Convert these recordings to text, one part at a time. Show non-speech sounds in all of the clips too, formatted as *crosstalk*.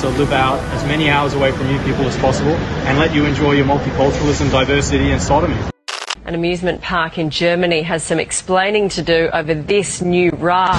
To live out as many hours away from you people as possible and let you enjoy your multiculturalism, diversity and sodomy. An amusement park in Germany has some explaining to do over this new ride.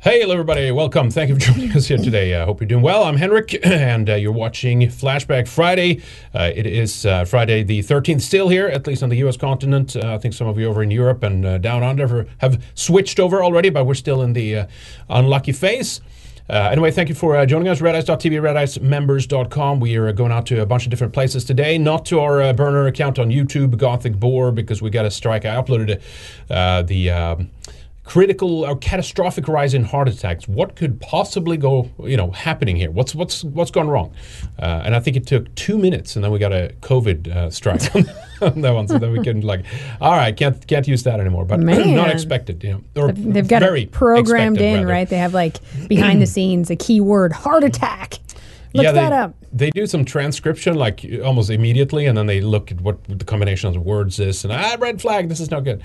Hey, hello, everybody. Welcome. Thank you for *laughs* joining us here today. I hope you're doing well. I'm Henrik, *clears throat* and uh, you're watching Flashback Friday. Uh, it is uh, Friday the 13th, still here, at least on the U.S. continent. Uh, I think some of you over in Europe and uh, down under have switched over already, but we're still in the uh, unlucky phase. Uh, anyway, thank you for uh, joining us. Redice.tv, redicemembers.com. We are going out to a bunch of different places today. Not to our uh, burner account on YouTube, Gothic Boar, because we got a strike. I uploaded uh, the. Critical or catastrophic rise in heart attacks. What could possibly go, you know, happening here? What's what's what's gone wrong? Uh, and I think it took two minutes, and then we got a COVID uh, strike on *laughs* that one. So then we couldn't like, all right, can't can't use that anymore. But *clears throat* Man. not expected, you know, or They've got very it programmed expected, in, rather. right? They have like behind the *clears throat* scenes a keyword heart attack. Look yeah, that they, up. They do some transcription like almost immediately, and then they look at what the combination of words is, and ah, red flag. This is not good.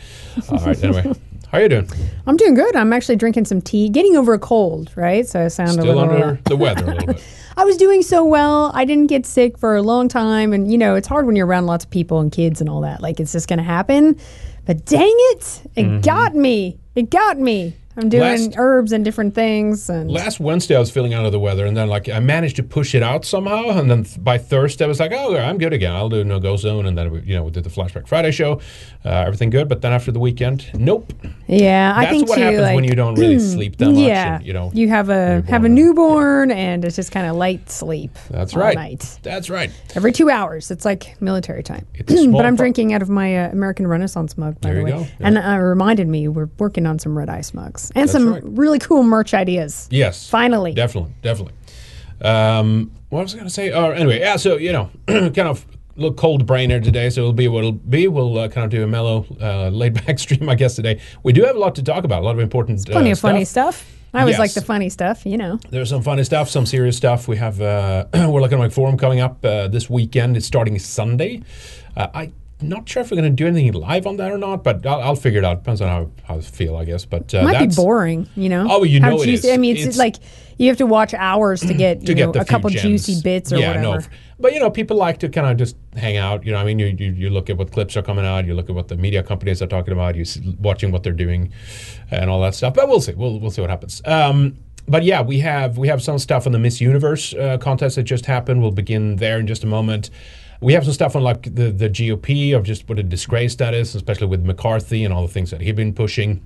All right, anyway, *laughs* how are you doing? I'm doing good. I'm actually drinking some tea, getting over a cold, right? So I sound a Still little. under uh, the weather a little bit. *laughs* I was doing so well. I didn't get sick for a long time, and you know it's hard when you're around lots of people and kids and all that. Like it's just gonna happen. But dang it, it mm-hmm. got me. It got me. I'm doing. Last- herbs and different things, and Last Wednesday, I was feeling under the weather, and then like I managed to push it out somehow, and then th- by Thursday, I was like, "Oh, I'm good again. I'll do no go zone." And then we, you know we did the Flashback Friday show, uh, everything good. But then after the weekend, nope. yeah, I think That's what too. happens like, when you don't really sleep that much. yeah, and, you know, you have a have a newborn, and it's just kind of light sleep. That's all right. Night. That's right. Every two hours, it's like military time. It's a *clears throat* small but I'm pro- drinking out of my uh, American Renaissance mug, by There the way. go. Yeah. And uh, reminded me we're working on some red ice mugs and some right. really cool merch ideas. Yes. Finally. Definitely. Definitely. Um, what was I going to say? Oh, anyway, yeah. So you know, *clears throat* kind of a little cold brainer today, so it'll be what it'll be. We'll uh, kind of do a mellow, uh, laid back *laughs* stream, I guess today. We do have a lot to talk about. A lot of important. Plenty uh, of funny stuff. I always like the funny stuff, you know. There's some funny stuff, some serious stuff. We have uh, we're looking at my forum coming up uh, this weekend. It's starting Sunday. Uh, I'm not sure if we're going to do anything live on that or not, but I'll, I'll figure it out. Depends on how, how I feel, I guess. But uh, It might be boring, you know. Oh, you How know it juicy- is. I mean, it's, It's- like you have to watch hours to *clears throat* get you to get know a couple few juicy bits or yeah, whatever. No, but you know, people like to kind of just hang out. You know, I mean, you, you you look at what clips are coming out, you look at what the media companies are talking about, you watching what they're doing, and all that stuff. But we'll see. We'll we'll see what happens. Um, but yeah, we have we have some stuff on the Miss Universe uh, contest that just happened. We'll begin there in just a moment. We have some stuff on like the the GOP of just what a disgrace that is, especially with McCarthy and all the things that he's been pushing.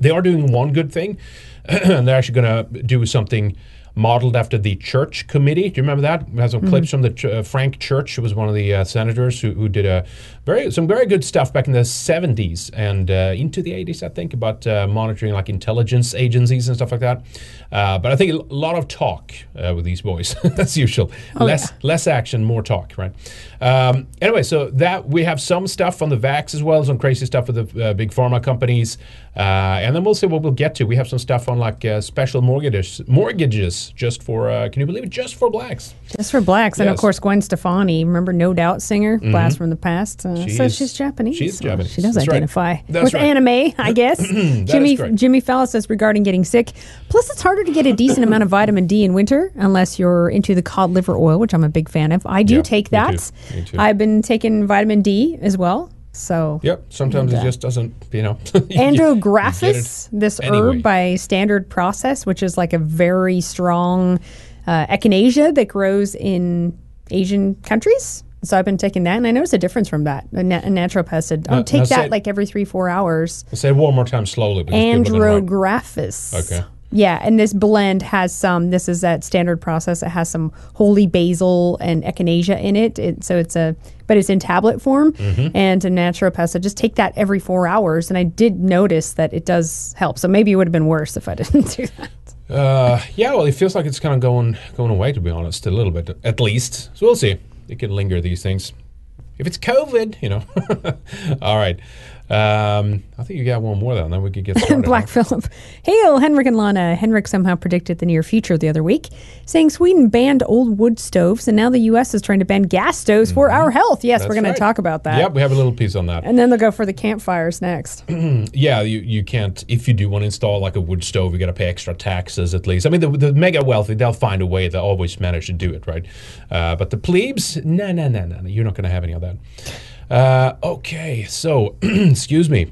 They are doing one good thing, *clears throat* and they're actually going to do something modeled after the church committee. Do you remember that? We have some clips from the ch- uh, Frank Church, who was one of the uh, senators who, who did a very some very good stuff back in the 70s and uh, into the 80s, I think, about uh, monitoring like intelligence agencies and stuff like that. Uh, but I think a lot of talk uh, with these boys, *laughs* That's usual. less less action, more talk, right? Um, anyway, so that we have some stuff on the vax as well, as some crazy stuff with the uh, big pharma companies, uh, and then we'll see what we'll get to. We have some stuff on like uh, special mortgages, mortgages blacks, just for uh, can you believe it? Just for blacks. Just for blacks, and of course Gwen Stefani. Remember, No Doubt singer, blast from the past. Uh, so she's Japanese. she is so Japanese. She does That's right. identify That's with right. anime, *clears throat* I guess. Jimmy. Jimmy Fallon says regarding getting sick. Plus, it's harder to get a decent amount of vitamin D in winter unless you're into the cod liver oil, which I'm a big fan of. I do Yeah, take that. too. Me too. I've been taking vitamin D as well. So Yep. Sometimes it just doesn't, you know. *laughs* you- you get Andrographis, this anyway. herb by standard process, which is like a very strong uh, echinacea that grows in Asian countries. So I've been taking that, and I noticed a difference from that. A, na- a naturopath said, "Oh, Now- take say that it- like every three, four hours." Say it one more time slowly. because people didn't write. Andrographis. Okay. Yeah, and this blend has some. This is that standard process. It has some holy basil and echinacea in it. it so it's a, but it's in tablet form. Mm-hmm. And a naturopath said just take that every four hours. And I did notice that it does help. So maybe it would have been worse if I *laughs* didn't do that. Uh, yeah, well, it feels like it's kind of going going away, to be honest, a little bit, at least. So we'll see. It can linger these things. If it's COVID, you know. *laughs* All right. Um, I think you got one more, though, and then we could get *laughs* started. Black? Phillip. Hail, Henrik and Lana. Henrik somehow predicted the near future the other week, saying Sweden banned old wood stoves, and now the U.S. is trying to ban gas stoves for our health. Yes, That's we're going right. to talk about that. Yep, we have a little piece on that. And then they'll go for the campfires next. *clears throat* Yeah, you, you can't, if you do want to install like a wood stove, you got to pay extra taxes at least. I mean, the, the mega wealthy, they'll find a way. They'll always manage to do it, right? Uh, but the plebes, no, no, no, no, no. You're not going to have any of that. Uh, okay, so, *clears throat* excuse me.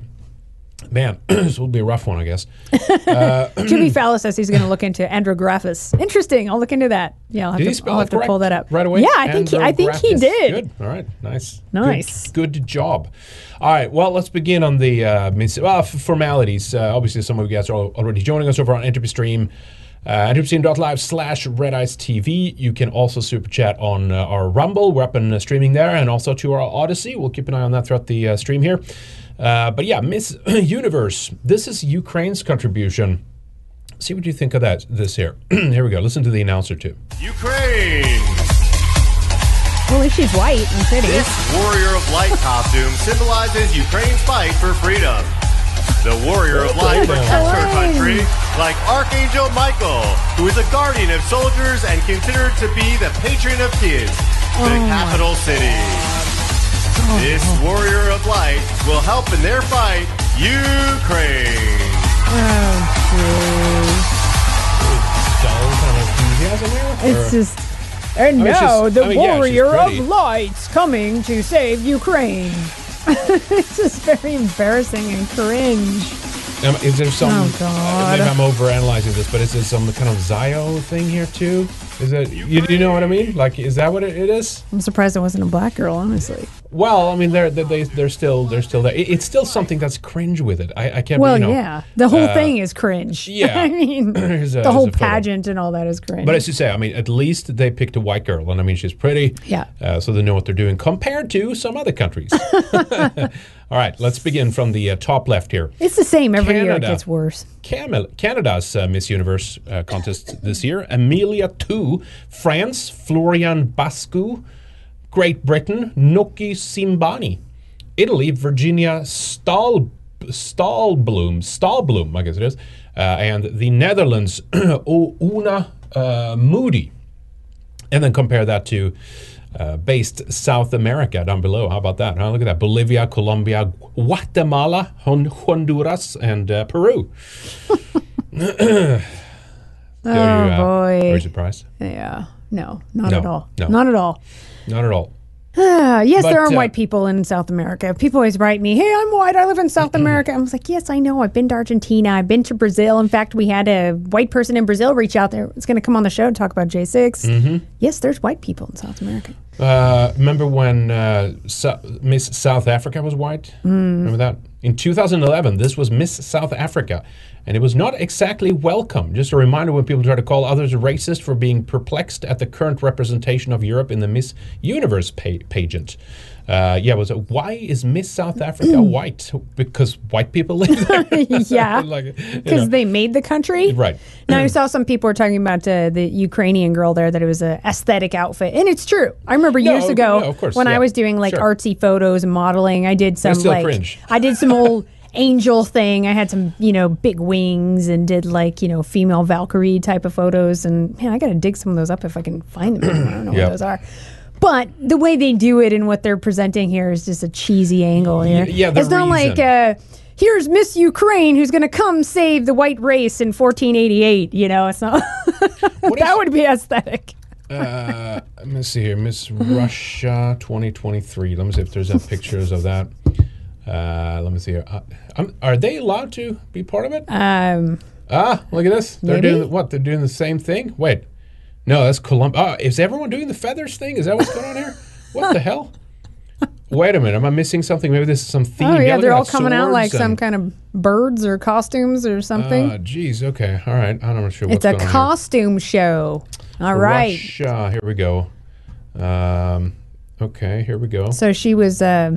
Man, *clears throat* this will be a rough one, I guess. *laughs* Jimmy Fallon says he's going to look into Andrographis. Interesting. I'll look into that. Yeah, I'll have, to, I'll have to pull that up right away? Yeah, I think he, I think he did. Good. All right. Nice. Nice. Good, good job. All right. Well, let's begin on the uh, well, formalities. Uh, obviously, some of you guys are already joining us over on Entropy Stream. Uh, entropystream.live slash red ice TV. You can also super chat on uh, our Rumble. We're up and uh, streaming there, and also to our Odysee. We'll keep an eye on that throughout the uh, stream here. Uh, but yeah, Miss *clears throat* Universe. This is Ukraine's contribution. See what you think of that. This here. *clears throat* here we go. Listen to the announcer too. Ukraine! Well, at least she's white and pretty. This Warrior of Light costume symbolizes Ukraine's fight for freedom. The Warrior of Light protects her country like Archangel Michael, who is a guardian of soldiers and considered to be the patron of kids, the oh capital city. This oh. Warrior of Light will help in their fight, Ukraine. Dull kind of enthusiasm here. It's just. And mean, now she's- the I mean, warrior pretty. of lights coming to save Ukraine. *laughs* it's just very embarrassing and cringe. Um, is there some? Oh, God. Maybe I'm overanalyzing this, but is there some kind of Zio thing here too? Is it? You, you know what I mean? Like, is that what it, it is? I'm surprised it wasn't a black girl, honestly. Well, I mean, they're they, they- they're still they're still there. It- it's still something that's cringe with it. I, I can't. Well, you know, yeah. The whole uh, thing is cringe. *laughs* yeah. I mean, *clears throat* a- the whole here's a photo. pageant and all that is cringe. But as you say, I mean, at least they picked a white girl, and I mean, she's pretty. Yeah. Uh, so they know what they're doing compared to some other countries. *laughs* *laughs* All right, let's begin from the uh, top left here. it's the same every year. It gets worse. Camel- Canada's uh, Miss Universe uh, contest *laughs* this year. Amelia Tu, France, Floriane Bascou, Great Britain, Noky Simbani, Italy, Virginia Stahl Stahlblum, Stahlblum, I guess it is, uh, and the Netherlands, *clears throat* Una uh, Moody. And then compare that to uh, based South America down below. How about that? Huh? Look at that. Bolivia, Colombia, Guatemala, Hon- Honduras, and uh, Peru. *laughs* Oh, you, uh, boy. Are you surprised? Yeah. No, not No, at all. no. Not at all. Not at all. Uh, *sighs* yes, But, there are uh, white people in South America. People always write me, "Hey, I'm white. I live in South *clears throat* America." I was like, "Yes, I know. I've been to Argentina. I've been to Brazil. In fact, we had a white person in Brazil reach out there. It's going to come on the show and talk about J6. Mm-hmm. Yes, there's white people in South America. Uh, remember when uh, Sou- Miss South Africa was white? Remember that? In 2011, this was Miss South Africa, and it was not exactly welcome. Just a reminder when people try to call others racist for being perplexed at the current representation of Europe in the Miss Universe pa- pageant. Uh, yeah, was it, why is Miss South Africa *clears throat* white? Because white people live there. *laughs* yeah, *laughs* Like, you because know. they made the country. Right. Now I saw some people were talking about uh, the Ukrainian girl there that it was an aesthetic outfit, and it's true. I remember No, years ago no, course, when yeah. I was doing like Sure. artsy photos and modeling. I did some like cringe. I did some old *laughs* angel thing. I had some, you know, big wings and did like, you know, female Valkyrie type of photos. And man, I got to dig some of those up if I can find them. I don't know Yep. what those are. But the way they do it and what they're presenting here is just a cheesy angle here. yeah, it's not like uh, here's Miss Ukraine who's going to come save the white race in 1488. You know, it's not. *laughs* that would be aesthetic. Uh, let me see here, Miss Russia 2023. Let me see if there's any pictures of that. Uh, let me see here. Uh, um, are they allowed to be part of it? Um, ah, look at this. They're maybe? doing what? They're doing the same thing. Wait, no, that's Columbus. Oh, is everyone doing the feathers thing? Is that what's going on here? What the hell? Wait a minute. Am I missing something? Maybe this is some theme. oh yeah, they're all coming out like swords some kind of birds or costumes or something. Uh, geez. Okay. All right. I'm not sure it's a costume show. All right. Russia. Here we go. Um, okay. Here we go. So she was uh,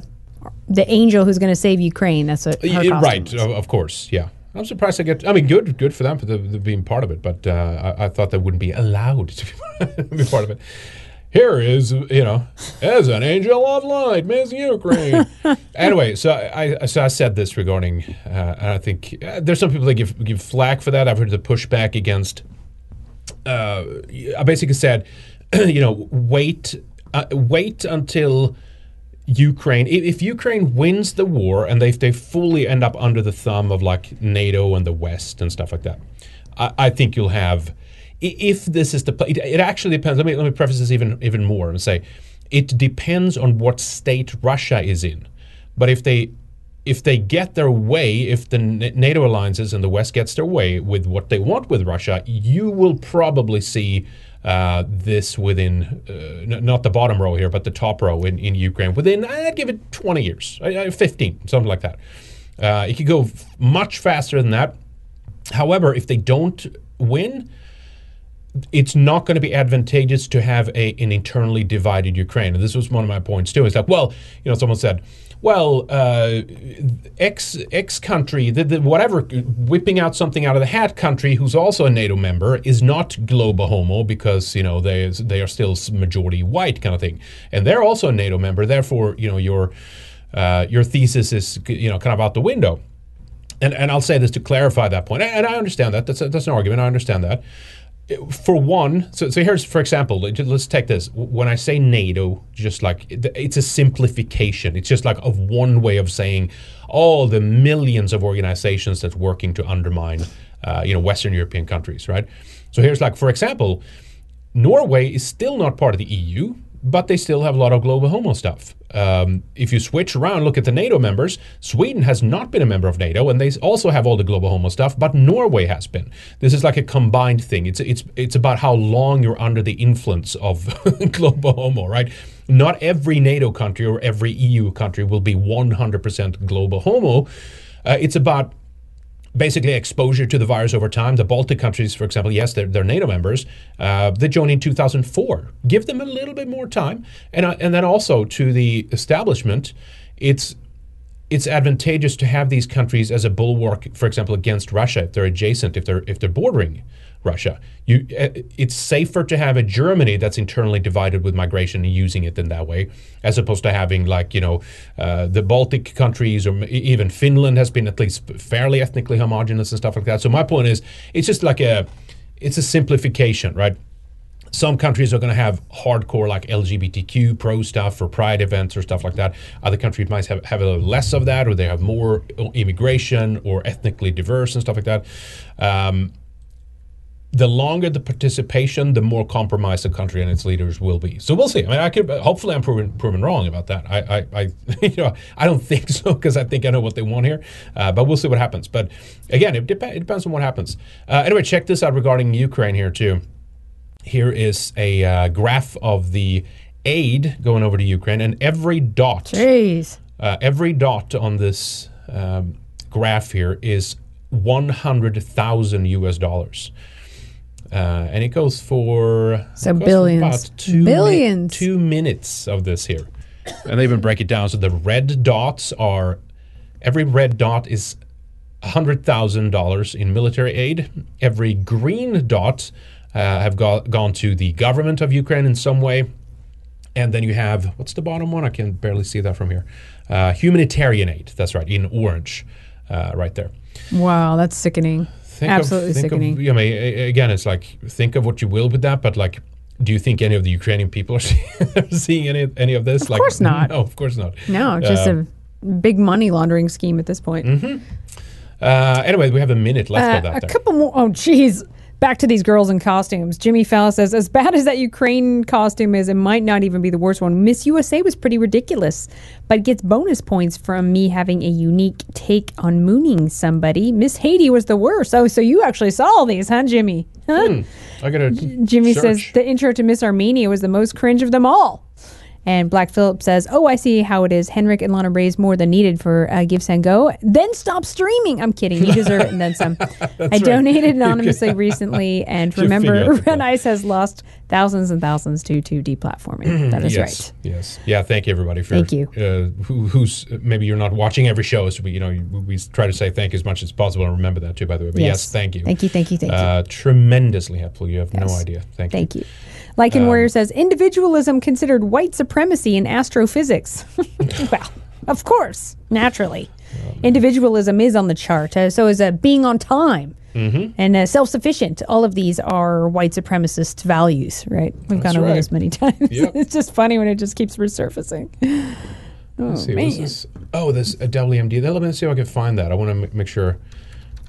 the angel who's going to save Ukraine. That's what her costume right, is. of course, yeah. I'm surprised I get. I mean, good, good for them for the, the being part of it, but uh, I, I thought they wouldn't be allowed *laughs* to be, part of it. Here is, you know, as an angel of light, Miss Ukraine. *laughs* anyway, so I, I so I said this regarding, uh, and I think uh, there's some people that give give flack for that. I've heard the pushback against uh, I basically said, *clears throat* you know, wait, uh, wait until Ukraine. If, Ukraine wins the war and they they fully end up under the thumb of like NATO and the West and stuff like that, I, I think you'll have. If this is the, it, it actually depends. Let me let me preface this even even more and say, it depends on what state Russia is in. But if they if they get their way, if the NATO alliances and the West gets their way with what they want with Russia, you will probably see uh, this within uh, n- not the bottom row here, but the top row in, in Ukraine within I'd give it 20 years, uh, uh, 15, something like that. Uh, it could go f- much faster than that. However, if they don't win, it's not going to be advantageous to have a, an internally divided Ukraine. And this was one of my points too. It's like, well, you know, someone said, well, uh, X X country, the, the, whatever, whipping out something out of the hat country, who's also a NATO member, is not globo homo because you know they they are still majority white kind of thing, and they're also a NATO member. Therefore, you know your uh, your thesis is you know kind of out the window. And, and I'll say this to clarify that point. point, and I understand that. That's, a, that's an argument. I understand that. For one, so, so here's, for example, let- let's take this. When I say NATO, just like it's a simplification. It's just like of one way of saying all the millions of organizations that's working to undermine, uh, you know, Western European countries, right? So here's like, for example, Norway is still not part of the EU, but they still have a lot of global homo stuff. Um, if you switch around, look at the NATO members. Sweden has not been a member of NATO, and they also have all the global homo stuff. But Norway has been. This is like a combined thing. It's it's it's about how long you're under the influence of *laughs* global homo, right? Not every NATO country or every EU country will be 100% global homo. Uh, it's about basically exposure to the virus over time. The Baltic countries, for example, yes, they're, they're NATO members. Uh, they joined in 2004. Give them a little bit more time, and uh, and then also to the establishment, it's it's advantageous to have these countries as a bulwark, for example, against Russia if they're adjacent, if they're if they're bordering Russia. You, uh, it's safer to have a Germany that's internally divided with migration and using it in that way, as opposed to having like you know uh, the Baltic countries or even Finland has been at least fairly ethnically homogenous and stuff like that. So my point is, it's just like a it's a simplification, right? some countries are going to have hardcore like LGBTQ pro stuff or pride events or stuff like that. Other countries might have, have a little less of that, or they have more immigration or ethnically diverse and stuff like that. Um, the longer the participation, the more compromised the country and its leaders will be. So we'll see. I mean, I could hopefully I'm proven proven wrong about that. I I, I *laughs* you know I don't think so because I think I know what they want here. Uh, but we'll see what happens. But again, it, dep- it depends on what happens. Uh, anyway, check this out regarding Ukraine here too. Here is a uh, graph of the aid going over to Ukraine, and every dot Jeez. uh, every dot on this um, graph here is 100,000 US dollars. Uh, and it goes for So goes billions. about two mi- two minutes of this here, and they even break it down. So the red dots are every red dot is hundred thousand dollars in military aid. Every green dot uh, have go- gone to the government of Ukraine in some way, and then you have what's the bottom one? I can barely see that from here. Uh, humanitarian aid. That's right, in orange. uh, right there. Wow, that's sickening. Think Absolutely of, think sickening. Of, I mean, again, it's like think of what you will with that, but like, do you think any of the Ukrainian people are *laughs* seeing, seeing any any of this? Of like, course not. No, of course not. no, just Uh, a big money laundering scheme at this point. Mm-hmm. uh, anyway, we have a minute left Uh, of that. a there. couple more. Oh, jeez. Back to these girls in costumes. Jimmy Fallon says, as bad as that Ukraine costume is, it might not even be the worst one. Miss USA was pretty ridiculous, but gets bonus points from me having a unique take on mooning somebody. Miss Haiti was the worst. Oh, so you actually saw all these, huh, Jimmy? Huh? Hmm. I gotta. Jimmy search. says the intro to Miss Armenia was the most cringe of them all. And Black Phillip says, "Oh, I see how it is. Henrik and Lana raised more than needed for uh, Give Send Go. Then stop streaming. I'm kidding. You deserve it and then some. *laughs* I donated *laughs* anonymously recently, and *laughs* You remember, Red Ice has lost thousands and thousands to to deplatforming. *clears throat* That is yes, right. Yes. Yeah. Thank you, everybody. For, Thank you. Uh, who, who's maybe you're not watching every show, so we, you know we, try to say thank you as much as possible and remember that too. By the way, but yes, thank you. Thank you. Thank you. Thank you. Uh, tremendously helpful. You have no idea. Thank, you. Thank you. Lycan Um, Warrior says individualism considered white supremacy in astrophysics. *laughs* well, of course, naturally. Individualism is on the chart. Uh, so is uh, being on time Mm-hmm. and uh, self sufficient. All of these are white supremacist values, right? We've That's gone over right. this many *laughs* times. Yep. it's just funny when it just keeps resurfacing. Oh, Let's see. man. This? Oh, this a WMD. Let me see if I can find that. I want to m- make sure.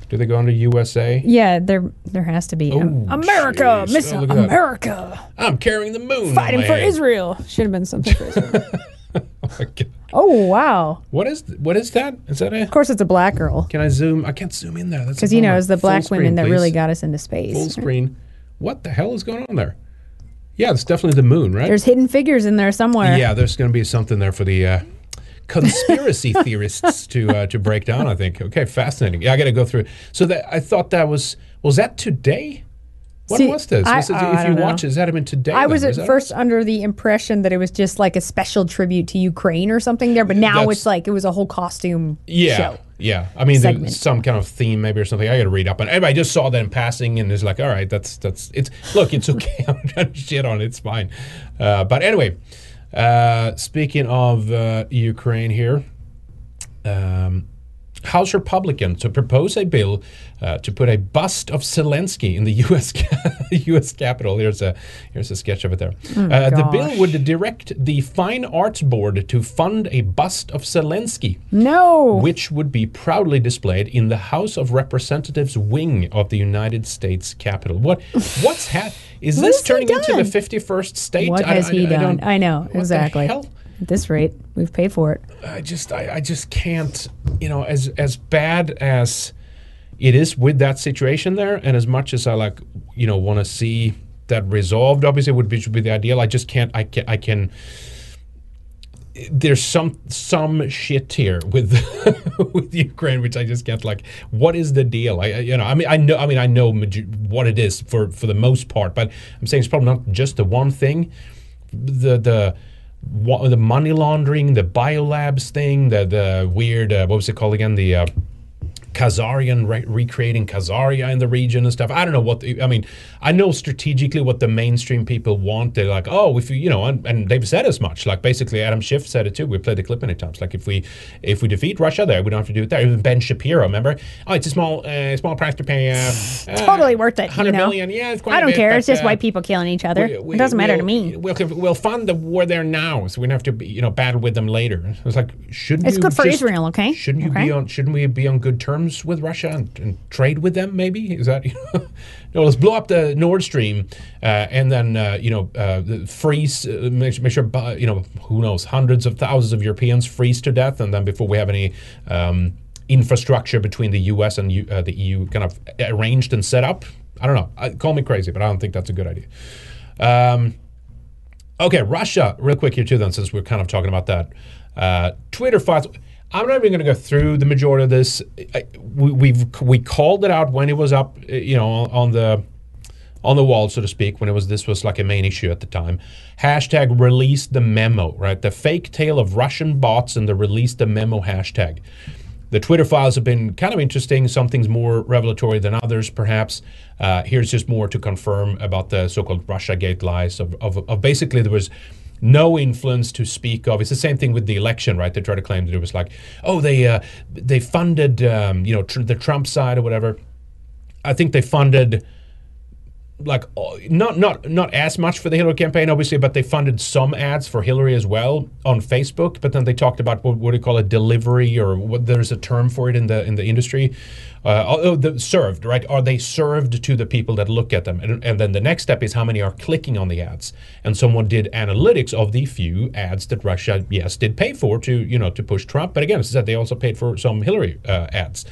Do they go under USA? Yeah, there there has to be. Oh, America. Miss Oh, at that. America, I'm carrying the moon. fighting for head. Israel. Should have been something for Israel. *laughs* Oh my God. oh, wow. What is what is that? Is that a Of course, it's a black girl. Can I zoom? I can't zoom in there. That's Because, you know, it's the black screen, women that really got us into space. full screen. What the hell is going on there? Yeah, it's definitely the moon, right? There's hidden figures in there somewhere. yeah, there's going to be something there for the uh, conspiracy *laughs* theorists to uh, to break down. I think. Okay, fascinating. Yeah, I got to go through. So that I thought that was was that today. When See, was this? I- Was it- I if you know. watch, it, has that been today? I was then? at Is that- first under the impression that it was just like a special tribute to Ukraine or something there, but now That's- it's like it was a whole costume Yeah, show. yeah. I mean, Segment. some kind of theme maybe or something. I got to read up on. it. I just saw that in passing, and it's like, all right, that's that's it's. Look, it's okay. *laughs* I'm trying to shit on it. It's fine. Uh, but anyway, uh, speaking of uh, Ukraine here, um, House Republicans to propose a bill uh, to put a bust of Zelensky in the *laughs* U.S. U.S. Capitol. Here's a here's a sketch of it there. uh, the bill would direct the Fine Arts Board to fund a bust of Zelensky No. which would be proudly displayed in the House of Representatives wing of the United States Capitol. What what's ha- is this turning into the 51st state? what I- has I- he I done? I know, what the exactly. At this rate, we've paid for it. I just I, I just can't you know as as bad as it is with that situation there and as much as I like you know want to see that resolved obviously would be, should be the ideal. I just can't I can I can there's some some shit here with *laughs* with Ukraine which I just can't like what is the deal? I I- you know I mean I know I mean I know what it is for for the most part but I'm saying it's probably not just the one thing. The the wa- the money laundering, the biolabs thing, the the weird uh, what was it called again? The uh, Khazarian re- recreating Khazaria in the region and stuff. I don't know what the, I mean. I know strategically what the mainstream people want. They're like, oh, if you you know, and, and they've said as much. Like basically, Adam Schiff said it too. We played the clip many times. Like if we if we defeat Russia there, we don't have to do it there. Even Ben Shapiro, remember? Oh, it's a small uh, small price to pay. Uh, *sighs* Totally worth it. You Hundred know? million. Yeah, it's quite I don't bit, care. but, It's just uh, white people killing each other. we- we- it doesn't matter to we'll- me. We'll, we'll fund the war there now, so we don't have to, be, you know, battle with them later. It's like, shouldn't It's you good for just- Israel, okay? Shouldn't you Okay. be on? Shouldn't we be on good terms with Russia and, and trade with them? Maybe is that? *laughs* you no, let's blow up the Nord Stream, uh, and then uh, you know, uh, freeze, uh, make, make sure, you know, who knows, hundreds of thousands of Europeans freeze to death, and then before we have any. Um, infrastructure between the U.S. and uh, the EU kind of arranged and set up. I don't know. I, call me crazy, but I don't think that's a good idea. Um, okay, Russia, real quick here too. Then, since we're kind of talking about that, uh, Twitter files. I'm not even going to go through the majority of this. I, we, we've we called it out when it was up, uh, you know, on, the on the wall, so to speak, when it was this was like a main issue at the time. Hashtag release the memo, right? The fake tale of Russian bots and the release the memo hashtag. The Twitter files have been kind of interesting. Some things more revelatory than others, perhaps. Uh, here's just more to confirm about the so-called Russia Gate lies of, of, of basically there was no influence to speak of. It's the same thing with the election, right? They try to claim that it was like, oh, they uh, they funded, um, you know, tr- the Trump side or whatever. I think they funded like uh, not not not as much for the Hillary campaign, obviously, but they funded some ads for Hillary as well on Facebook. But then they talked about what, what do you call it, delivery, or what there's a term for it in the in the industry. Uh, oh, the served, right? Are they served to the people that look at them? And, and then the next step is how many are clicking on the ads. And someone did analytics of the few ads that Russia, yes, did pay for to you know to push Trump. But again, as I said, they also paid for some Hillary uh, ads.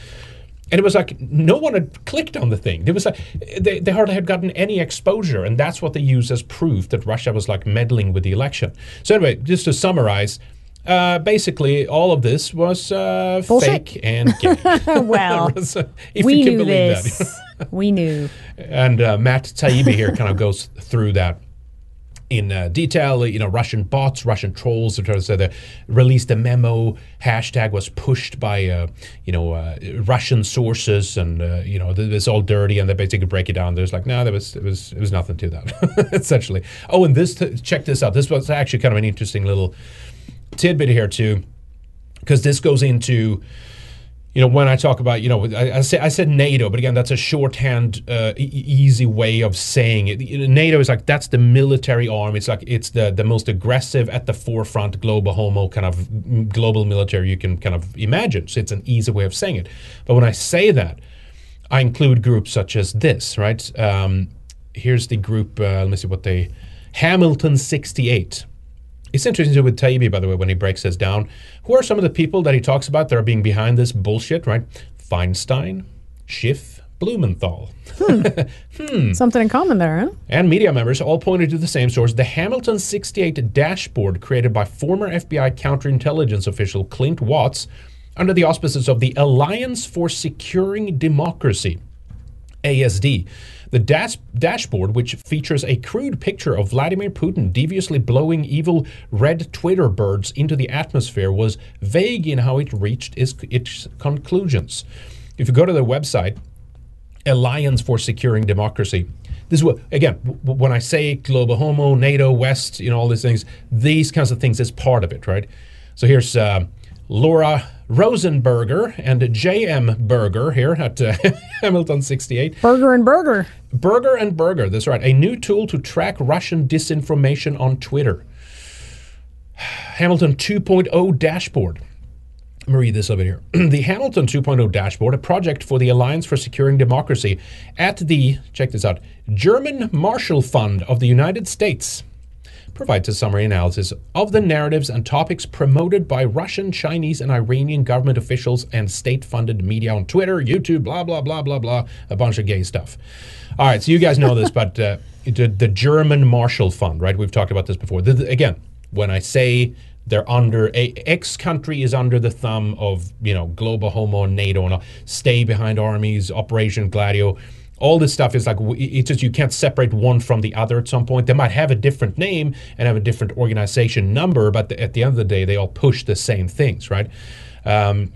And it was like no one had clicked on the thing. It was like they, they hardly had gotten any exposure, and that's what they used as proof that Russia was like meddling with the election. So anyway, just to summarize, uh, basically all of this was uh, fake and gay. *laughs* well, *laughs* uh, if we you can knew believe this. that. we knew. *laughs* and uh, Matt Taibbi here kind of goes through that in uh, detail. You know, Russian bots, Russian trolls. Say they released a memo. Hashtag was pushed by uh, you know uh, Russian sources, and uh, you know it's all dirty. And they basically break it down. There's like, no, there was it was it was nothing to that *laughs* essentially. Oh, and this t- check this out. This was actually kind of an interesting little tidbit here too, because this goes into you know, when I talk about, you know, I, I, say, I said NATO, but again, that's a shorthand, uh, e- easy way of saying it. NATO is like that's the military arm. It's like it's the the most aggressive, at the forefront, global homo kind of global military you can kind of imagine. So it's an easy way of saying it. But when I say that, I include groups such as this, right? Um, here's the group. Uh, let me see what they. Hamilton 68. It's interesting with Taibbi, by the way, when he breaks this down. Who are some of the people that he talks about that are being behind this bullshit, right? Feinstein, Schiff, Blumenthal. Hmm. *laughs* Hmm. Something in common there, huh? And media members all pointed to the same source the Hamilton 68 dashboard created by former FBI counterintelligence official Clint Watts under the auspices of the Alliance for Securing Democracy. ASD. The dash- dashboard, which features a crude picture of Vladimir Putin deviously blowing evil red Twitter birds into the atmosphere, was vague in how it reached its, its conclusions. If you go to their website, Alliance for Securing Democracy. This is what again when I say global homo, NATO, West, you know all these things. These kinds of things is part of it, right? So here's uh, Laura Rosenberger and J.M. Berger here at uh, *laughs* Hamilton 68. Berger and Berger. Berger and Berger, that's right. A new tool to track Russian disinformation on Twitter. *sighs* Hamilton 2.0 dashboard. Let me read this over here. *clears throat* the Hamilton 2.0 dashboard, a project for the Alliance for Securing Democracy at the, check this out, German Marshall Fund of the United States, provides a summary analysis of the narratives and topics promoted by Russian, Chinese, and Iranian government officials and state funded media on Twitter, YouTube, blah, blah, blah, blah, blah, a bunch of gay stuff. All right, so you guys know this, but uh, the, the German Marshall Fund, right? We've talked about this before. The- the- again, when I say they're under a X country is under the thumb of you know global homo NATO and all, stay behind armies, Operation Gladio. All this stuff is like it's just you can't separate one from the other at some point. They might have a different name and have a different organization number, but the, at the end of the day, they all push the same things, right? Um,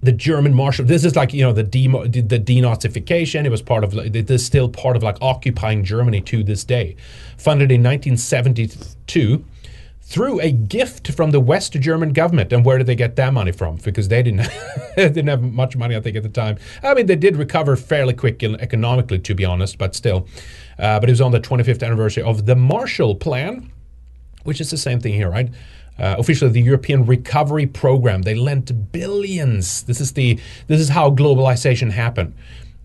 the German Marshall. This is like you know the demo, the denazification. It was part of. like, This still part of like occupying Germany to this day. Funded in 1972 through a gift from the West German government. And where did they get that money from? Because they didn't *laughs* didn't have much money, I think, at the time. I mean, they did recover fairly quick economically, to be honest, but still. Uh, but it was on the 25th anniversary of the Marshall Plan which is the same thing here, right? Uh, officially, the European Recovery Program. They lent billions. This is the this is how globalization happened.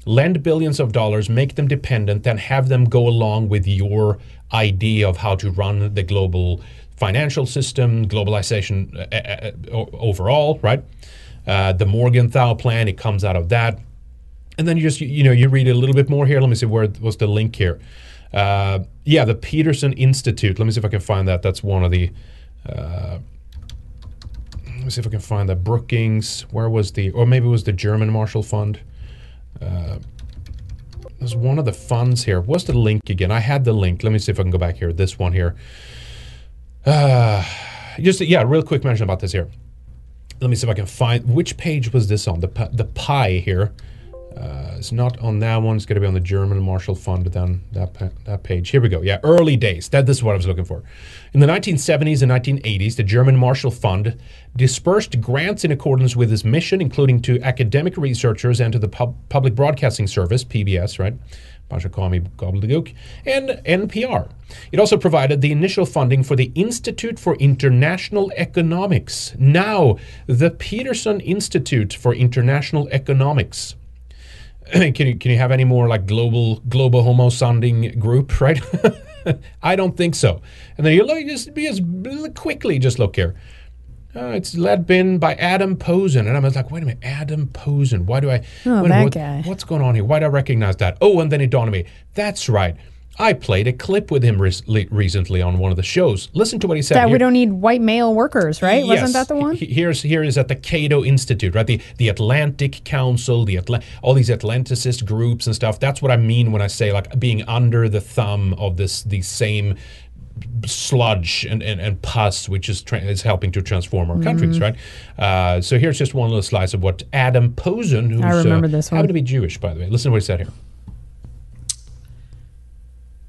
Lend billions of dollars, make them dependent, then have them go along with your idea of how to run the global financial system, globalization uh, uh, uh, overall, right? Uh, the Morgenthau plan. It comes out of that and then you just you, know you read a little bit more here. Let me see where was the link here. Uh, yeah, the Peterson Institute. Let me see if I can find that. That's one of the. Let me see if I can find that. Brookings. Where was the? Or maybe it was the German Marshall Fund. There's one of the funds here. What's the link again? I had the link. Let me see if I can go back here. This one here. Uh, just yeah, real quick mention about this here. Let me see if I can find which page was this on the the pie here. Uh, it's not on that one. It's going to be on the German Marshall Fund. Then that that page. Here we go. Yeah, early days. That this is what I was looking for. In the 1970s and 1980s, the German Marshall Fund dispersed grants in accordance with its mission, including to academic researchers and to the pub- public broadcasting service (PBS). Right. Call me gobbledygook, and NPR. It also provided the initial funding for the Institute for International Economics, now the Peterson Institute for International Economics. *clears throat* can you can you have any more like global global homo sounding group, right? *laughs* I don't think so. And then you look just just quickly just look here. Uh, it's led bin by Adam Posen, and I was like, wait a minute, Adam Posen. Why do I? Oh, that what- guy. What's going on here? Why do I recognize that? Oh, and then it dawned on me. That's right. I played a clip with him re- recently on one of the shows. Listen to what he said. That here. we don't need white male workers, right? Yes. Wasn't that the one? He- Here's here is at the Cato Institute, right? The the Atlantic Council, the Atla- all these Atlanticist groups and stuff. That's what I mean when I say like being under the thumb of this these same sludge and, and, and pus, which is tra- is helping to transform our Mm-hmm. countries, right? Uh, so here's just one little slice of what Adam Posen, who's I remember uh, this one. happened to be Jewish, by the way. Listen to what he said here.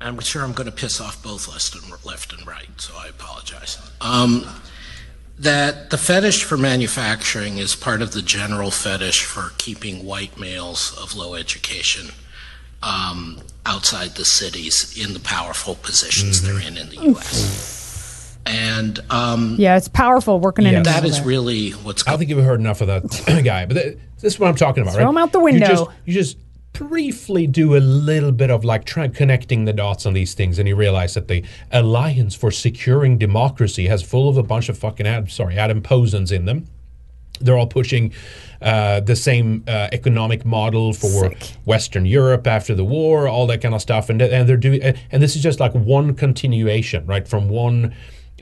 I'm sure I'm going to piss off both left and, left and right, so I apologize. Um, that the fetish for manufacturing is part of the general fetish for keeping white males of low education um, outside the cities in the powerful positions they're in in the U.S. And um, Yeah, it's powerful working in Yeah. a that mill really what's I don't think you've heard enough of that *clears throat* guy, but th- this is what I'm talking about, Throw right? him out the You window. just, you just briefly do a little bit of like try connecting the dots on these things, and you realize that the Alliance for Securing Democracy has full of a bunch of fucking ad, sorry Adam Posens in them. They're all pushing uh, the same uh, economic model for Sick. Western Europe after the war, all that kind of stuff, and and they're doing, and this is just like one continuation, right, from one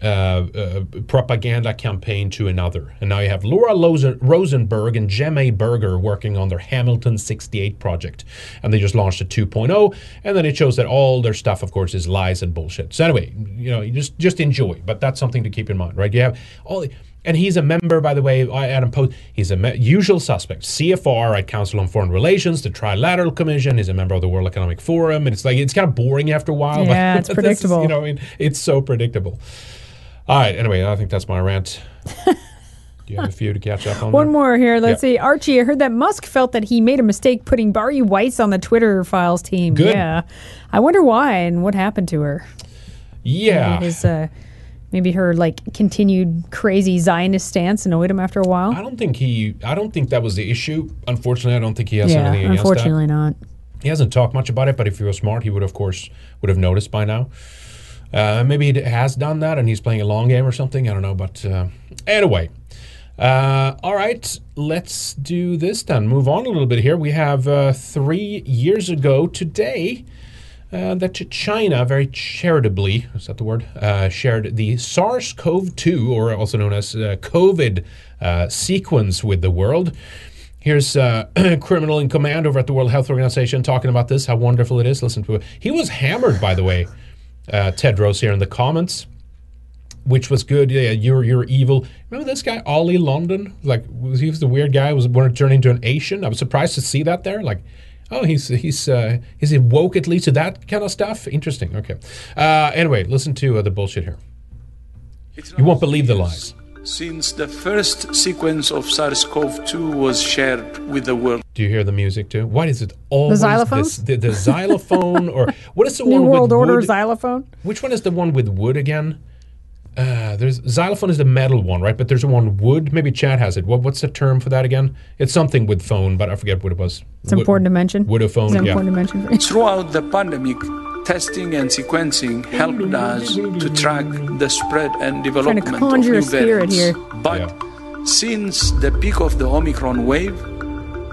uh, uh, propaganda campaign to another. And now you have Laura Rosenberg and J.M. Berger working on their Hamilton 68 project, and they just launched a 2.0, and then it shows that all their stuff, of course, is lies and bullshit. So anyway, you know, you just just enjoy, but that's something to keep in mind, right? You have all. And he's a member, by the way, Adam Post. He's a me- usual suspect, CFR, right, Council on Foreign Relations, the Trilateral Commission. He's a member of the World Economic Forum, and it's like it's kind of boring after a while. Yeah, but *laughs* it's this is, predictable. you know, I mean, it's so predictable. All right. Anyway, I think that's my rant. *laughs* Do you have a few to catch up on? One there? more here. Let's Yeah. see. Archie, I heard that Musk felt that he made a mistake putting Bari Weiss on the Twitter files team. Good. Yeah. I wonder why and what happened to her. Yeah. His, uh, maybe her like continued crazy Zionist stance annoyed him after a while. I don't think he. I don't think that was the issue. Unfortunately, I don't think he has yeah, anything against that. unfortunately not. He hasn't talked much about it, but if he was smart, he would, of course, would have noticed by now. Uh, maybe he has done that, and he's playing a long game or something. I don't know, but uh, anyway. Uh, all right, let's do this then. Move on a little bit here. We have uh, three years ago today uh, that China very charitably, is that the word, uh, shared the SARS-CoV-2, or also known as uh, COVID, uh, sequence with the world. Here's uh, *clears throat* criminal in command over at the World Health Organization talking about this, how wonderful it is. Listen to it. He was hammered, by the way, uh, Tedros here in the comments, which was good. Yeah, you're you're evil. Remember this guy, Ollie London? Like, he was the weird guy? who Was wanted to turn into an Asian? I was surprised to see that there. Like, oh, he's he's uh, is he woke at least to that kind of stuff? Interesting. Okay. Uh, anyway, listen to uh, the bullshit here. You won't believe the lies. Since the first sequence of SARS CoV 2 was shared with the world. Do you hear the music too? Why is it always the xylophone? this- the, the xylophone or *laughs* what is the New one World with Order wood? xylophone. Which one is the one with wood again? Uh, there's xylophone is the metal one, right? But there's one wood. Maybe Chad has it. What, what's the term for that again? It's something with phone, but I forget what it was. It's important to mention. Woodophone, It's yeah. important to mention. *laughs* Throughout the pandemic, testing and sequencing helped us to track the spread and development to conjure a of new spirit variants. here. But since the peak of the Omicron wave,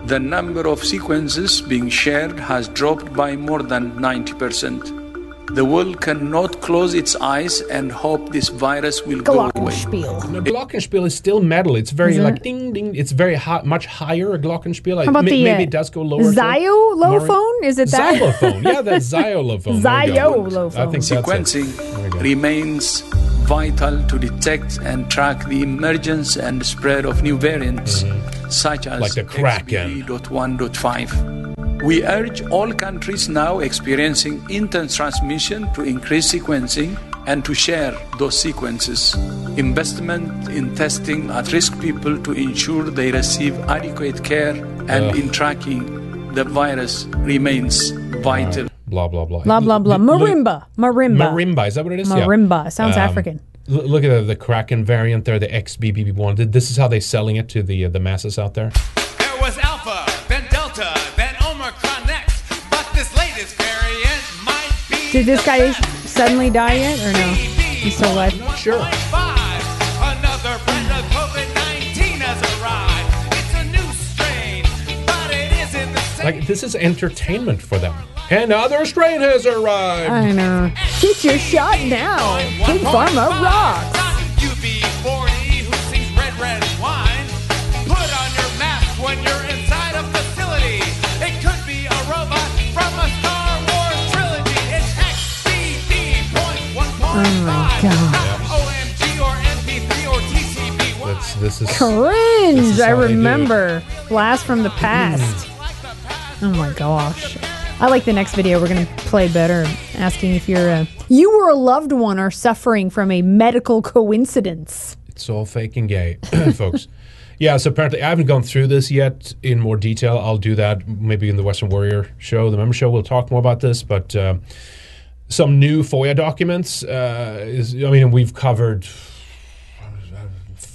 the number of sequences being shared has dropped by more than 90%. The world cannot close its eyes and hope this virus will go away. Glockenspiel. No, glockenspiel is still metal. It's very Is like ding ding. It's very high, much higher. A glockenspiel. How about May- the, maybe uh, it does go lower. too. Zyolophone? Is it that? Xylophone. Yeah, that's *laughs* xylophone. There you go. Zyolophone. I think that's it. Sequencing There we go. remains vital to detect and track the emergence and spread of new variants. Mm-hmm. such as Like the Kraken. XBB.1.5. We urge all countries now experiencing intense transmission to increase sequencing and to share those sequences. Investment in testing at risk people to ensure they receive adequate care and Ugh. in tracking the virus remains vital. Blah blah blah. Blah blah blah. L- l- Marimba. Marimba. Marimba. Is that what it is? Yeah. Marimba. Sounds Um, African. Look at the, the Kraken variant there, the XBB1. This is how they're selling it to the uh, the masses out there. Did this guy suddenly die yet or no? He's still alive. Sure. Another brand of COVID 19 has arrived. It's a new strain, but it isn't the same. Like this is entertainment for them. Another strain has arrived. I know. Get your shot now. Big Pharma rocks. This is Cringe. This is I how they do. remember. Blast from the past. oh my gosh. I like the next video. We're going to play better. Asking if you're a, you or a loved one are suffering from a medical coincidence. It's all fake and gay, *clears throat* folks. Yeah, so apparently I haven't gone through this yet in more detail. I'll do that maybe in the Weekend Warrior show, the member show. We'll talk more about this, but uh, some new FOIA documents. Uh, is I mean, we've covered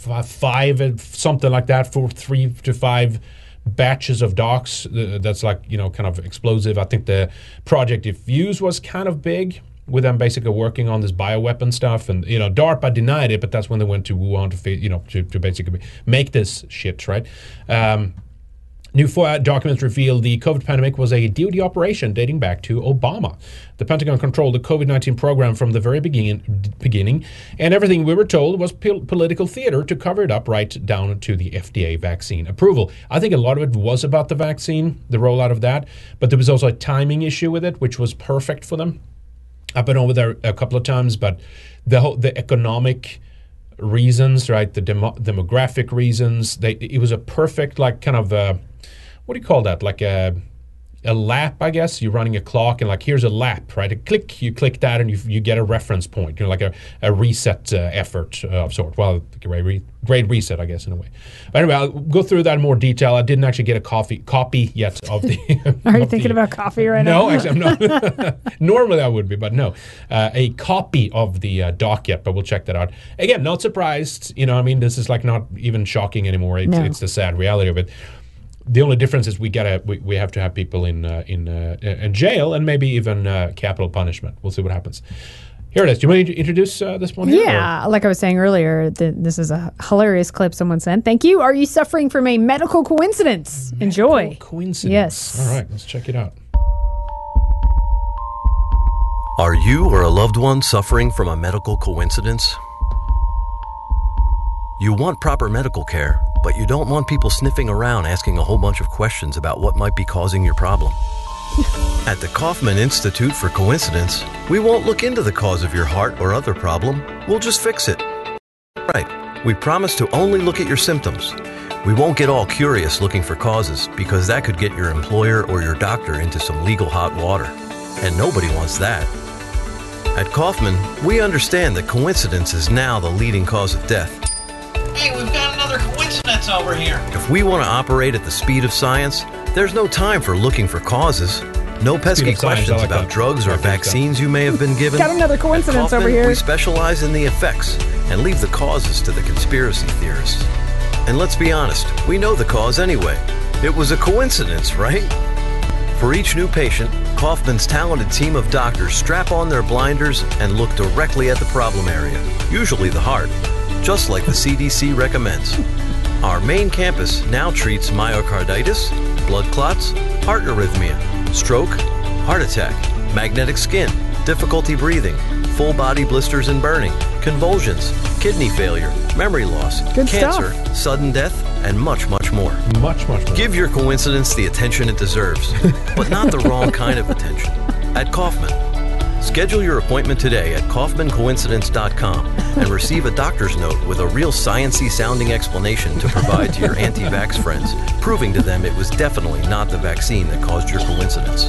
five, uh, something like that, for three to five batches of docs. Uh, that's like you know, kind of explosive. I think the project DEFUSE was kind of big with them basically working on this bioweapon stuff, and you know, DARPA denied it, but that's when they went to Wuhan to, you know, to, to basically make this shit right. Um, New FOIA documents reveal the COVID pandemic was a DoD operation dating back to Obama. The Pentagon controlled the COVID 19 program from the very begin- beginning, and everything we were told was pol- political theater to cover it up right down to the FDA vaccine approval. I think a lot of it was about the vaccine, the rollout of that, but there was also a timing issue with it, which was perfect for them. I've been over there a couple of times, but the whole, the economic reasons, right? The demo- demographic reasons. They it was a perfect like kind of uh what do you call that? Like a a lap, I guess. You're running a clock, and like here's a lap, right? A click, you click that, and you, you get a reference point. You know, like a, a reset uh, effort uh, of sort. Well, great, re- great reset, I guess, in a way. But anyway, I'll go through that in more detail. I didn't actually get a coffee copy yet of the. *laughs* Are you thinking the- about coffee right no, now? No, actually, I'm not. *laughs* *laughs* Normally I would be, but no. Uh, a copy of the uh, doc yet, but we'll check that out. Again, not surprised. You know, I mean, this is like not even shocking anymore. It's, No. it's the sad reality of it. The only difference is we gotta we, we have to have people in uh, in uh, in jail and maybe even uh, capital punishment. We'll see what happens. Here it is. Do you want to introduce uh, this one? here, or- Yeah, like I was saying earlier, th- this is a hilarious clip someone sent. Thank you. Are you suffering from a medical coincidence? Enjoy. Coincidence. Yes. All right, let's check it out. Are you or a loved one suffering from a medical coincidence? You want proper medical care, but you don't want people sniffing around asking a whole bunch of questions about what might be causing your problem. *laughs* At the Kaufman Institute for Coincidence, we won't look into the cause of your heart or other problem, we'll just fix it. Right, we promise to only look at your symptoms. We won't get all curious looking for causes because that could get your employer or your doctor into some legal hot water. And nobody wants that. At Kaufman, we understand that coincidence is now the leading cause of death. Hey, we've got another coincidence over here. If we want to operate at the speed of science, there's no time for looking for causes. No pesky science, questions like about that. drugs or I so. vaccines you may have been *laughs* given. Got another At coincidence over here. We specialize in the effects and leave the causes to the conspiracy theorists. And let's be honest, we know the cause anyway. It was a coincidence, right? For each new patient, Kaufman's talented team of doctors strap on their blinders and look directly at the problem area, usually the heart, just like the CDC recommends. Our main campus now treats myocarditis, blood clots, heart arrhythmia, stroke, heart attack, magnetic skin, difficulty breathing, full body blisters and burning, convulsions, kidney failure, memory loss, Good cancer, stuff. sudden death, and much, much more. Much, much more. Give your coincidence the attention it deserves, but not the wrong kind of attention. At Kaufman, Schedule your appointment today at KaufmanCoincidence.com and receive a doctor's note with a real sciency sounding explanation to provide to your anti-vax friends, proving to them it was definitely not the vaccine that caused your coincidence.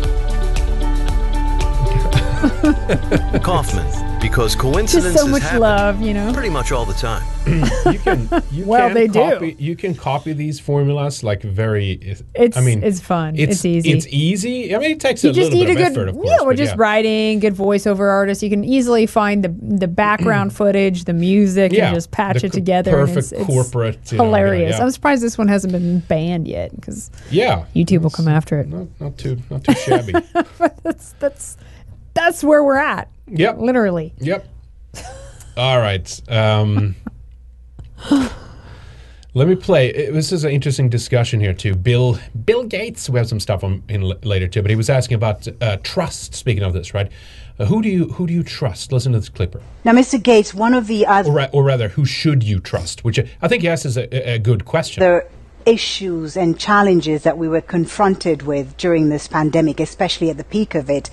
Kaufman, because coincidences Just so much happen love, you know. pretty much all the time. *clears throat* you can you *laughs* Well, can they do. copy, You can copy these formulas like very. It's- I mean, it's fun. It's easy. It's easy. I mean, it takes You a just little need bit a of good, effort, of course. yeah, we're just yeah. writing, good voiceover artists. You can easily find the the background mm. footage, the music, Yeah, and just patch the it co- together. and perfect it's, it's corporate, you know, yeah, hilarious. yeah. I'm surprised this one hasn't been banned yet because Yeah, YouTube will come after it. not, not too not too shabby. *laughs* that's that's that's where we're at. Yep. Literally. Yep. All right. Um, let me play. it- This is an interesting discussion here too. Bill Bill Gates. We have some stuff on in l- later too, but he was asking about uh, trust. Speaking of this, right? Uh, who do you who do you trust? Listen to this clipper. Now, Mr. Gates, one of the other Or, ra- or rather, who should you trust? Which I- I think yes is a, a good question. The issues and challenges that we were confronted with during this pandemic, especially at the peak of it,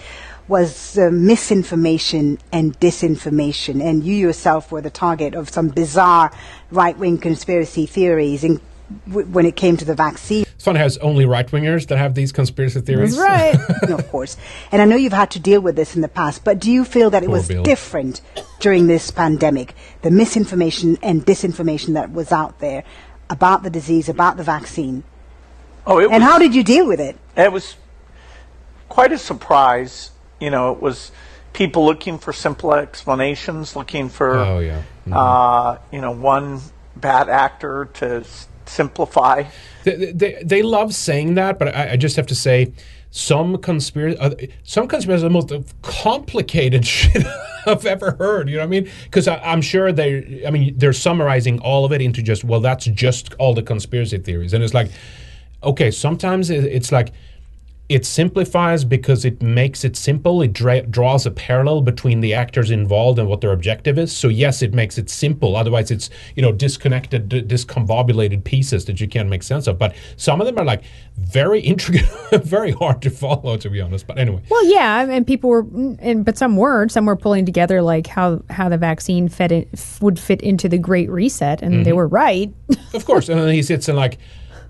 was uh, misinformation and disinformation. And you yourself were the target of some bizarre right wing conspiracy theories in, w- when it came to the vaccine. It's funny how it's only right wingers that have these conspiracy theories. Right. *laughs* Of course. And I know you've had to deal with this in the past, but do you feel that it Poor was Bill. different during this pandemic? The misinformation and disinformation that was out there about the disease, about the vaccine? Oh, it and was- how did you deal with it? It was quite a surprise. You know, it was people looking for simple explanations, looking for, Oh, yeah. uh, you know, one bad actor to s- simplify. They, they, they love saying that, but I, I just have to say, some conspiracy, uh, some conspiracy are the most complicated *laughs* shit I've ever heard. You know what I mean? Because I'm sure they, I mean, they're summarizing all of it into just, well, that's just all the conspiracy theories, and it's like, okay, sometimes it, it's like. It simplifies because it makes it simple. It dra- draws a parallel between the actors involved and what their objective is. So yes, it makes it simple. Otherwise, it's you know disconnected, d- discombobulated pieces that you can't make sense of. But some of them are like very intricate, *laughs* very hard to follow, to be honest. But anyway, Well, yeah, and people were, and but some weren't. Some were pulling together like how how the vaccine fit in, would fit into the Great Reset, and they Mhm. were right. of course. And then he sits and like,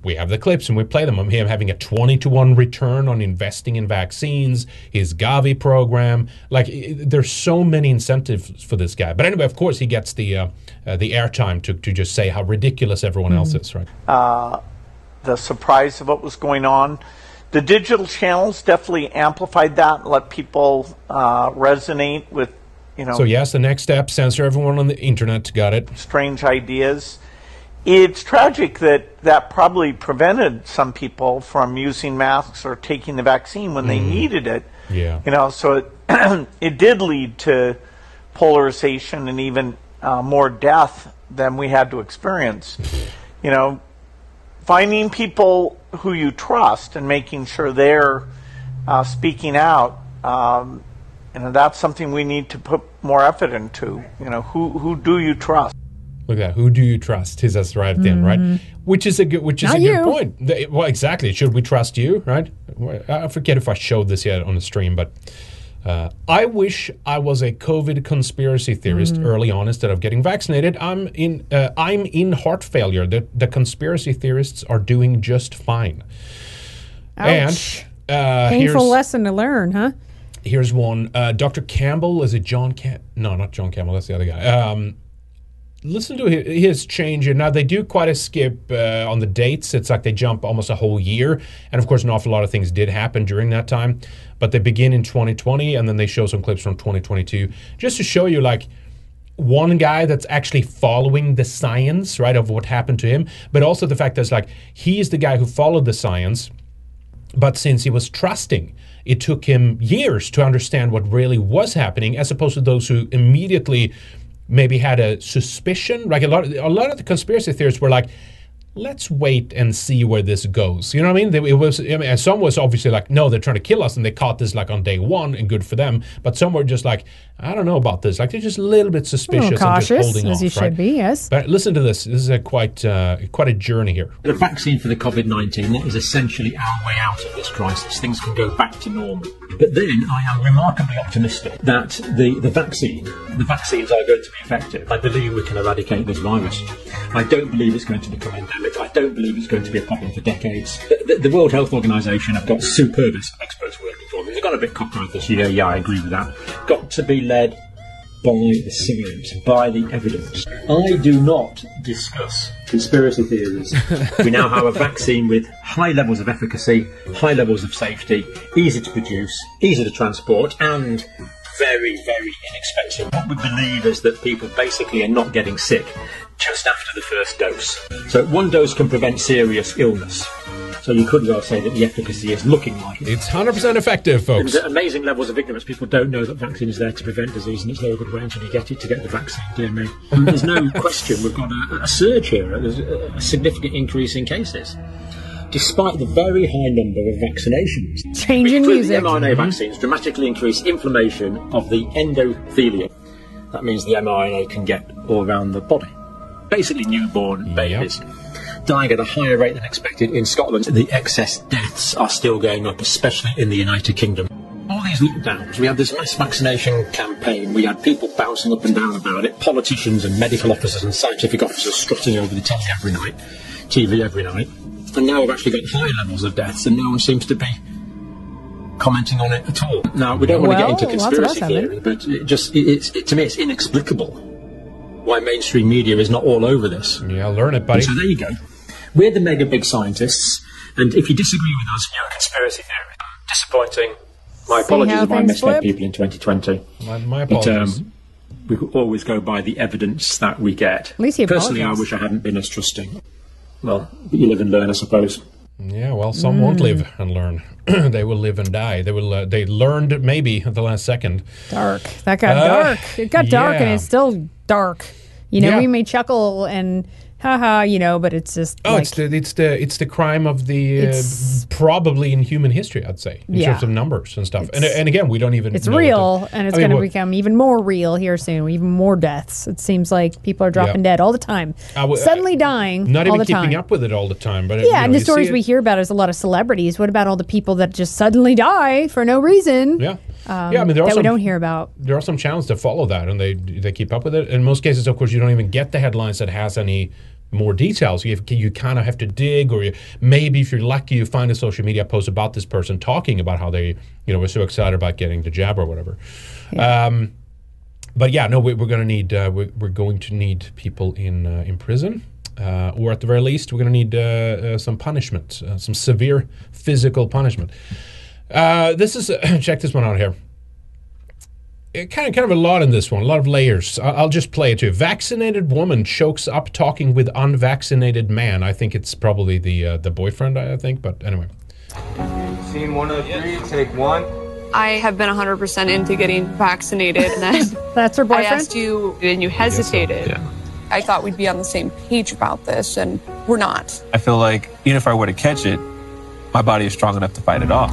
we have the clips and we play them. of him having a 20 to 1 return on investing in vaccines, his Gavi program. Like, there's so many incentives for this guy. But anyway, of course, he gets the uh, uh, the airtime to, to just say how ridiculous everyone else is, right? uh, the surprise of what was going on. The digital channels definitely amplified that and let people uh, resonate with, you know, So, yes, the next step censor everyone on the internet. Got it. strange ideas. It's tragic that that probably prevented some people from using masks or taking the vaccine when they Mm. needed it. Yeah. You know, so it, *clears throat* it did lead to polarization and even uh, more death than we had to experience. You know, finding people who you trust and making sure they're uh, speaking out. Um, you know, that's something we need to put more effort into. You know, who who do you trust? Look at that. Who do you trust? He says right at the end, right? Which is a good, which is Not a good you. point. Well, exactly. Should we trust you? Right? I forget if I showed this yet on the stream, but uh, I wish I was a COVID conspiracy theorist Mhm. early on instead of getting vaccinated. I'm in. Uh, I'm in heart failure. The the conspiracy theorists are doing just fine. Ouch. And uh, Painful lesson to learn, huh? Here's one. Uh, Dr. Campbell, is it John Cam? No, not John Campbell. That's the other guy. Um, listen to his, change here. Now, they do quite a skip uh, on the dates. It's like they jump almost a whole year. And of course, an awful lot of things did happen during that time. But they begin in 2020 and then they show some clips from 2022 just to show you, like, one guy that's actually following the science, right, of what happened to him, but also the fact that it's like he is the guy who followed the science but since he was trusting, it took him years to understand what really was happening, as opposed to those who immediately maybe had a suspicion. Like a lot, of, a lot of the conspiracy theorists were like, let's wait and see where this goes. You know what I mean? It was, I mean, and some was obviously like, no, they're trying to kill us, and they caught this like on day one, and good for them. But some were just like, I don't know about this. Like they're just a little bit A suspicious little and just cautious, holding as off. you should right? be. Yes. But listen to this. This is a quite uh, quite a journey here. The vaccine for the COVID 19, that is essentially our way out of this crisis. Things can go back to normal. But then I am remarkably optimistic that the, the vaccine, the vaccines are going to be effective. I believe we can eradicate this virus. I don't believe it's going to become endemic. I don't believe it's going to be a problem for decades. The, the, the World Health Organization have got superb experts working for them. They've got a bit cockeyed this year, yeah, I agree with that. Got to be led by the science, by the evidence. I do not discuss conspiracy theories. *laughs* we now have a vaccine with high levels of efficacy, high levels of safety, easy to produce, easy to transport, and very, very inexpensive. What we believe is that people basically are not getting sick just after the first dose. So one dose can prevent serious illness. So you could well say that the efficacy is looking like it. It's 100% effective, folks. There's amazing levels of ignorance. People don't know that vaccine is there to prevent disease, and it's no good wait until you get it to get the vaccine. Dear me. *laughs* There's no question we've got a, a surge here. There's a, a significant increase in cases. Despite the very high number of vaccinations, Changing Through music. The mRNA mm-hmm. vaccines dramatically increase inflammation of the endothelium. That means the mRNA can get all around the body. Basically, newborn babies dying at a higher rate than expected in Scotland. The excess deaths are still going up, especially in the United Kingdom. All these lockdowns, we had this mass vaccination campaign. We had people bouncing up and down about it. Politicians and medical officers and scientific officers strutting over the telly every night, TV every night. And now we've actually got higher levels of deaths, and no one seems to be commenting on it at all. Now, we don't want Well, to get into lots of us conspiracy theory, but it just it, it's it, to me it's inexplicable why mainstream media is not all over this. Yeah, learn it, buddy. So there you go. We're the mega big scientists, and if you disagree with us, you're a conspiracy theorist. Disappointing. My apologies how if I misled flip? people in 2020. My, my But apologies. um, we always go by the evidence that we get. At least you Personally, I wish I hadn't been as trusting. Well, but you live and learn, I suppose. Yeah, well, some won't Mm. live and learn. *clears throat* they will live and die. They will. Uh, they learned maybe at the last second. Dark. That got Uh, dark. It got dark, and it's still dark. You know, Yeah. we may chuckle and haha, you know, but it's just Oh, like it's the it's the it's the crime of the uh, probably in human history, I'd say, in Yeah. terms of numbers and stuff. And, and again, we don't even. it's real, the- and it's I going to become even more real here soon. Even more deaths. It seems like people are dropping Yeah. dead all the time, I w- suddenly dying Not all even the keeping time. up with it all the time, but uh, yeah, you know, and the stories we hear about is a lot of celebrities. What about all the people that just suddenly die for no reason? Yeah. Um, Yeah, I mean, there are that we some- don't hear about. there are some channels that follow that and they they keep up with it. In most cases, of course, you don't even get the headlines that has any more details. You, have, you kind of have to dig, or you, maybe if you're lucky, you find a social media post about this person talking about how they, you know, were so excited about getting the jab or whatever. Um, but yeah, no, we, we're going to need uh, we're, we're going to need people in uh, in prison. Uh, or at the very least, we're going to need uh, uh, some punishment, uh, some severe physical punishment. Uh, this is *clears throat* check this one out here it kind of kind of a lot in this one, a lot of layers. I- I'll just play it to you. Vaccinated woman chokes up talking with unvaccinated man. I think it's probably the uh, the boyfriend. I I think, but anyway. Scene one of three, take one. I have been 100% into getting vaccinated, and then *laughs* That's her boyfriend? I asked you, and you hesitated. Yeah. I thought we'd be on the same page about this, and we're not. I feel like even if I were to catch it, my body is strong enough to fight it off.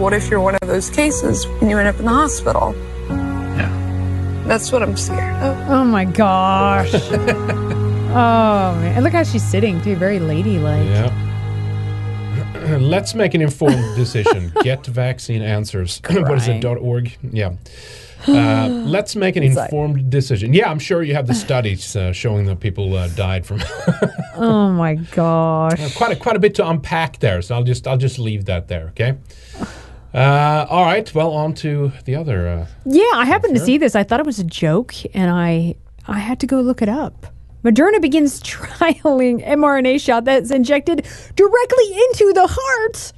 What if you're one of those cases and you end up in the hospital? Yeah. That's what I'm scared of. Oh my gosh. *laughs* oh man, and look how she's sitting too, very ladylike. Yeah. *clears throat* Let's make an informed decision. *laughs* Get vaccine answers. *clears throat* what is it? Crying. .org. Yeah. Uh, *sighs* let's make an It's like- informed decision. Yeah, I'm sure you have the *laughs* studies uh, showing that people uh, died from Oh my gosh. quite a, quite a bit to unpack there. So I'll just I'll just leave that there. Okay. Uh, all right. Well, on to the other. Uh, Yeah, I happened to see this. I thought it was a joke, and I I had to go look it up. Moderna begins *laughs* trialing mRNA shot that's injected directly into the heart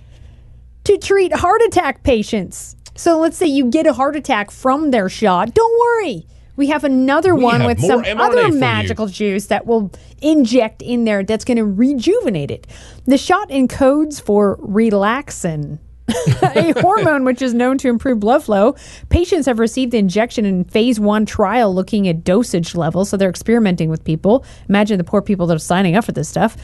to treat heart attack patients. So let's say you get a heart attack from their shot. Don't worry. We have another We one have with some mRNA other for you. magical juice that will inject in there that's going to rejuvenate it. The shot encodes for relaxin. *laughs* a hormone which is known to improve blood flow. Patients have received the injection in phase one trial looking at dosage levels. So they're experimenting with people. Imagine the poor people that are signing up for this stuff.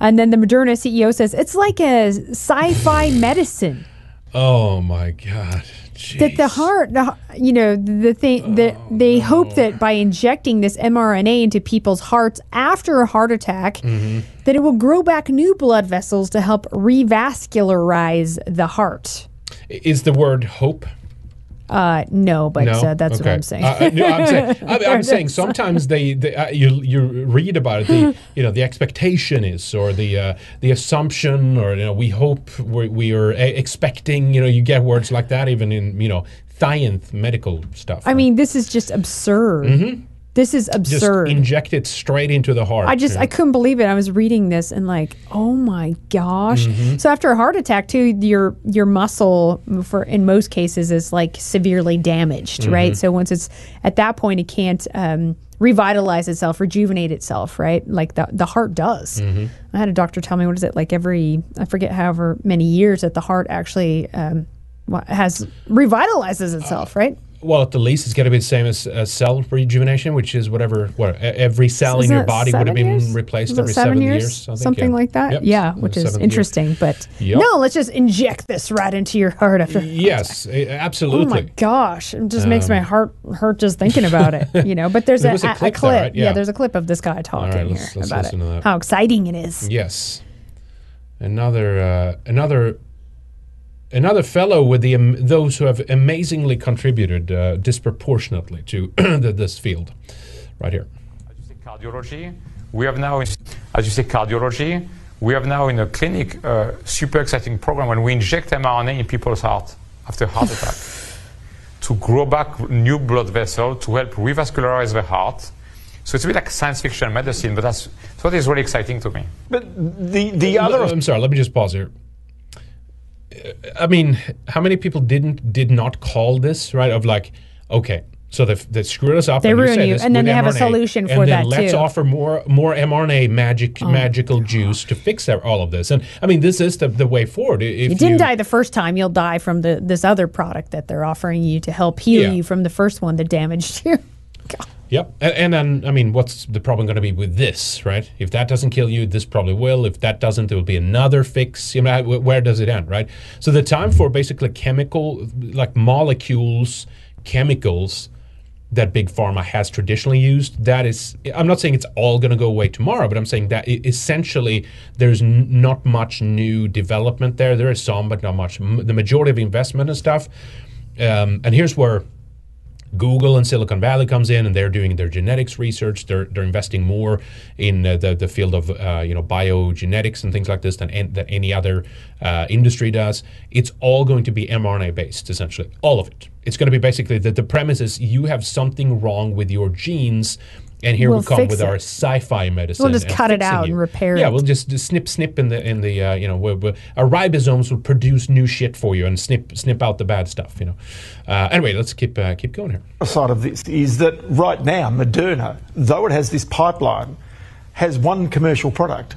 And then the Moderna CEO says it's like a sci fi medicine. Oh my God. That the heart, the, you know, the thing that they hope that by injecting this mRNA into people's hearts after a heart attack, Mm-hmm. that it will grow back new blood vessels to help revascularize the heart. Is the word hope? Uh, no, but no? uh, that's what I'm saying. Uh, uh, no, I'm saying, *laughs* I'm, I'm saying sometimes they, they uh, you you read about it. The you know the expectation is, or the uh, the assumption, or you know we hope we we are expecting. You know you get words like that even in you know science medical stuff. I mean, this is just absurd. Mhm. This is Just absurd. inject it straight into the heart. I just you I couldn't believe it. I was reading this and like, oh my gosh. Mhm. So after a heart attack too, your your muscle for in most cases is like severely damaged, right? Mhm. So once it's at that point it can't um, revitalize itself, rejuvenate itself, right? Like the the heart does. Mhm. I had a doctor tell me what is it like every I forget however many years that the heart actually um, has revitalizes itself, right? Well, at the least, it's going to be the same as cell rejuvenation, which is whatever what every cell in your body would have been years? replaced every seven seven years, years, think, something yeah. like that. Yep, Yeah, which is seventh year. interesting. But Yep. no, let's just inject this right into your heart after. Yes, absolutely. Oh my gosh! It just makes my Um, heart hurt just thinking about it. You know, but there's *laughs* There a, a a- a clip clip. right? Yeah. Yeah. there's a clip of this guy talking let's- here let's about listen it. to that. How exciting it is. Yes. Another uh, another another fellow with the um, those who have amazingly contributed uh, disproportionately to *clears throat* the, this field, right here. As you say, cardiology. We have now, as you say, cardiology. We have now in a clinic a super exciting program when we inject mRNA in people's heart after heart attack *laughs* to grow back new blood vessels to help revascularize the heart. So it's a bit like science fiction medicine, but that's that's what is really exciting to me. But the the other. I'm sorry. Let me just pause here. I mean, how many people didn't did not call this right? Of like, okay, so they they screwed us up. They ruin you, this and then they have a solution for and then that, let's too. offer more more mRNA magic Oh magical juice to fix all of this. And I mean, this is the, the way forward. If you didn't die the first time, you'll die from the this other product that they're offering you to help heal Yeah. you from the first one that damaged *laughs* you. Yep. And, then, I mean, what's the problem going to be with this, right? If that doesn't kill you, this probably will. If that doesn't, there will be another fix. You know, where does it end, right? So the time for basically chemical, like molecules, chemicals that big pharma has traditionally used, that is, I'm not saying it's all going to go away tomorrow, but I'm saying that essentially there's not much new development there. There is some, but not much. The majority of investment and stuff. Um, and here's where Google and Silicon Valley comes in, and they're doing their genetics research. They're they're investing more in uh, the the field of uh, you know biogenetics and things like this than an, than any other uh, industry does. It's all going to be mRNA based, essentially, all of it. It's going to be basically that the premise is you have something wrong with your genes. And here We'll we come with it. our sci-fi medicine. We'll just cut it out and you. repair Yeah, it. we'll just, just snip, snip in the in the uh, you know we we our ribosomes will produce new shit for you and snip snip out the bad stuff. You know. Uh, anyway, let's keep uh, keep going here. side of this is that right now, Moderna, though it has this pipeline, has one commercial product,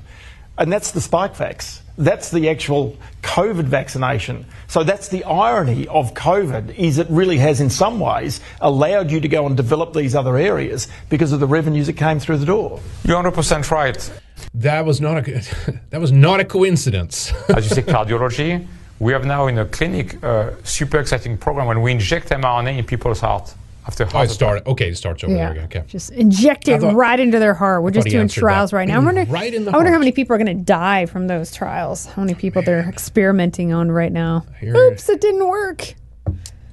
and that's the Spikevax. That's the actual COVID vaccination. So that's the irony of COVID is it really has in some ways allowed you to go and develop these other areas because of the revenues that came through the door. You're 100% right. That was not a *laughs* that was not a coincidence. *laughs* As you say, cardiology. We have now in a clinic a super exciting program when we inject mRNA in people's heart after heart Oh, it started. Okay, it starts over Yeah. there again. Okay. Just inject it thought- right into their heart. We're just doing trials that. right now. I wonder, Right in the I wonder how many people are going to die from those trials. How many people they're experimenting on right now? Here- Oops, it didn't work.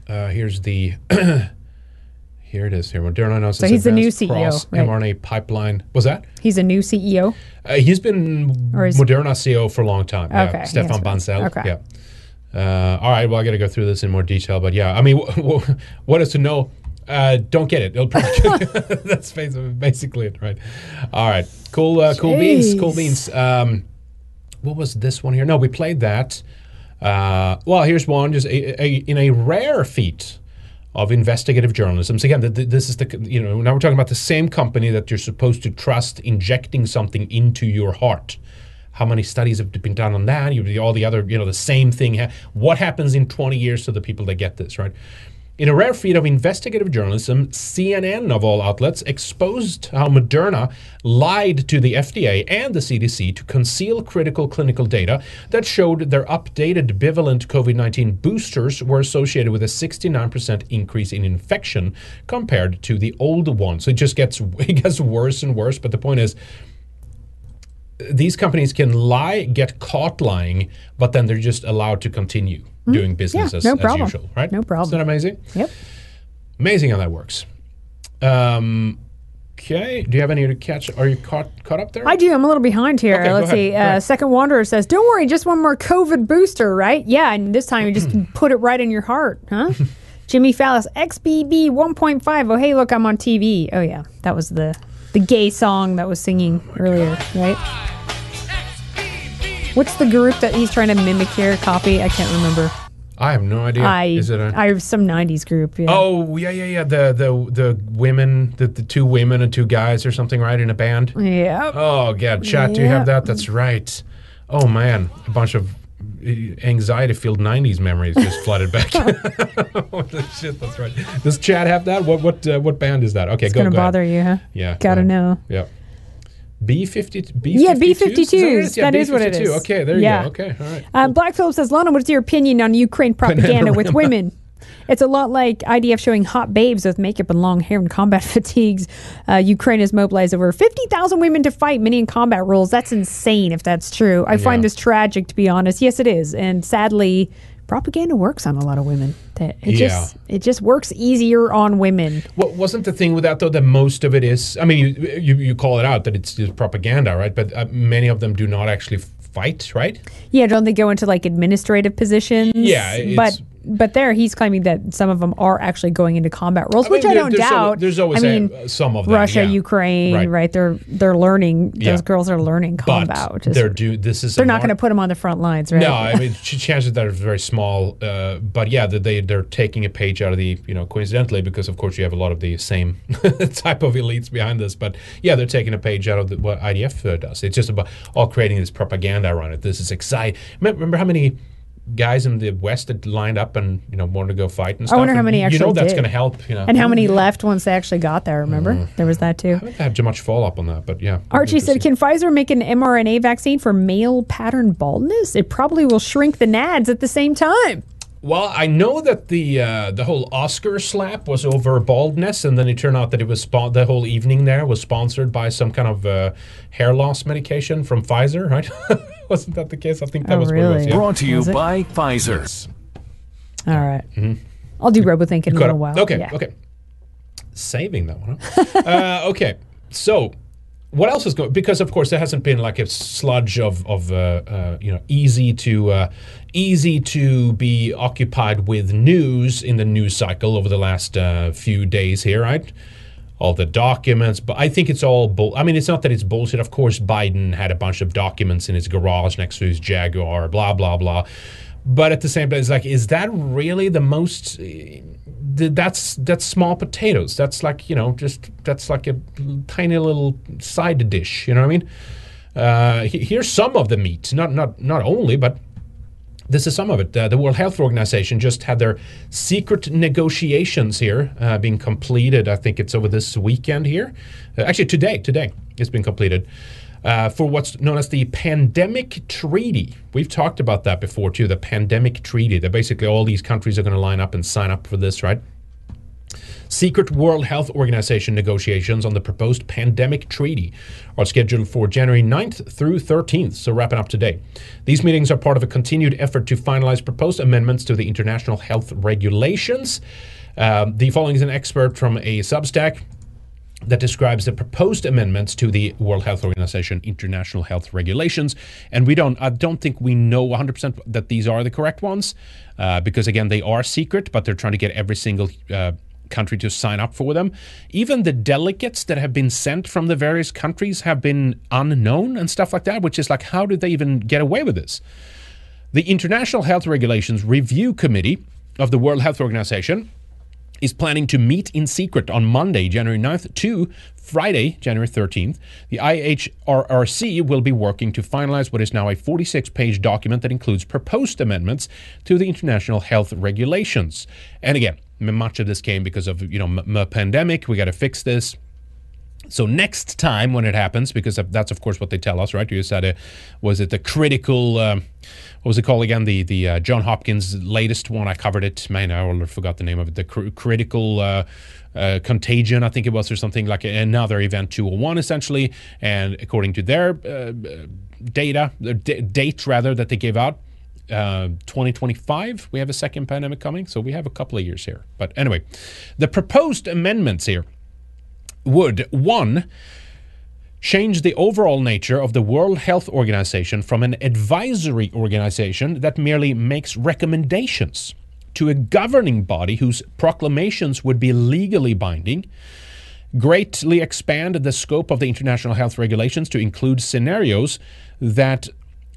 Uh, here's the. *clears throat* here it is. Here, Moderna announced So its he's the new CEO, cross right? mRNA pipeline. Was that? He's a new CEO. Uh, he's been Or is- Moderna CEO for a long time. Yeah, Okay, Stéphane yes, Bancel. okay. Yeah. Uh, all right. Well, I got to go through this in more detail, but yeah, I mean, *laughs* wh- wh- what is to know? Uh, don't get it. It'll probably. *laughs* *laughs* That's basically, it, right? All right. Cool. Uh, cool beans. Cool beans. Um, what was this one here? No, we played that. Uh, well, here's one. Just a, a, in a rare feat of investigative journalism. So again, th- th- this is the you know now we're talking about the same company that you're supposed to trust injecting something into your heart. how many studies have been done on that? You all the other, you know, the same thing. Ha- What happens in 20 years to the people that get this, right? In a rare feat of investigative journalism, CNN, of all outlets, exposed how Moderna lied to the FDA and the CDC to conceal critical clinical data that showed their updated bivalent COVID 19 boosters were associated with a 69% increase in infection compared to the old ones. So it just gets, *laughs* it gets worse and worse. But the point is, these companies can lie, get caught lying, but then they're just allowed to continue doing business Yeah, as, no as problem. usual, right? No problem. Isn't that amazing? Yep. Amazing how that works. Um, okay. Do you have any to catch? Are you caught caught up there? I do. I'm a little behind here. Okay, Let's see. Uh. Second Wanderer says, "Don't worry, just one more COVID booster, right? Yeah, and this time you just *clears throat* put it right in your heart, huh?" *laughs* Jimmy Fallis, XBB 1.5. Oh, hey, look, I'm on TV. Oh yeah, that was the the gay song that was singing earlier, right? What's the group that he's trying to mimic here? Copy? I can't remember. I have no idea. I Is it a? I have some '90s group. Yeah. Oh yeah, yeah, yeah. The the the women, the, the two women and two guys or something, right? In a band. Yeah. Oh god, chat. Do you have that? That's right. Oh man, a bunch of anxiety-filled '90s memories just flooded back. Holy *laughs* *laughs* shit, that's right. Does Chad have that? What what uh, what band is that? Okay, it's go. gonna go ahead. bother you, huh? Yeah. Gotta go ahead. know. Yeah. B fifty B Yeah, what it B-52s. Yeah, That is what it B-52. is. Okay, there you Yeah. go. Okay, all right. Um, Black Phillip says, Lana, what's your opinion on Ukraine propaganda with women? *laughs* It's a lot like IDF showing hot babes with makeup and long hair and combat *laughs* fatigues. Uh, Ukraine has mobilized over 50,000 women to fight, many in combat roles. That's insane if that's true. I find this tragic, to be honest. Yes, it is. And sadly, propaganda works on a lot of women. It, Yeah. just, it just works easier on women. What wasn't the thing with that though that most of it is? I mean, you you, you call it out that it's just propaganda, right? But uh, many of them do not actually fight, right? Yeah, don't they go into like administrative positions? Yeah, but but there he's claiming that some of them are actually going into combat roles, I mean, which I don't there's doubt. there's always I a- mean, some of them, Russia, yeah. Ukraine, Right. right. They're they're learning. Yeah. Those girls are learning combat, but they're do this is they're not mar- going to put them on the front lines, right? No, I mean ch- chances that are very small. Uh, but yeah, that they they're taking a page out of the you know coincidentally because of course you have a lot of the same *laughs* type of elites behind this. But yeah, they're taking a page out of the, what IDF uh, does. It's just about all creating this propaganda around it. This is exciting. Remember how many guys in the West that lined up and you know wanted to go fight and stuff. I wonder how And many You know that's going to help. You know, and how many left once they actually got there? Remember, Mm. there was that too. I haven't had too much follow up on that, but yeah. Archie said, "Can Pfizer make an mRNA vaccine for male pattern baldness? It probably will shrink the nads at the same time." Well, I know that the uh, the whole Oscar slap was over baldness, and then it turned out that it was spon- the whole evening there was sponsored by some kind of uh, hair loss medication from Pfizer, right? *laughs* Wasn't that the case? I think that Oh, was what it was. Yeah. Brought to you by Pfizer. All right. I'll do RoboThink in a little while. Okay, Yeah. okay. Saving that one. Huh? *laughs* uh, okay, so what else is going? Because of course there hasn't been like a sludge of of uh, uh, you know easy to uh, easy to be occupied with news in the news cycle over the last uh, few days here, right? All the documents, but I think it's all bull. I mean, it's not that it's bullshit. Of course, Biden had a bunch of documents in his garage next to his Jaguar, blah blah blah. But at the same time, it's like, is that really the most? eh, That's that's small potatoes. That's like you know, just that's like a tiny little side dish. You know what I mean? Uh, here's some of the meat, not not not only, but this is some of it. Uh, the World Health Organization just had their secret negotiations here uh, being completed. I think it's over this weekend here. Uh, actually, today, today it's been completed uh, for what's known as the Pandemic Treaty. We've talked about that before too. The Pandemic Treaty. That basically all these countries are going to line up and sign up for this, right? Secret World Health Organization negotiations on the proposed pandemic treaty are scheduled for January 9th through 13th, so wrapping up today. These meetings are part of a continued effort to finalize proposed amendments to the international health regulations. Um, the following is an expert from a Substack that describes the proposed amendments to the World Health Organization international health regulations. And we don't, I don't think we know 100% that these are the correct ones, uh, because again, they are secret, but they're trying to get every single uh, country to sign up for them. Even the delegates that have been sent from the various countries have been unknown and stuff like that, which is like, how did they even get away with this? The International Health Regulations Review Committee of the World Health Organization is planning to meet in secret on Monday, January 9th to Friday, January 13th. The IHRRC will be working to finalize what is now a 46 page document that includes proposed amendments to the international health regulations. And again, much of this came because of you know m- m- pandemic. We got to fix this. So next time when it happens, because that's of course what they tell us, right? You said, uh, was it the critical? Um, what was it called again? The the uh, John Hopkins latest one. I covered it. Man, I already forgot the name of it. The cr- critical. Uh, uh, contagion, I think it was, or something like another event 201, essentially. And according to their uh, data, d- date rather that they gave out, uh, 2025, we have a second pandemic coming. So we have a couple of years here. But anyway, the proposed amendments here would one change the overall nature of the World Health Organization from an advisory organization that merely makes recommendations to a governing body whose proclamations would be legally binding, greatly expand the scope of the international health regulations to include scenarios that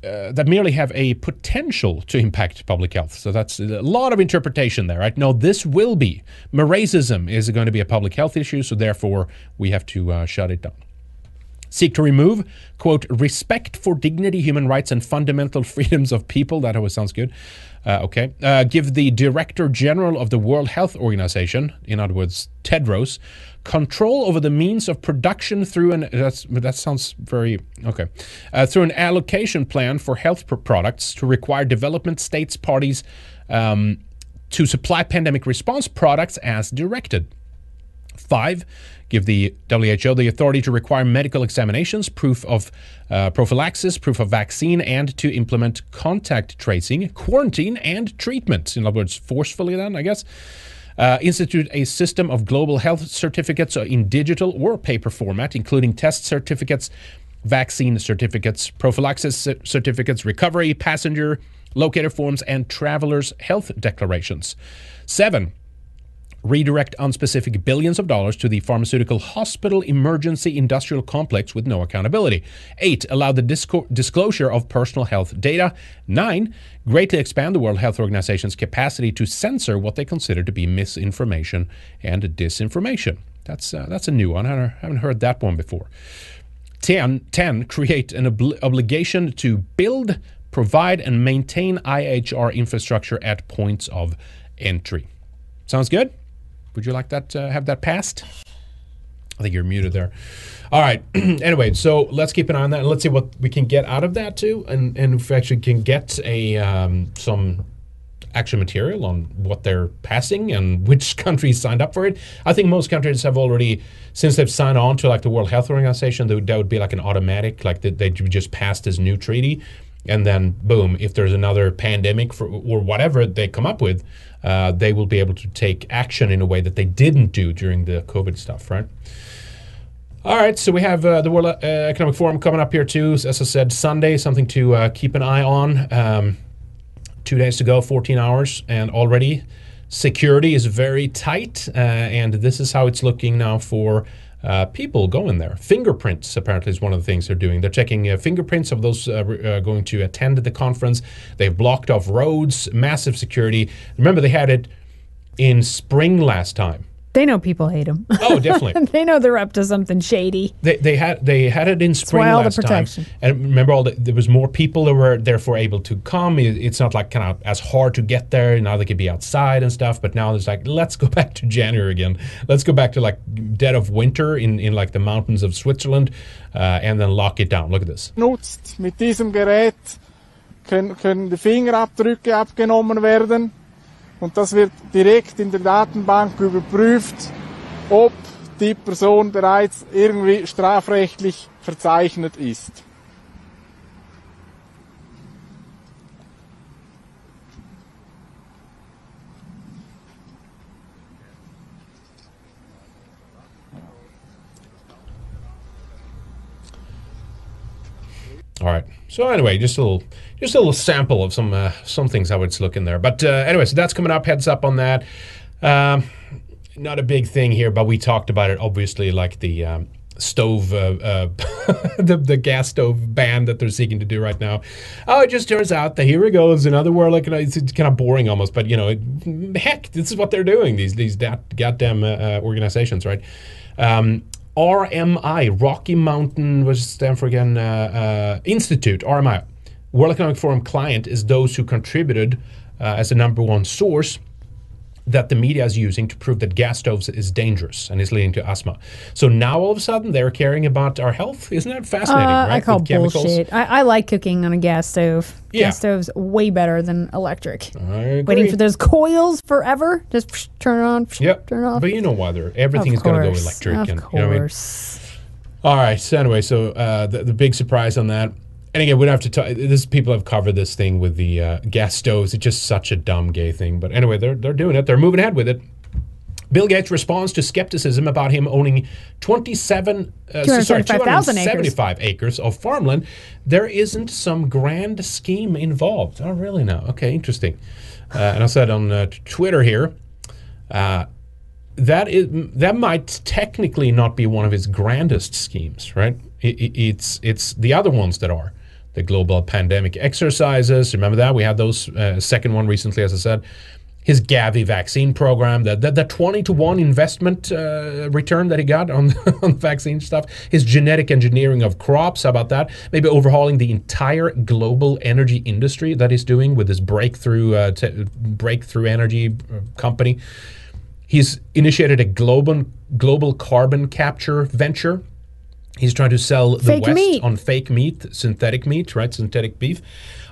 uh, that merely have a potential to impact public health. So that's a lot of interpretation there, right? No, this will be. Racism is going to be a public health issue, so therefore we have to uh, shut it down. Seek to remove, quote, respect for dignity, human rights, and fundamental *laughs* freedoms of people. That always sounds good. Uh, okay. Uh, give the Director General of the World Health Organization, in other words, Tedros, control over the means of production through an that's that sounds very okay uh, through an allocation plan for health pr- products to require development states parties um, to supply pandemic response products as directed. Five, give the WHO the authority to require medical examinations, proof of uh, prophylaxis, proof of vaccine, and to implement contact tracing, quarantine, and treatment. In other words, forcefully, then, I guess. Uh, institute a system of global health certificates in digital or paper format, including test certificates, vaccine certificates, prophylaxis cer- certificates, recovery, passenger locator forms, and travelers' health declarations. Seven, redirect unspecific billions of dollars to the pharmaceutical hospital emergency industrial complex with no accountability. Eight, allow the disco- disclosure of personal health data. Nine, greatly expand the World Health Organization's capacity to censor what they consider to be misinformation and disinformation. That's, uh, that's a new one. I haven't heard that one before. 10, 10 create an obli- obligation to build, provide, and maintain IHR infrastructure at points of entry. Sounds good? Would you like that? Uh, have that passed? I think you're muted there. All right. *clears throat* anyway, so let's keep an eye on that and let's see what we can get out of that too, and and if we actually can get a um, some actual material on what they're passing and *laughs* which countries signed up for it. I think most countries have already, since they've signed on to like the World Health Organization, that would, be like an automatic, like that they just passed this new treaty, and then boom, if there's another pandemic for, or whatever they come up with, uh, they will be able to take action in a way that they didn't do during the COVID stuff, right? All right, so we have uh, the World uh, Economic Forum coming up here too. As I said, Sunday, something to uh, keep an eye on. Um, two days to go, 14 hours, and already security is very tight. Uh, and this is how it's looking now for uh, people going there. Fingerprints apparently is one of the things they're doing. They're checking uh, fingerprints of those uh, uh, going to attend the conference. They've blocked off roads, massive security. Remember, they had it in spring last time. They know people hate them. Oh, definitely. *laughs* they know they're up to something shady. They, they had they had it in spring why all the last time, protection. and remember all the, there was more people that were therefore able to come. It- it's not like kind of as hard to get there now. They could be outside and stuff, but now it's like let's go *laughs* back to January again. Let's go back to like dead of winter in in like the mountains of Switzerland, uh, and then lock it down. Look at this. nutzt. Mit diesem Gerät können, können die Fingerabdrücke abgenommen werden und das wird direkt in der Datenbank überprüft, ob die Person bereits irgendwie strafrechtlich verzeichnet ist. All right. So anyway, just a little, just a little sample of some uh, some things how it's looking there. But uh, anyway, so that's coming up. Heads up on that. Um, not a big thing here, but we talked about it. Obviously, like the um, stove, uh, uh, *laughs* the the gas stove ban that they're seeking to do right now. Oh, it just turns out that here it goes another world. Like it's, it's kind of boring almost, but you know, it, heck, this is what they're doing. These these da- goddamn uh, uh, organizations, right? Um, RMI, Rocky Mountain, was stand for again? Institute, RMI, World Economic Forum client is those who contributed uh, as the number one source that the media is using to prove that gas stoves is dangerous and is leading to asthma. So now all of a sudden they're caring about our health. Isn't that fascinating? Uh, right? I call bullshit. I, I like cooking on a gas stove. Yeah. Gas stove's way better than electric. Waiting for those coils forever. Just psh, turn it on, psh, Yep. turn it off. But you know why everything Of is going to go electric. of and, You know I mean? course. All right. So anyway, so uh, the, the big surprise on that, and again, we don't have to talk. This people have covered this thing with the uh, gas stoves. It's just such a dumb gay thing. But anyway, they're they're doing it. They're moving ahead with it. Bill Gates responds to skepticism about him owning 27, uh, sorry, 275,000 acres. 275 acres of farmland. There isn't some grand scheme involved. Oh, really? Now, okay, interesting. Uh, and I said on uh, Twitter here, uh, that is that might technically not be one of his grandest schemes, right? It, it- it's it's the other ones that are the global pandemic exercises. Remember that we had those uh, second one recently, as I said. His Gavi vaccine program, the, the, the 20 to 1 investment uh, return that he got on, *laughs* on vaccine stuff, his genetic engineering of crops, how about that? Maybe overhauling the entire global energy industry that he's doing with this breakthrough, uh, breakthrough energy uh, company. He's initiated a global global carbon capture venture. He's trying to sell the Fake West meat. on fake meat, synthetic meat, right? Synthetic beef.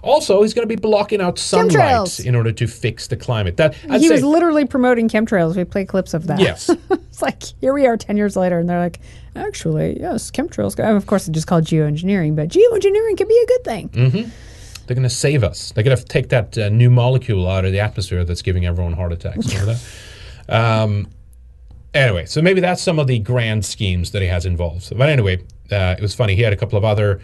Also, he's going to be blocking out sunlight Chemtrails. in order to fix the climate. That I'd he say, was literally promoting chemtrails. We play clips of that. Yes. *laughs* it's like here we are ten years later, and they're like, actually, yes, chemtrails. Of course, it's just called geoengineering, but geoengineering can be a good thing. Mhm. They're going to save us. They're going to take that uh, new molecule out of the atmosphere that's giving everyone heart attacks. *laughs* Remember that? Um, anyway, so maybe that's some of the grand schemes that he has involved. But anyway, uh, it was funny. He had a couple of other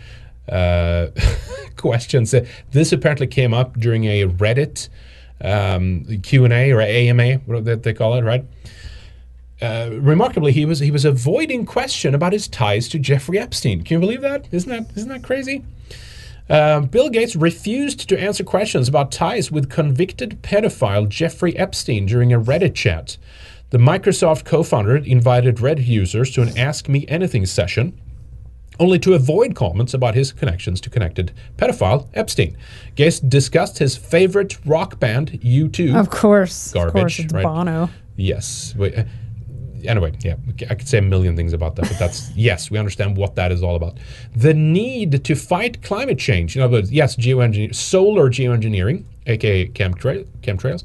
uh, *laughs* questions. This apparently came up during a Reddit um, Q and A or AMA, what they call it, right? Uh, remarkably, he was he was avoiding question about his ties to Jeffrey Epstein. Can you believe that? Isn't that isn't that crazy? Uh, Bill Gates refused to answer questions about ties with convicted pedophile Jeffrey Epstein during a Reddit chat. The Microsoft co founder invited Reddit users to an Ask Me Anything session, only to avoid comments about his connections to connected pedophile Epstein. Guest discussed his favorite rock band, U2. Of course, Garbage, of course, it's right? Bono. Yes. Uh, anyway, yeah, I could say a million things about that, but that's *laughs* yes, we understand what that is all about. The need to fight climate change. In other words, yes, geoengineering, solar geoengineering, aka chemtrail, chemtrails.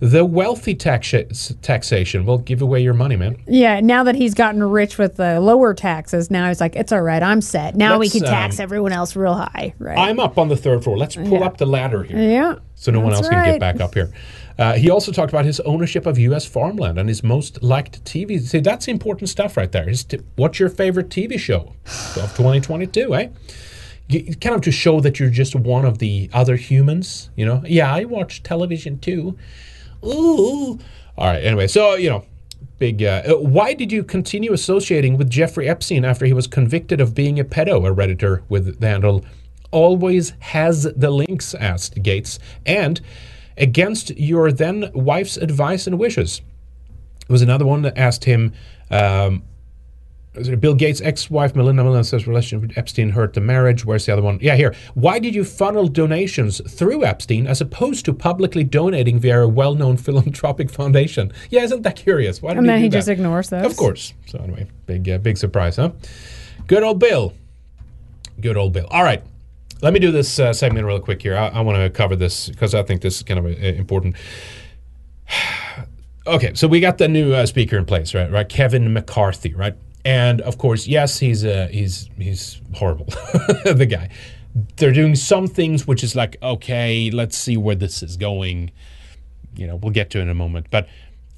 The wealthy taxa- taxation will give away your money, man. Yeah, now that he's gotten rich with the lower taxes, now he's like, it's all right, I'm set. Now we Let's, can tax um, everyone else real high, right? I'm up on the third floor. Let's pull Yeah. up the ladder here. yeah. so no one else can get back up here. Uh, he also talked about his ownership of U.S. farmland and his most liked TV. See, that's important stuff right there. His t- what's your favorite TV show of 2022, eh? You- kind of to show that you're just one of the other humans, you know? Yeah, I watch television too. Ooh. All right, anyway, so, you know, big. Uh, uh, why did you continue associating with Jeffrey Epstein after he was convicted of being a pedo? A Redditor with the handle always has the links, asked Gates, and against your then wife's advice and wishes. There was another one that asked him. Um, it Bill Gates' ex-wife Melinda Melinda says relationship with Epstein hurt the marriage. Where's the other one? Yeah, here. Why did you funnel donations through Epstein as opposed to publicly donating via a well-known *laughs* philanthropic foundation? Yeah, isn't that curious? Why did And then he that? just ignores those. Of course. So anyway, big uh, big surprise, huh? Good old Bill. Good old Bill. All right. Let me do this uh, segment real quick here. I, I want to cover this because I think this is kind of uh, important. *sighs* okay, so we got the new uh, speaker in place, right? Right, Kevin McCarthy, right? And of course, yes, he's uh, he's he's horrible, *laughs* the guy. They're doing some things which is like, okay, let's see where this is going. You know, we'll get to in a moment, but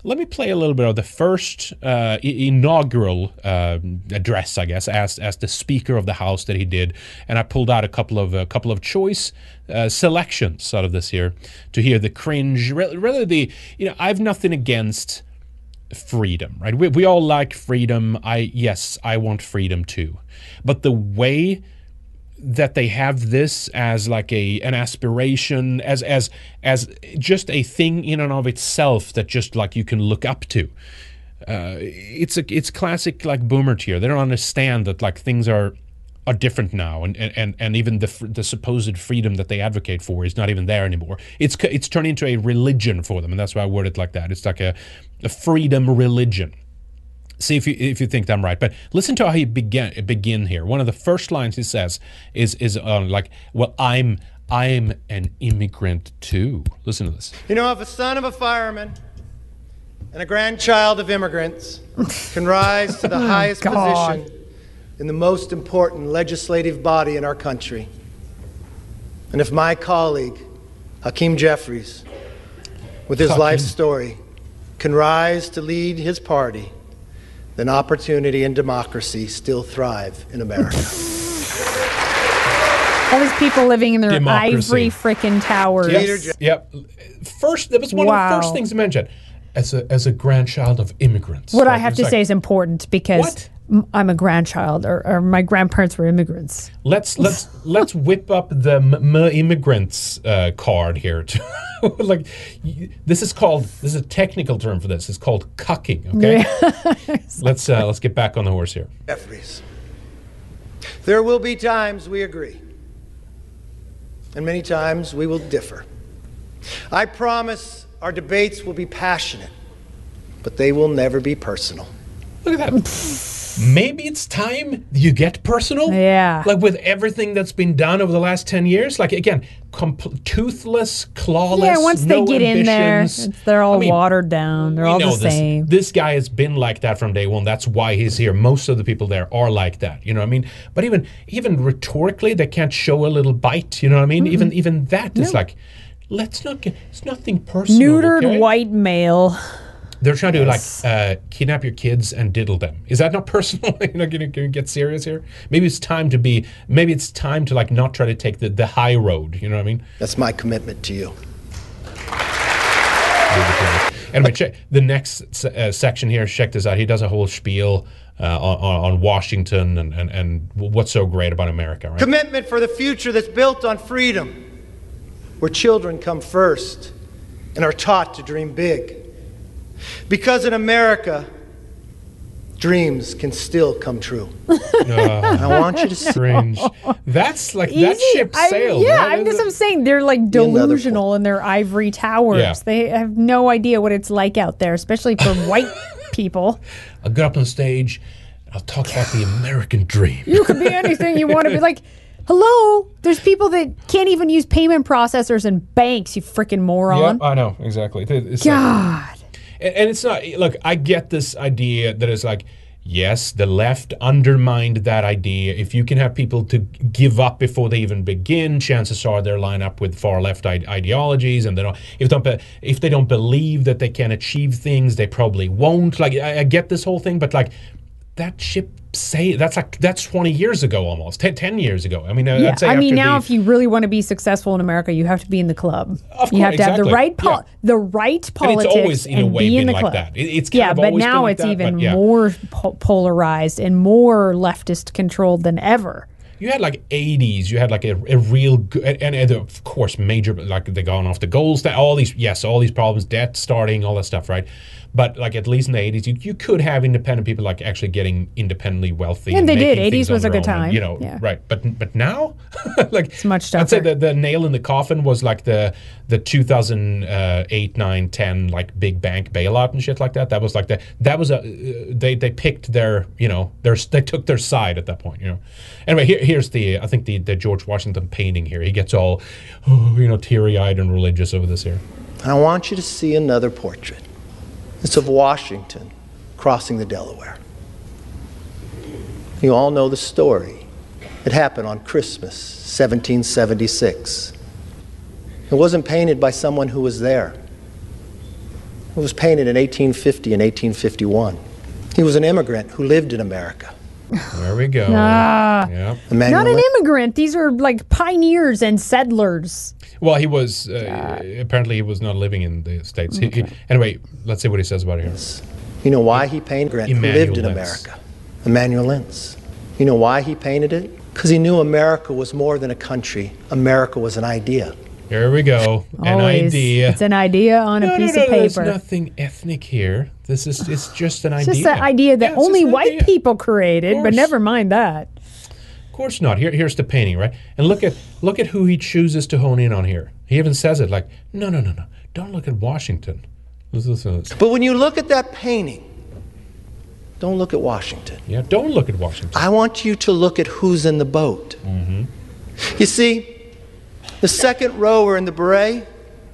let me play a little bit of the first uh, inaugural um address, I guess, as as the Speaker of the House that he did, and I pulled out a couple of a couple of choice uh, selections out of this here to hear the cringe, re- really the you know I've nothing against freedom, right? We, we all like freedom. I yes, I want freedom too, but the way that they have this as like a an aspiration as as as just a thing in and of itself that just like you can look up to uh, it's a it's classic like boomer tier they don't understand that like things are are different now and and and even the the supposed freedom that they advocate for is not even there anymore it's it's turned into a religion for them and that's why i word it like that it's like a, a freedom religion see if you if you think I'm right. But listen to how he begin begin here. One of the first lines he says is is uh, like, "Well, I'm I'm an immigrant too." Listen to this. You know, if a son of a fireman and a grandchild of immigrants can rise to the Oh, *laughs* highest God. position in the most important legislative body in our country, and if my colleague, Hakeem Jeffries, with his Hakeem. life story, can rise to lead his party, then opportunity and democracy still thrive in America. All these people living in their Democracy. ivory frickin' towers. Yes. Yep. First, that was one of the first things he mentioned. As a as a grandchild of immigrants. What I have to like, say is important because m- I'm a grandchild, or, or my grandparents were immigrants. Let's let's *laughs* let's whip up the m- m- immigrants uh, card here. too. *laughs* like this is called this is a technical term for this. It's called cucking. Okay. *laughs* let's uh, let's get back on the horse here. Jeffries. There will be times we agree, and many times we will differ. I promise our debates will be passionate, but they will never be personal. Look at that. Maybe it's time you get personal. Yeah. Like with everything that's been done over the last 10 years. Like, again, compl- toothless, clawless. yeah, once they no get in there, they're all I mean, watered down. They're all the this. same. This guy has been like that from day one. That's why he's here. Most of the people there are like that. You know what I mean? But even even rhetorically, they can't show a little bite. You know what I mean? Even even that is No. like, let's not get. It's nothing personal. Neutered okay? white male. They're trying to like uh, kidnap your kids and diddle them. Is that not *laughs* personal? *laughs* you know, can you, get serious here? Maybe it's time to be. Maybe it's time to like not try to take the, the high road. You know what I mean? That's my commitment to you. Anyway, check the next uh, section here. Check this out. He does a whole spiel uh, on, on on Washington and, and, and what's so great about America, right? Commitment for the future that's built on freedom, where children come first and are taught to dream big. Because in America, dreams can still come true. Ah. I want you to *laughs* see. Strange. That's like that Easy. ship I- sailed. yeah, right? I'm just I'm saying they're like delusional in their ivory towers. Yeah. They have no idea what it's like out there, especially for *laughs* white people. I'll get up on stage. I'll talk about the American dream. You could be *laughs* anything you want to be. Like, hello, there's people that can't even use payment processors and banks. You freaking moron. Yeah, I know exactly. It's like- God. And, and it's not look i get this idea that it's like yes the left undermined that idea. If you can have people to give up before they even begin chances are they'll line up with far left ide- ideologies and they don't if, don't if they don't believe that they can achieve things they probably won't. Like i, I get this whole thing but like that ship say that's like that's 20 years ago almost 10, 10 years ago i mean uh, Yeah, I mean, now the- if you really want to be successful in America, you have to be in the club. Of you have to have the right, pol- Yeah. the right And it's politics, always, in a way, be in been the like club. that. It- it's yeah, of but now like it's that, even yeah. more po- polarized and more leftist controlled than ever. you had like 80s you had like a, a real good and, and of course major like they gone off the goals that all these yes all these problems debt starting all that stuff right but like at least in the 80s you, you could have independent people like actually getting independently wealthy And they did. 80s was a good own and, time. you know Yeah. right but but now *laughs* like it's much tougher. i'd say tougher. the, the nail in the coffin was like the the 2008 9 10 like big bank bailout and shit like that that was like the that was a uh, they they picked their you know their they took their side at that point you know anyway here, here's the i think the the george washington painting here he gets all oh, *sighs* you know teary-eyed and religious over this here I want you to see another portrait. It's of Washington crossing the Delaware. You all know the story. It happened on Christmas, 1776. It wasn't painted by someone who was there. It was painted in 1850 and 1851. He was an immigrant who lived in America. there we go Ah. yeah Not an immigrant. These are like pioneers and settlers. Well he was uh, apparently he was not living in the states He- he- anyway let's see what he says about it here You know why he painted it? Who Emmanuel lived in Lentz. America? Emmanuel Lentz. You know why he painted it? Because he knew America was more than a country. America was an idea. Here we go. An Always. idea. It's an idea on a piece no, no, of There's paper. nothing ethnic here. This is it's just an It's idea. just an idea that Yeah, only white idea. people created, but never mind that. Of course not. Here, here's the painting, right? And look at look at who he chooses to hone in on here. He even says it like, no, no, no, no. Don't look at Washington. Listen, listen, listen. But when you look at that painting, don't look at Washington. Yeah, don't look at Washington. I want you to look at who's in the boat. Mm-hmm. You see, the second rower in the beret,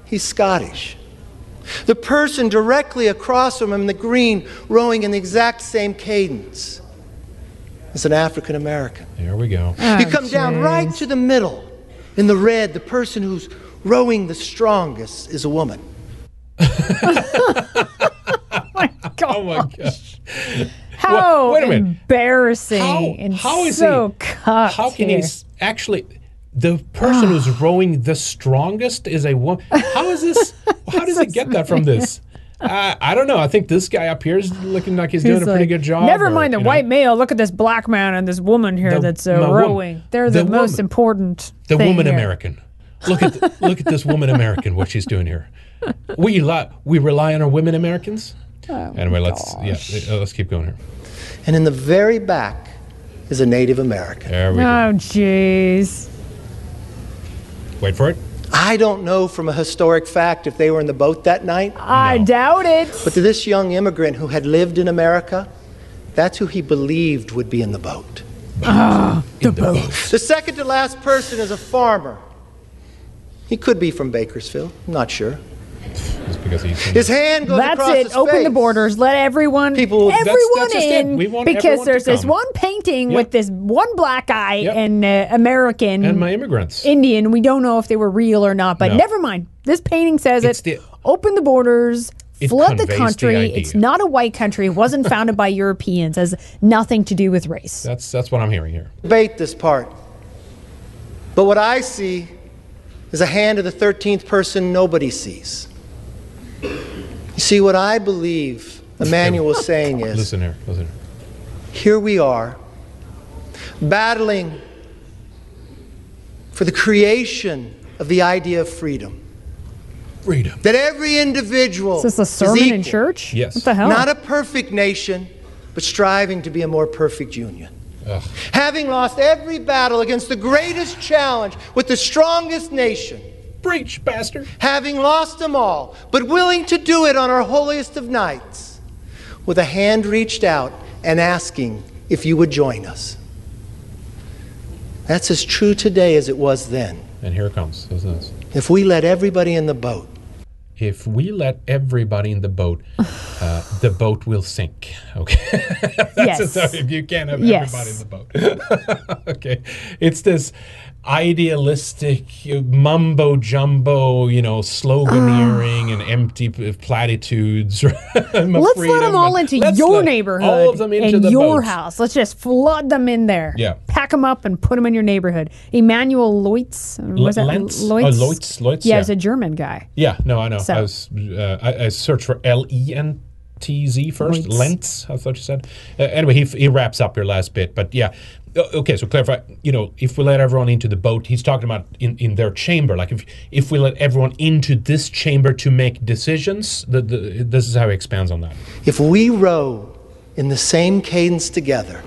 he's Scottish. The person directly across from him in the green, rowing in the exact same cadence, is an African American. There we go. Oh, you come down right to the middle in the red, the person who's rowing the strongest is a woman. *laughs* Oh, *laughs* oh my gosh. How wait a minute. embarrassing How, and how is so he? cucked How can he here. s- actually? The person who's *sighs* rowing the strongest is a woman. How is this? How *laughs* does he get that from this? Uh, I don't know. I think this guy up here is looking like he's, doing a pretty like, good job. Never or, mind the you know. white male. Look at this black man and this woman here The- that's uh, wom- rowing. They're the, the most woman. important. The thing woman here. American. Look at th- look at this woman American. What she's doing here. We li- we rely on our women Americans. Oh, anyway, let's yeah, uh, let's keep going here. And in the very back is a Native American. There we go. Oh, jeez. Wait for it. I don't know from a historic fact if they were in the boat that night. I doubt it. But to this young immigrant who had lived in America, that's who he believed would be in the boat. Ah, the boat. The second to last person is a farmer. He could be from Bakersfield, I'm not sure. It's because he's His hand goes That's across it. his Open the borders. Let everyone, People- everyone That's- that's just in. We want because everyone there's this one painting Yep. with this one black guy Yep. and uh, American and my immigrants. Indian. We don't know if they were real or not, but No. never mind. This painting says It's it. the- Open the borders. It Flood the conveys the country. it's not a white country. It wasn't *laughs* founded by Europeans. Has nothing to do with race. That's that's what I'm hearing here. Debate this part. But what I see is a hand of the 13th person nobody sees. You see, what I believe Emmanuel is saying is Listen here. Listen. Here. here we are battling for the creation of the idea of freedom. Freedom. That every individual Is this a is sermon in church? Yes. What the hell? Not a perfect nation, but striving to be a more perfect union. Ugh. Having lost every battle against the greatest challenge with the strongest nation. Preach, bastard. Having lost them all, but willing to do it on our holiest of nights, with a hand reached out and asking if you would join us. That's as true today as it was then. And here it comes. To this. If we let everybody in the boat, If we let everybody in the boat, *laughs* uh, the boat will sink. Okay. *laughs* That's Yes. So if you can't have Yes. everybody in the boat. *laughs* okay. It's this idealistic uh, mumbo jumbo, you know, sloganeering and empty platitudes. *laughs* Let's let them all into your neighborhood All of them into and the your boat. house. Let's just flood them in there. Yeah. Pack them up and put them in your neighborhood. Emmanuel Leutz. Was that Lentz? Leutz? Oh, Leutz, Leutz, yeah, yeah. he's a German guy. Yeah, no, I know. So- I was uh, I, I searched for L E N T Z first. Lentz. Lentz, I thought you said. Uh, anyway, he, he wraps up your last bit, but yeah. Uh, Okay, so clarify. You know, if we let everyone into the boat, he's talking about in, in their chamber. Like if if we let everyone into this chamber to make decisions, the, the, this is how he expands on that. if we row in the same cadence together,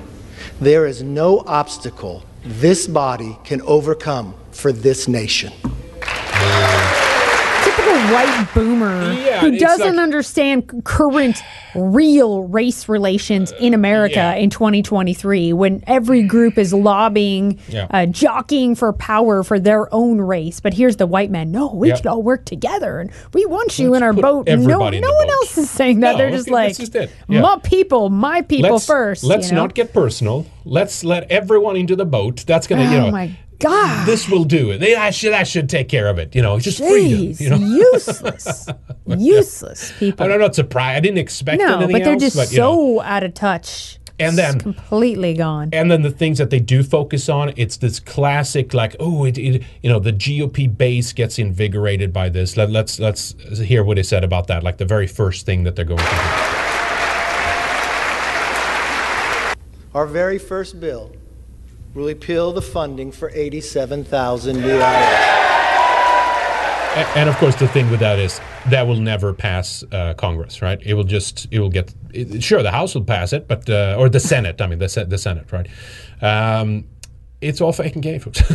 there is no obstacle this body can overcome for this nation. White boomer Yeah, who doesn't like- understand current real race relations in America in 2023 when every group is lobbying, Yeah. uh, jockeying for power for their own race. But here's the white man. No, we Yeah. should all work together and we want you in our boat. No, no one boat. else is saying that. No, They're just okay, like, just. Yeah. my people, my people let's, first. Let's you know? not get personal. Let's let everyone into the boat. That's gonna, you Oh know. My God. This will do it. They- I should, I should take care of it. You know, it's just freedom. You know, *laughs* useless. *laughs* useless people. I'm not surprised. I didn't expect No, anything but they're else. just but, you know. so out of touch. And It's then- completely gone. And then the things that they do focus on, it's this classic, like, oh, it, it you know, the GOP base gets invigorated by this. Let, let's let's hear what he said about that. Like the very first thing that they're going to do. our very first bill will repeal the funding for 87,000 new hours. A- And of course, the thing with that is that will never pass uh, Congress, right? It will just, it will get, it, sure, the House will pass it, but uh, or the Senate. I mean, the the Senate, right? Um, it's all fake and gay, folks. *laughs*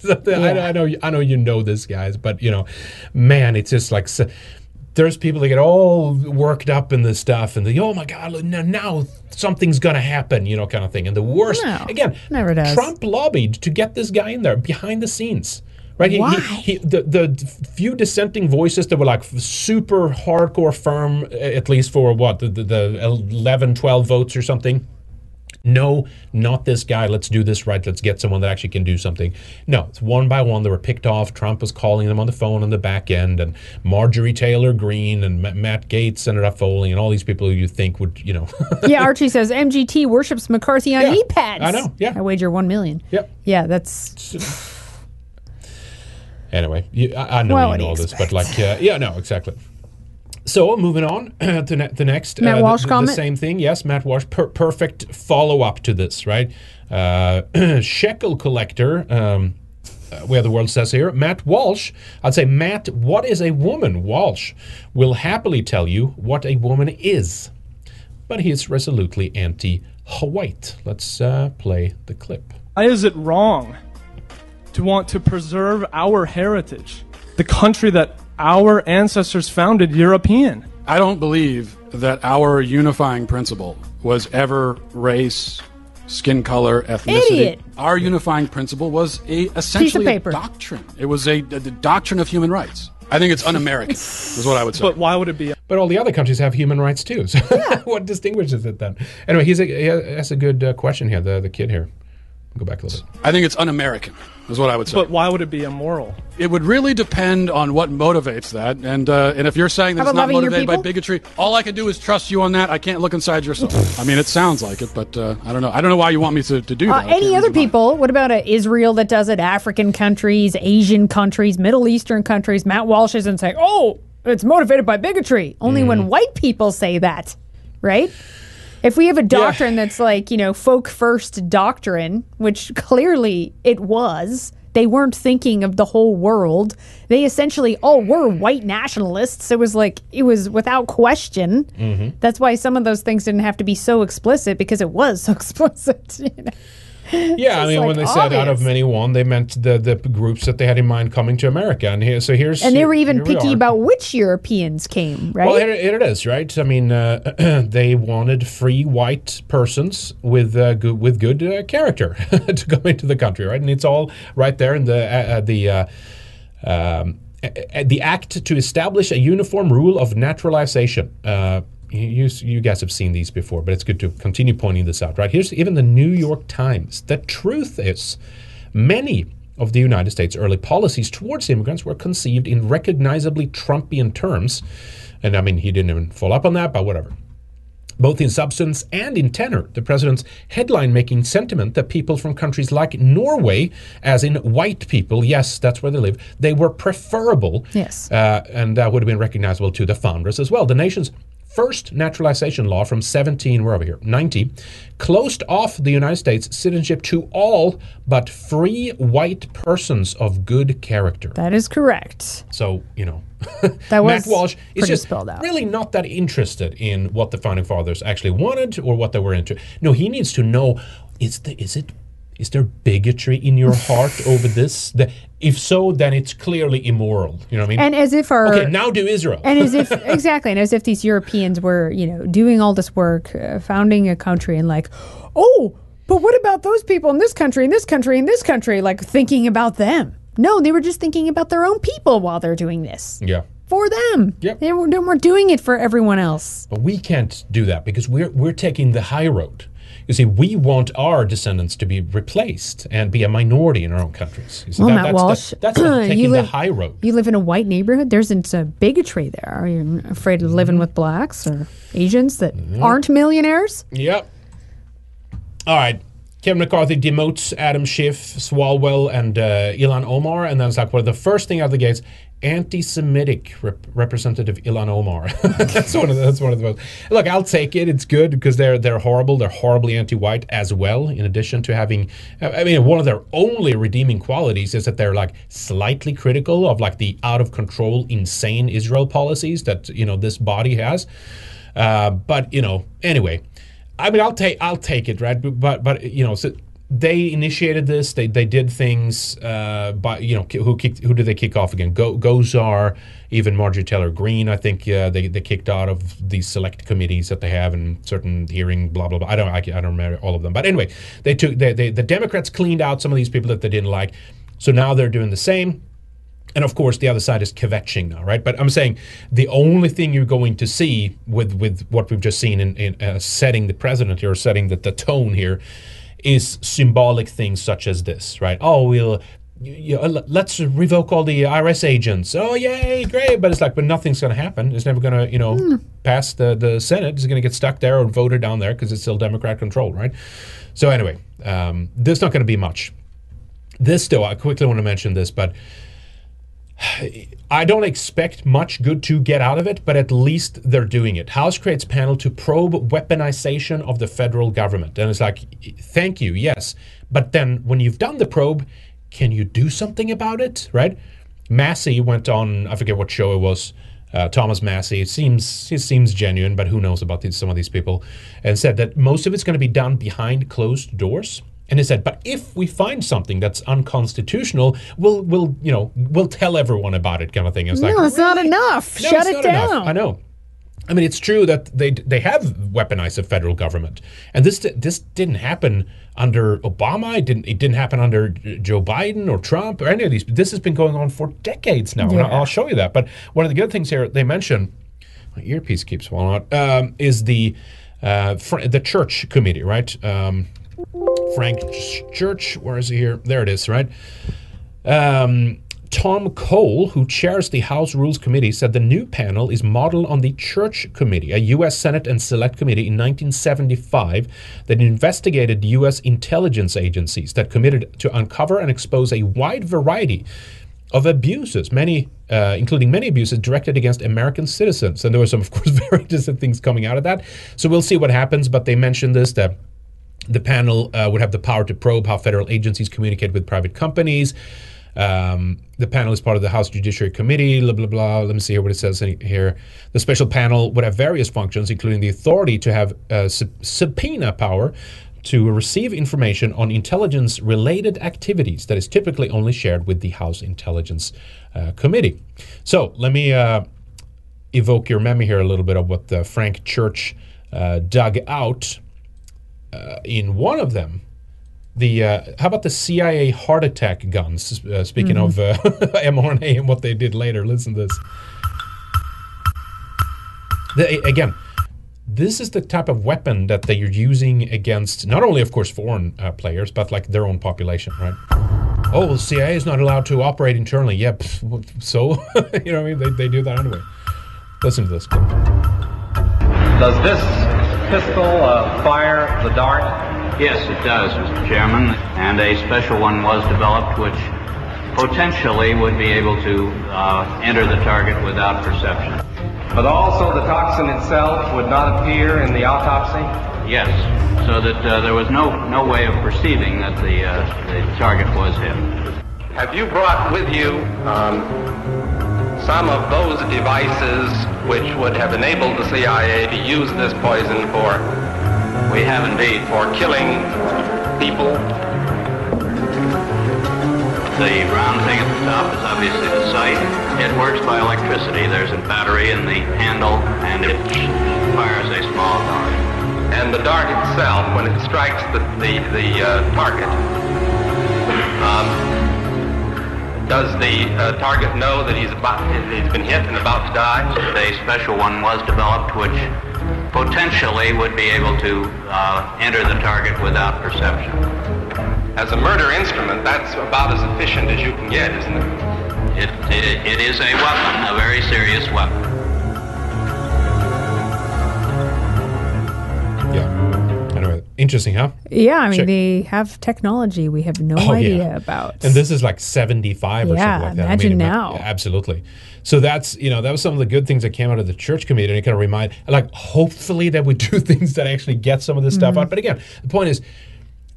So the- I, know- I know, I know you know this, guys, but you know, man, it's just like. There's people that get all worked up in this stuff and they, oh my God, now, now something's going to happen, you know, kind of thing. And the worst, No, again, never does. Trump lobbied to get this guy in there behind the scenes. Right, He- he- Why? he- the the few dissenting voices that were like super hardcore firm, at least for what the, the, the 11, 12 votes or something. No, not this guy. Let's do this right. Let's get someone that actually can do something. No, it's one by one. They were picked off. Trump was calling them on the phone on the back end, and Marjorie Taylor Greene and Matt Gaetz, Senator Foley, and all these people who you think would, you know. *laughs* yeah, Archie says MGT worships McCarthy on Yeah, e-pads. I know, yeah. I wager one million. Yep. Yeah, that's Anyway, you, I, I know Well, you know all this, but like, uh, yeah, no, exactly. So moving on *clears throat* to ne- the next, Matt uh, Walsh the, the, the same thing. Yes, Matt Walsh, per- perfect follow up to this, right? Uh, *clears throat* shekel collector. Um, uh, where the world says here, Matt Walsh. I'd say, Matt, what is a woman? Walsh will happily tell you what a woman is, but he is resolutely anti-white. Let's uh, play the clip. Why is it wrong to want to preserve our heritage, the country that our ancestors founded European? I don't believe that our unifying principle was ever race, skin color, ethnicity. Idiot. Our unifying principle was a essentially a paper. doctrine. It was a, the doctrine of human rights. I think it's un-American. is what I would say. But why would it be? But all the other countries have human rights too. So *laughs* what distinguishes it then? Anyway, he's a, he has a good uh, question here. The the kid here. Go back a little bit. I think it's un-American. Is what I would say. But why would it be immoral? It would really depend on what motivates that, and uh, and if you're saying that How it's about not loving your motivated by people? bigotry, all I can do is trust you on that. I can't look inside your soul. I mean, it sounds like it, but uh, I don't know. I don't know why you want me to, to do Uh, that. I can't any read other your mind. people? What about uh, Israel that does it? African countries, Asian countries, Middle Eastern countries. Matt Walsh isn't saying, "Oh, it's motivated by bigotry." Only when Mm. white people say that, right? If we have a doctrine that's like you know folk first doctrine, which clearly it was, they weren't thinking of the whole world. They essentially all were white nationalists. It was like it was without question. Mm-hmm. That's why some of those things didn't have to be so explicit because it was so *laughs* explicit. you know? *laughs* Yeah, I mean, when like, they said out of many one, they meant the the groups that they had in mind coming to America. And here, so here's And they were even here we picky about which Europeans came, right? Well, here, here it is, right? I mean, uh, *clears throat* they wanted free white persons with uh, good, with good uh, character *laughs* to come into the country, right? And it's all right there in the uh, uh, the. Uh, um, the act to establish a uniform rule of naturalization. Uh, you, you guys have seen these before, but it's good to continue pointing this out, right? Here's even the New York Times. The truth is, many of the United States' early policies towards immigrants were conceived in recognizably Trumpian terms. And I mean, he didn't even follow up on that, but whatever both in substance and in tenor. The president's headline making sentiment that people from countries like Norway, as in white people, yes, that's where they live, they were preferable. Yes. Uh, and that would have been recognizable to the founders as well. The nation's first naturalization law from 17, we're over here, 90, closed off the United States citizenship to all but free white persons of good character. that is correct. So, you know, *laughs* That Matt was Walsh is just spelled out. really not that interested in what the founding fathers actually wanted or what they were into. No, he needs to know is the is it is there bigotry in your *laughs* heart over this? The, if so, then it's clearly immoral. You know what I mean? And as if our okay, now do Israel. and as if *laughs* exactly, and as if these Europeans were, you know, doing all this work, uh, founding a country, and like, oh, but what about those people in this country, in this country, in this country, like thinking about them? No, they were just thinking about their own people while they're doing this yeah. for them. Yep. They, were, they weren't doing it for everyone else. But we can't do that because we're we're taking the high road. You see, we want our descendants to be replaced and be a minority in our own countries. You see, Well, that- Matt that's Walsh, the, *clears throat* that's taking you live, the high road. You live in a white neighborhood. There's some bigotry there. Are you afraid of living with blacks or Asians that aren't millionaires? Yep. All right. Kevin McCarthy demotes Adam Schiff, Swalwell, and uh, Ilhan Omar, and then it's like, well, the first thing out of the gates, anti-Semitic rep- Representative Ilhan Omar. *laughs* that's one of the, that's one of the most. Look, I'll take it. It's good because they're they're horrible. They're horribly anti-white as well. In addition to having, I mean, one of their only redeeming qualities is that they're like slightly critical of like the out of control, insane Israel policies that you know this body has. Uh, but you know, anyway, I mean, I'll take I'll take it, right? But but you know, so they initiated this. They they did things. Uh, by you know, who kicked who did they kick off again? Go Gosar, even Marjorie Taylor Greene. I think uh, they they kicked out of these select committees that they have and certain hearing. Blah blah blah. I don't I, I don't remember all of them. But anyway, they took they, they the Democrats cleaned out some of these people that they didn't like. So now they're doing the same. And of course, the other side is kvetching now, right? But I'm saying the only thing you're going to see with with what we've just seen in, in uh, setting the president here, setting the, the tone here, is symbolic things such as this, right? Oh, we'll. You know, let's revoke all the IRS agents. Oh, yay, great! But it's like, but nothing's going to happen. It's never going to, you know, pass the the Senate. It's going to get stuck there or voted down there because it's still Democrat controlled, right? So anyway, um, there's not going to be much. This, though, I quickly want to mention this, but I don't expect much good to get out of it, but at least they're doing it. House creates panel to probe weaponization of the federal government. And it's like, thank you, yes. But then when you've done the probe, can you do something about it, right? Massie went on, I forget what show it was, uh, Thomas Massie. It seems it seems genuine, but who knows about these, some of these people, and said that most of it's going to be done behind closed doors. And he said, but if we find something that's unconstitutional, we'll we'll you know we'll tell everyone about it, kind of thing. It's like no, it's not enough. no, Shut it not enough. down. I know. I mean, it's true that they they have weaponized the federal government, and this this didn't happen under Obama. It didn't it didn't happen under Joe Biden or Trump or any of these. This has been going on for decades now, and Yeah. I'll show you that. But one of the good things here they mention, my earpiece keeps falling out, um, is the uh, fr- the church committee, right? Um, Frank Church, where is he here? There it is, right? Um, Tom Cole, who chairs the House Rules Committee, said the new panel is modeled on the Church Committee, a U.S. Senate and Select Committee in 1975 that investigated U.S. intelligence agencies that committed to uncover and expose a wide variety of abuses, many, uh, including many abuses directed against American citizens. And there were some, of course, *laughs* very distant things coming out of that. So we'll see what happens. But they mentioned this that the panel uh, would have the power to probe how federal agencies communicate with private companies. Um, the panel is part of the House Judiciary Committee, blah, blah, blah. Let me see here what it says here. The special panel would have various functions, including the authority to have uh, sub- subpoena power to receive information on intelligence related activities that is typically only shared with the House Intelligence uh, Committee. So let me uh, evoke your memory here a little bit of what Frank Church uh, dug out uh, in one of them. The uh, how about the CIA heart attack guns? Uh, speaking of uh, *laughs* mRNA and what they did later, listen to this. The, again, this is the type of weapon that they are using against not only, of course, foreign uh, players, but like their own population, right? Oh, well, CIA is not allowed to operate internally. Yeah, pff, so *laughs* you know, what I mean, they, they do that anyway. Listen to this. Does this pistol uh, fire the dart? Yes, it does, Mr. Chairman. And a special one was developed which potentially would be able to uh, enter the target without perception. But also the toxin itself would not appear in the autopsy? Yes, so that uh, there was no, no way of perceiving that the, uh, the target was hit. Have you brought with you um, some of those devices which would have enabled the CIA to use this poison for? We have indeed. For killing people? The round thing at the top is obviously the sight. It works by electricity. There's a battery in the handle, and it fires a small dart. And the dart itself, when it strikes the, the, the uh, target, um, does the uh, target know that he's about he's been hit and about to die? A special one was developed which potentially would be able to uh, enter the target without perception. As a murder instrument, that's about as efficient as you can get, isn't it? It, it, it is a weapon, a very serious weapon. Interesting, huh? Yeah, I mean, Check. they have technology we have no *laughs* Oh, idea yeah. about. And this is like 75 or Yeah, something like that. imagine ima- now. Absolutely. So that's, you know, that was some of the good things that came out of the church committee. And it kind of remind, like, hopefully that we *laughs* do things that actually get some of this stuff Mhm. out. But again, the point is,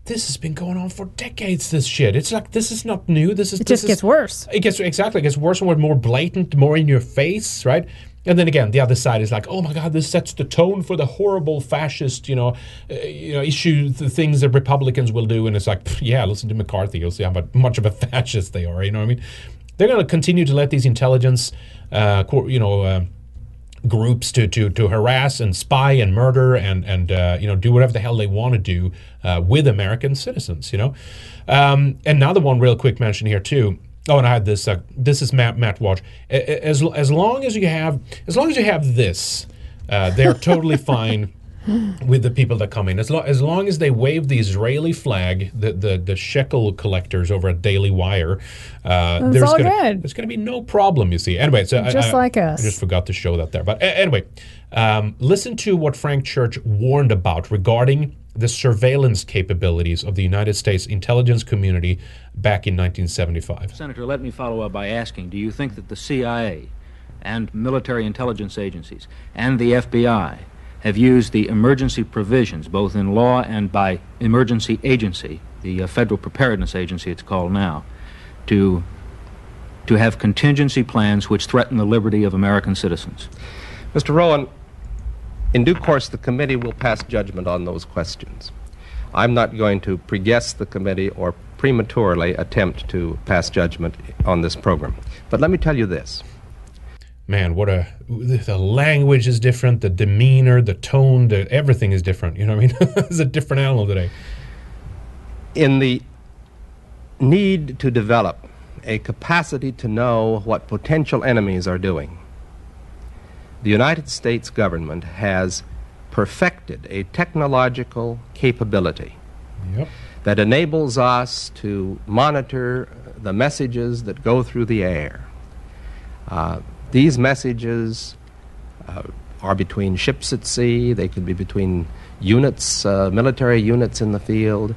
this has been going on for decades, this shit. It's like, this is not new. This is, It this just gets is- worse. It gets, exactly. It gets worse and more blatant, more in your face, right? And then again, the other side is like, oh my God, this sets the tone for the horrible fascist, you know, uh, you know, issue the things that Republicans will do, and it's like, yeah, listen to McCarthy, you'll see how much of a *laughs* fascist they are. You know what I mean? They're going to continue to let these intelligence, uh, you know, uh, groups to, to to harass and spy and murder and and uh, you know do whatever the hell they want to do uh, with American citizens. You know, um, another one real quick mention here too. Oh, and I had this. Uh, this is Matt Matt a- As as long as you have as long as you have this, uh, they're totally *laughs* fine with the people that come in. As, lo- as long as they wave the Israeli flag, the, the, the shekel collectors over at Daily Wire, uh, there's all gonna, good. There's going to be no problem, you see. Anyway, so Just I, like us. I just forgot to show that there. But anyway, um, listen to what Frank Church warned about regarding the surveillance capabilities of the United States intelligence community back in 1975. Senator, let me follow up by asking Do you think that the CIA and military intelligence agencies and the FBI have used the emergency provisions, both in law and by emergency agency, the uh, Federal Preparedness Agency it's called now, to, to have contingency plans which threaten the liberty of American citizens? Mr. Rowan, in due course, the committee will pass judgment on those questions. I'm not going to pre-guess the committee or prematurely attempt to pass judgment on this program. But let me tell you this. Man, what a the language is different, the demeanor, the tone, the everything is different. You know what I mean? *laughs* it's a different animal today. In the need to develop a capacity to know what potential enemies are doing, the United States government has perfected a technological capability Yep. that enables us to monitor the messages that go through the air. Uh, these messages uh, are between ships at sea, they could be between units, uh, military units in the field.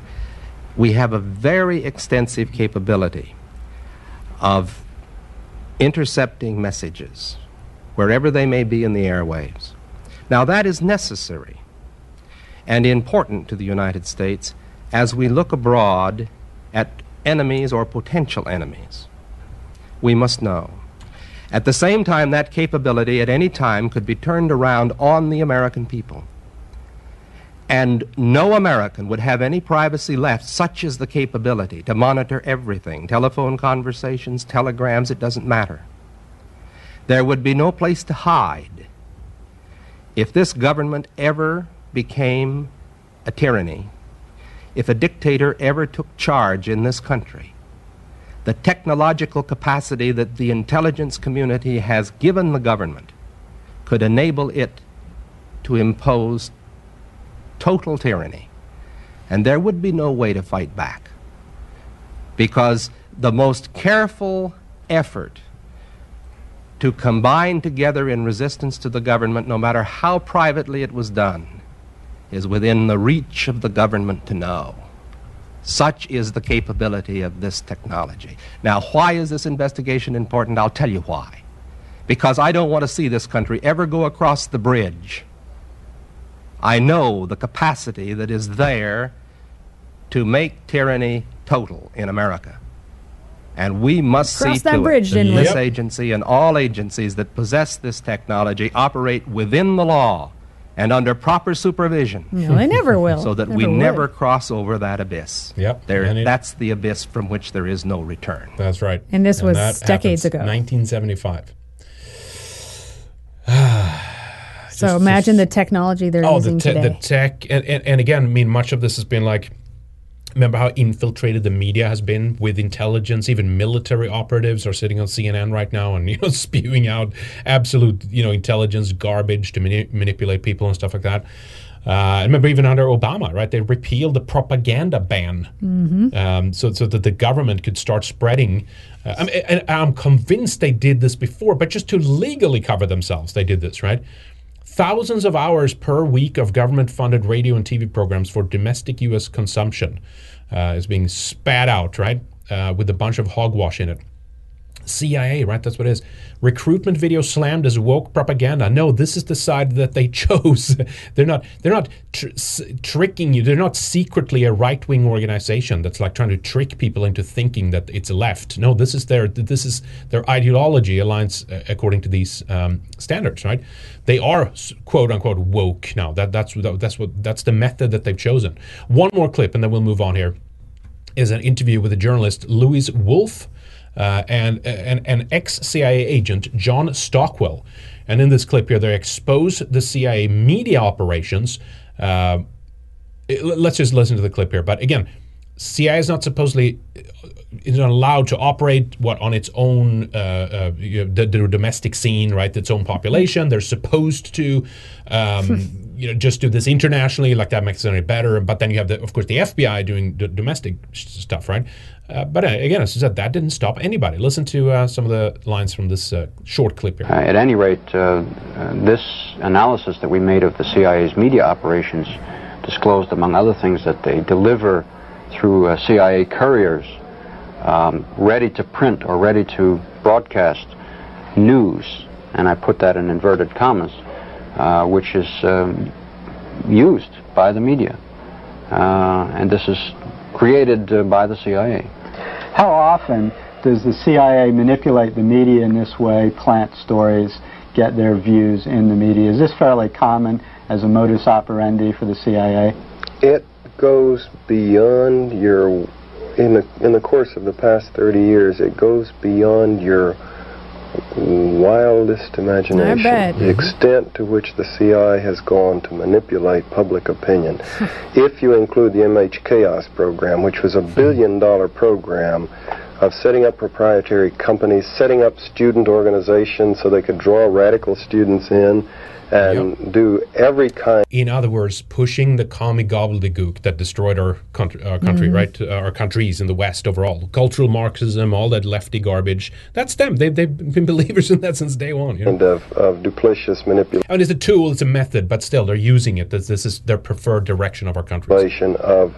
We have a very extensive capability of intercepting messages wherever they may be in the airwaves. Now, that is necessary and important to the United States as we look abroad at enemies or potential enemies. We must know. At the same time, that capability at any time could be turned around on the American people. And no American would have any privacy left, such is the capability to monitor everything telephone conversations, telegrams, it doesn't matter. There would be no place to hide. If this government ever became a tyranny, if a dictator ever took charge in this country, the technological capacity that the intelligence community has given the government could enable it to impose total tyranny. And there would be no way to fight back. Because the most careful effort to combine together in resistance to the government, no matter how privately it was done, is within the reach of the government to know. Such is the capability of this technology. Now, why is this investigation important? I'll tell you why. Because I don't want to see this country ever go across the bridge. I know the capacity that is there to make tyranny total in America. And we must Crossed see that to bridge, it that didn't we? this Yep. agency and all agencies that possess this technology operate within the law and under proper supervision. No, they never *laughs* will. So that we Never would. never cross over that abyss. Yep. There, it, that's the abyss from which there is no return. That's right. And this was that decades happens ago. 1975. *sighs* So imagine the technology they're oh, using the, te- today. the tech, and, and, and again, I mean, much of this has been like, remember how infiltrated the media has been with intelligence? Even military operatives are sitting on CNN right now and *laughs* you know spewing out absolute you know intelligence garbage to mani- manipulate people and stuff like that. Uh, I remember even under Obama, right? They repealed the propaganda ban Mhm. um, so, so that the government could start spreading. Uh, I mean, and I'm convinced they did this before, but just to legally cover themselves, they did this, right? Thousands of hours per week of government-funded radio and TV programs for domestic U.S. consumption uh, is being spat out, right, uh, with a bunch of hogwash in it. CIA, right? That's what it is. Recruitment video slammed as woke propaganda. No, this is the side that they *laughs* chose. they're not. They're not tr- s- tricking you. They're not secretly a right-wing organization that's like trying to trick people into thinking that it's left. No, this is their. This is their ideology aligns uh, according to these um, standards, right? They are quote unquote woke now. That that's that's what that's the method that they've chosen. One more clip, and then we'll move on here is an interview with the journalist Louise Wolf uh, and an, an ex CIA agent, John Stockwell. And in this clip here, they expose the CIA media operations. Uh, let's just listen to the clip here. But again, CIA is not supposedly is not allowed to operate what on its own uh, uh, you know, the, the domestic scene, right? Its own population. They're supposed to, um, *laughs* you know, just do this internationally. Like that makes it any better. But then you have the, of course, the FBI doing the domestic stuff, right? Uh, but uh, again, as I said, that didn't stop anybody. Listen to uh, some of the lines from this uh, short clip here. Uh, at any rate, uh, this analysis that we made of the CIA's media operations disclosed, among other things, that they deliver through CIA couriers um, ready to print or ready to broadcast news, and I put that in inverted commas, which is um, used by the media. And this is created uh, by the CIA. How often does the CIA manipulate the media in this way, plant stories, get their views in the media? Is this fairly common as a modus operandi for the CIA? It goes beyond your, in the, in the course of the past 30 years, it goes beyond your wildest imagination. The extent to which the CIA has gone to manipulate public opinion. *laughs* if you include the MH Chaos program, which was a billion dollar program of setting up proprietary companies, setting up student organizations so they could draw radical students in and do every kind In other words, pushing the commie gobbledygook that destroyed our country, our country Mhm. right? Uh, our countries in the West overall. Cultural Marxism, all that lefty garbage. That's them. They've, they've been *laughs* believers in that since day one. You know? and of, of duplicitous manipulation. I mean, it's a tool, it's a method, but still, they're using it. This, this is their preferred direction of our country. manipulation of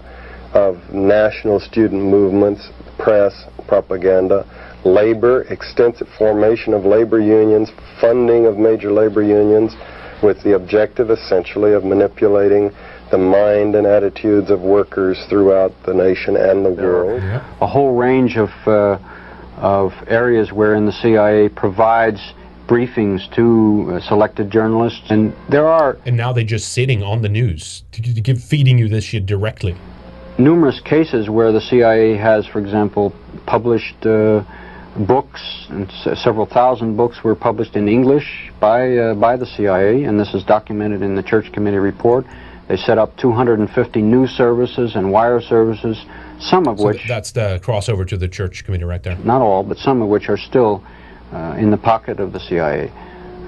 of national student movements, press, propaganda, labor, extensive formation of labor unions, funding of major labor unions, with the objective essentially of manipulating the mind and attitudes of workers throughout the nation and the world. a whole range of uh, of areas wherein the CIA provides briefings to uh, selected journalists, and there are And now they're just sitting on the news to, to give feeding you this shit directly. numerous cases where the CIA has, for example, published uh, books, and several thousand books were published in English by uh, by the CIA, and this is documented in the Church Committee report. They set up 250 news services and wire services, some of So which th- that's the crossover to the church committee right there. not all, but some of which are still uh, in the pocket of the CIA.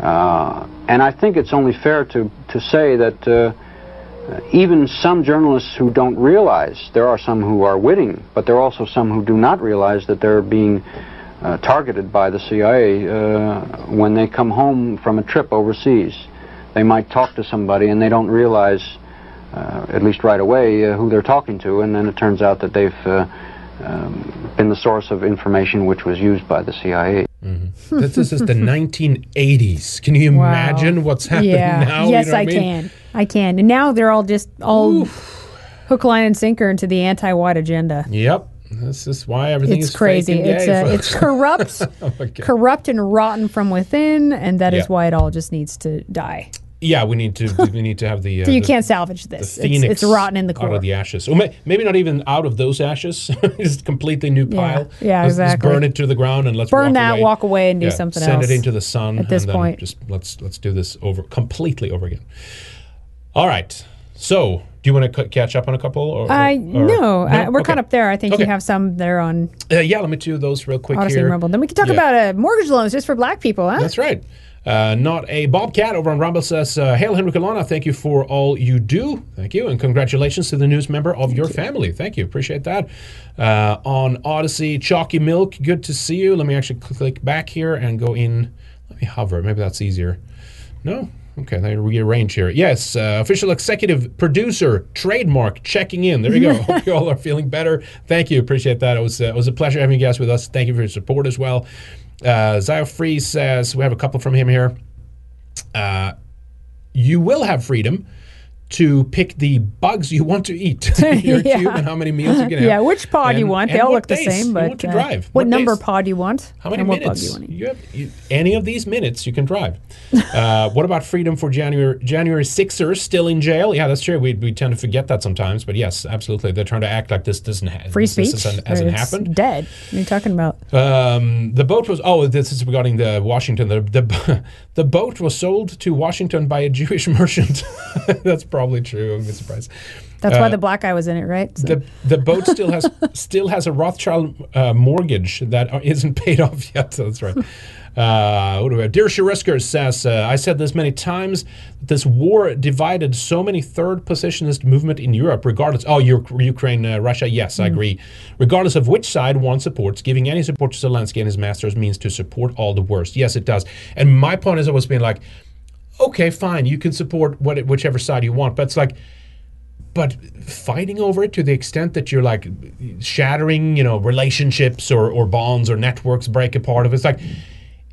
Uh, and I think it's only fair to, to say that uh, even some journalists who don't realize, there are some who are witting, but there are also some who do not realize that they're being uh, targeted by the CIA uh, when they come home from a trip overseas. They might talk to somebody and they don't realize, uh, at least right away, uh, who they're talking to, and then it turns out that they've uh, um, been the source of information which was used by the CIA. This, this is the 1980s. Can you Wow. imagine what's happening yeah. now? Yes, You know what I, mean? can. I can. And now they're all just all hook, line, and sinker into the anti-white agenda. Yep. This is why everything It's is crazy. It's gay, uh, it's corrupt, *laughs* Oh corrupt and rotten from within, and that is Yeah. why it all just needs to die. Yeah, we need to we *laughs* need to have the. Uh, So you the- can't salvage this. It's, phoenix it's rotten in the core. out of the ashes. Or may, maybe not even out of those ashes. *laughs* just completely new pile. Yeah, let's, let's exactly. burn it to the ground and let's Burn walk that, away. walk away, and do Yeah, something send else Send it into the sun at this and then point. Just let's let's do this over completely over again. All right. So, do you want to c- catch up on a couple? Or, I or- no, I, we're Okay. caught up there. I think Okay. you have some there on Uh, yeah, let me do those real quick Odysee here. Rumble. Then we can talk Yeah. about uh, mortgage loans just for black people, huh? That's right. Uh, not a Bobcat over on Rumble says, uh, Hail Henrik and Lana, thank you for all you do. Thank you. And congratulations to the news member of your family. Thank you. Appreciate that. Uh, on Odysee, Chalky Milk, good to see you. Let me actually click back here and go in. Let me hover. Maybe that's easier. No? Okay, they rearrange here. Yes, uh, official executive producer, trademark, checking in. There you go. *laughs* Hope you all are feeling better. Thank you. Appreciate that. It was uh, it was a pleasure having you guys with us. Thank you for your support as well. Uh, Zio Free says we have a couple from him here. Uh, you will have freedom to pick the bugs you want to eat *laughs* in your *laughs* Yeah. cube and how many meals you can have. Yeah, which pod you want? They all look the same, you but want to uh, drive. what, What number days? pod you want? How many and minutes? you want to eat? You have you, any of these minutes you can drive. *laughs* uh, what about freedom for January January Sixers still in jail? Yeah, that's true. We, we tend to forget that sometimes, but yes, absolutely. They're trying to act like this doesn't ha- Free this speech hasn't, hasn't it's happened. Dead. What are you talking about? Um, the boat was oh, this is regarding the Washington. The the, the boat was sold to Washington by a Jewish merchant. that's probably true. I'm surprised. That's why Uh, the black guy was in it, right? So- the the boat still has *laughs* still has a Rothschild uh, mortgage that isn't paid *laughs* off yet. That's right. Uh, what do we have? Dear Shirisker says, uh, I said this many times. This war divided so many third positionist movement in Europe, regardless. Oh, Uk- Ukraine, uh, Russia. Yes, I Mm. agree. Regardless of which side one supports, giving any support to Zelensky and his masters means to support all the worst. Yes, it does. And my point has always been like, okay, fine, you can support what, whichever side you want, but it's like but fighting over it to the extent that you're like shattering, you know, relationships or, or bonds or networks break apart of it's like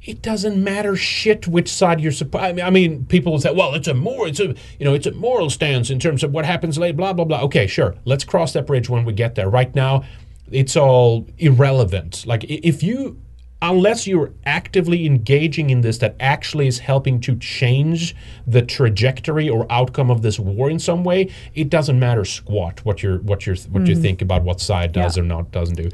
it doesn't matter shit which side you're supporting. I mean, I mean, people will say, "Well, it's a more, it's a, you know, it's a moral stance in terms of what happens later." Blah blah blah. Okay, sure. Let's cross that bridge when we get there. Right now, it's all irrelevant. Like if you, unless you're actively engaging in this, that actually is helping to change the trajectory or outcome of this war in some way, it doesn't matter squat what you're what you're what you Mhm. think about what side does Yeah. or not doesn't do.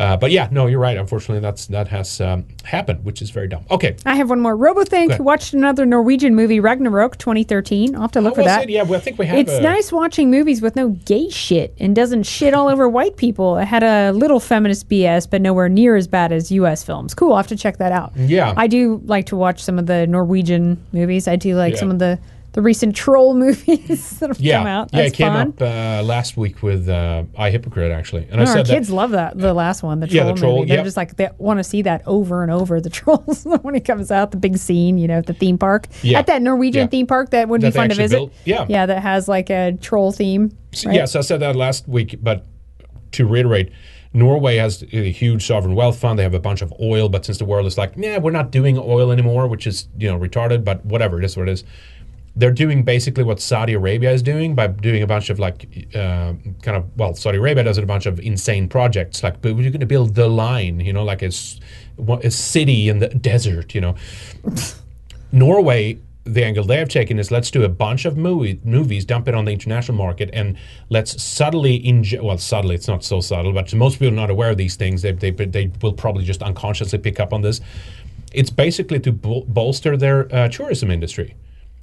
Uh, but yeah, no, you're right. Unfortunately, that's that has um, happened, which is very dumb. Okay, I have one more. RoboThank watched another Norwegian movie, Ragnarok 2013. I'll have to look How for that. it? Yeah, well, I think we have It's a- nice watching movies with no gay shit and doesn't shit all over white people. It had a little feminist BS, but nowhere near as bad as U.S. films. Cool. I'll have to check that out. Yeah. I do like to watch some of the Norwegian movies. I do like Yeah. some of the, the recent troll *laughs* movies that have yeah, come out. yeah, That's it came fun. up uh, last week with uh, I Hypocrite actually, and I No, said our that kids love that the last one, the troll, Yeah, the troll, movie. They're just like they want to see that over and over. The *laughs* trolls *laughs* when it comes out, the big scene, you know, at the theme park Yeah. at that Norwegian Yeah. theme park that would That be fun to visit. built. Yeah. yeah, that has like a troll theme. Right? Yes, I said that last week, but to reiterate, Norway has a huge sovereign wealth fund. They have a bunch of oil, but since the world is like, yeah, we're not doing oil anymore, which is you know retarded, but whatever, it is what it is. They're doing basically what Saudi Arabia is doing by doing a bunch of like uh, kind of well, Saudi Arabia does a bunch of insane projects like, but we're going to build the line, you know, like a city in the desert, you know. Norway, the angle they have taken is let's do a bunch of movie, movies, dump it on the international market, and let's subtly inject. Well, subtly, it's not so subtle, but most people are not aware of these things. They, they, they will probably just unconsciously pick up on this. It's basically to bol- bolster their uh, tourism industry.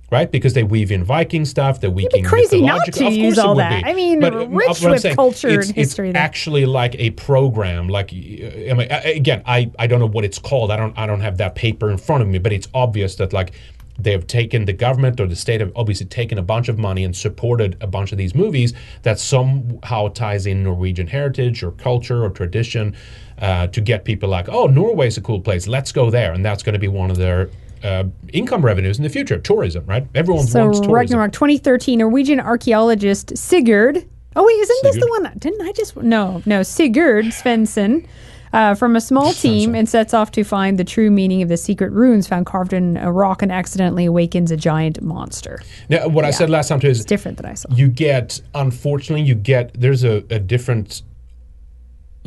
Right, because they weave in Viking stuff, they weave in crazy not to of use all that. be. I mean, But, uh, rich I'm with saying, culture it's- and history It's actually like a program. Like, I mean, again, I, I don't know what it's called. I don't I don't have that paper in front of me, but it's obvious that like they have taken the government or the state have obviously taken a bunch of money and supported a bunch of these movies that somehow ties in Norwegian heritage or culture or tradition uh, to get people like, oh, Norway's a cool place. Let's go there, and that's going to be one of their uh, income revenues in the future. Tourism, right? Everyone So wants tourism. Ragnarok 2013, Norwegian archaeologist Sigurd. Oh wait, isn't this the one? Didn't I just no no Sigurd Svendsen uh, from a small team and sets off to find the true meaning of the secret runes found carved in a rock and accidentally awakens a giant monster. Now, what I said last time too is different than I saw. You get, unfortunately, you get there's a, a different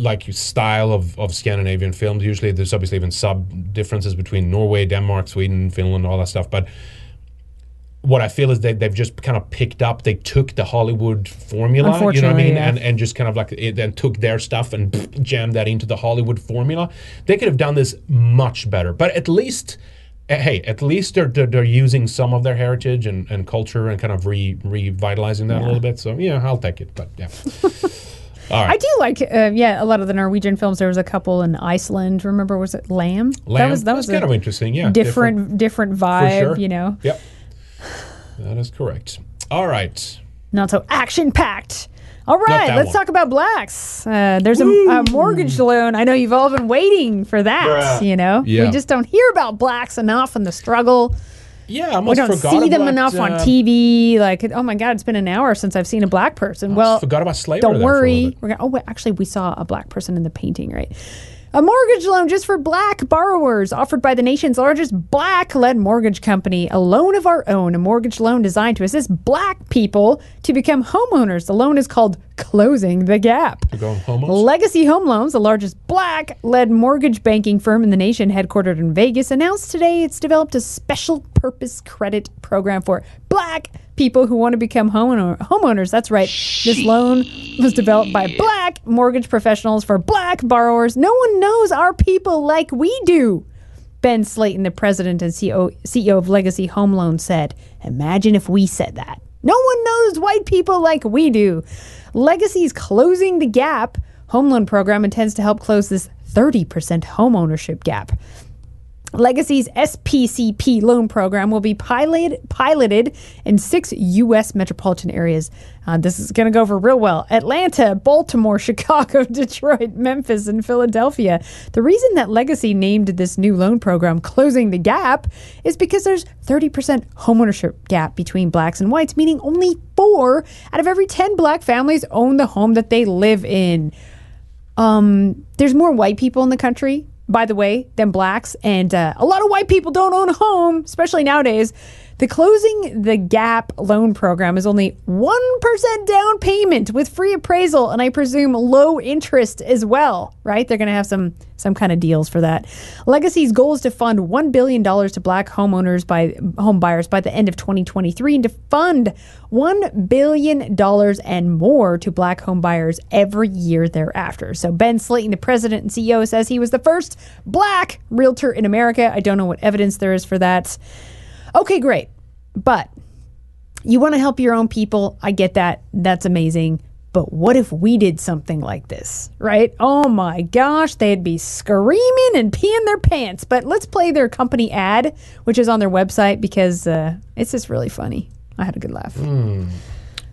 like style of, of Scandinavian films. Usually, there's obviously even sub differences between Norway, Denmark, Sweden, Finland, all that stuff. But what I feel is they, they've just kind of picked up. They took the Hollywood formula, you know what I mean, yeah. and and just kind of like it, then took their stuff and jammed that into the Hollywood formula. They could have done this much better, but at least. eh, Hey, at least they're, they're, they're using some of their heritage and, and culture and kind of re, revitalizing that a little bit. So, yeah, I'll take it. But, yeah. *laughs* Right. I do like, uh, yeah, a lot of the Norwegian films. There was a couple in Iceland. Remember, was it Lamb? That was that That's was kind of interesting, yeah, different different, vibe. sure. You know, Yep. That is correct. All right. not so action packed. All right, let's one. talk about blacks. Uh, there's a, a mortgage loan. I know you've all been waiting for that. Bruh. You know, Yeah. we just don't hear about blacks enough and the struggle. Yeah, I we almost don't see them about, enough on uh, TV. Like, oh my God, it's been an hour since I've seen a black person. well, forgot about slavery Don't then for a little worry. We're gonna, oh, wait, actually, we saw a black person in the painting, right? A mortgage loan just for black borrowers offered by the nation's largest black led mortgage company. A loan of our own, a mortgage loan designed to assist black people to become homeowners. The loan is called Closing the Gap. Legacy Home Loans, the largest black led mortgage banking firm in the nation, headquartered in Vegas, announced today it's developed a special purpose credit program for black people who want to become homeowner, homeowners. That's right. This loan was developed by black mortgage professionals for black borrowers. No one knows our people like we do. Ben Slayton, the president and CEO, CEO of Legacy Home Loans, said, Imagine if we said that. No one knows white people like we do. Legacy's Closing the Gap home loan program intends to help close this 30% homeownership gap. Legacy's SPCP loan program will be piloted piloted in six U.S. metropolitan areas. Uh, this is going to go over real well: Atlanta, Baltimore, *laughs* Chicago, Detroit, Memphis, and Philadelphia. The reason that Legacy named this new loan program "Closing the Gap" is because there's 30% homeownership gap between blacks and whites, meaning only four out of every 10 black families own the home that they live in. Um, there's more white people in the country, by the way, than blacks, and uh, a lot of white people don't own a home, especially nowadays. The Closing the Gap loan program is only 1% down payment with free appraisal and I presume low interest as well, right? They're going to have some some kind of deals for that. Legacy's goal is to fund $1 billion to black homeowners by home buyers by the end of 2023 and to fund $1 billion and more to black home buyers every year thereafter. So Ben Slayton, the president and CEO, says he was the first black realtor in America. I don't know what evidence there is for that. Okay, great. But you want to help your own people. I get that. That's amazing. But what if we did something like this, right? Oh my gosh, they'd be screaming and peeing their pants. But let's play their company ad, which is on their website because uh, it's just really funny. I had a good laugh. Hmm.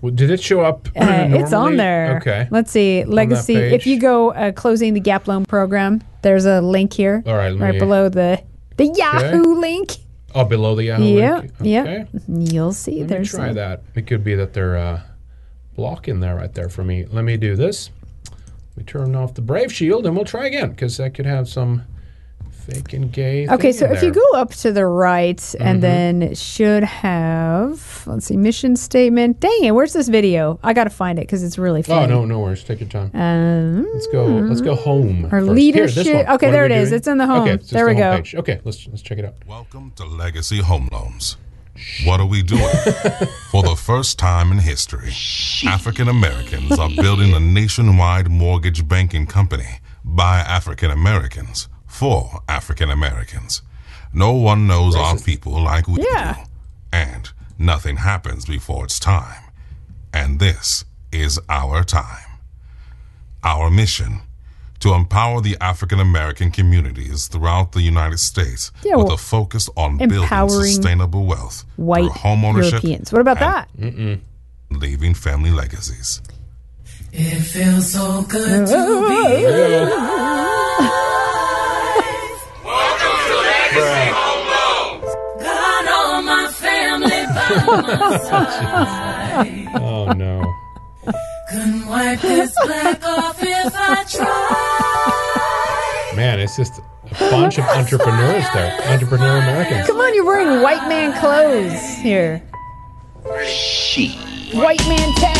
Well, did it show up? Uh, it's on there. Okay. Let's see. Legacy. If you go uh, closing the Gap Loan program, there's a link here. All right, right me- below the the Yahoo link. Oh, below the Yahoo Yeah, link? yeah. You'll see. Let me there's try some- that. It could be that they're uh, blocking there right there for me. Let me do this. We turn off the Brave Shield and we'll try again because that could have some fake and gay. Okay, so in if you go up to the right and then it should have, let's see, mission statement. Dang it, where's this video? I got to find it because it's really funny. Oh no, no worries. Take your time. Um, Let's go. Let's go home. Our first. Here, this leadership- one. okay, What there are it we is. doing? It's in the home. Okay, There the we home go. page. Okay, let's let's check it out. Welcome to Legacy Home Loans. What are we doing? *laughs* For the first time in history, African Americans are building a nationwide mortgage banking company by African Americans for African Americans. No one knows our people like we Yeah. do, and nothing happens before it's time. And this is our time. Our mission to empower the African American communities throughout the United States Yeah, with a focus on building sustainable wealth White through homeownership Europeans. What about that? and leaving family legacies. It feels so good to be *laughs* just a bunch of entrepreneurs there. Entrepreneur Americans. Come on, you're wearing white man clothes here. She. White man tech.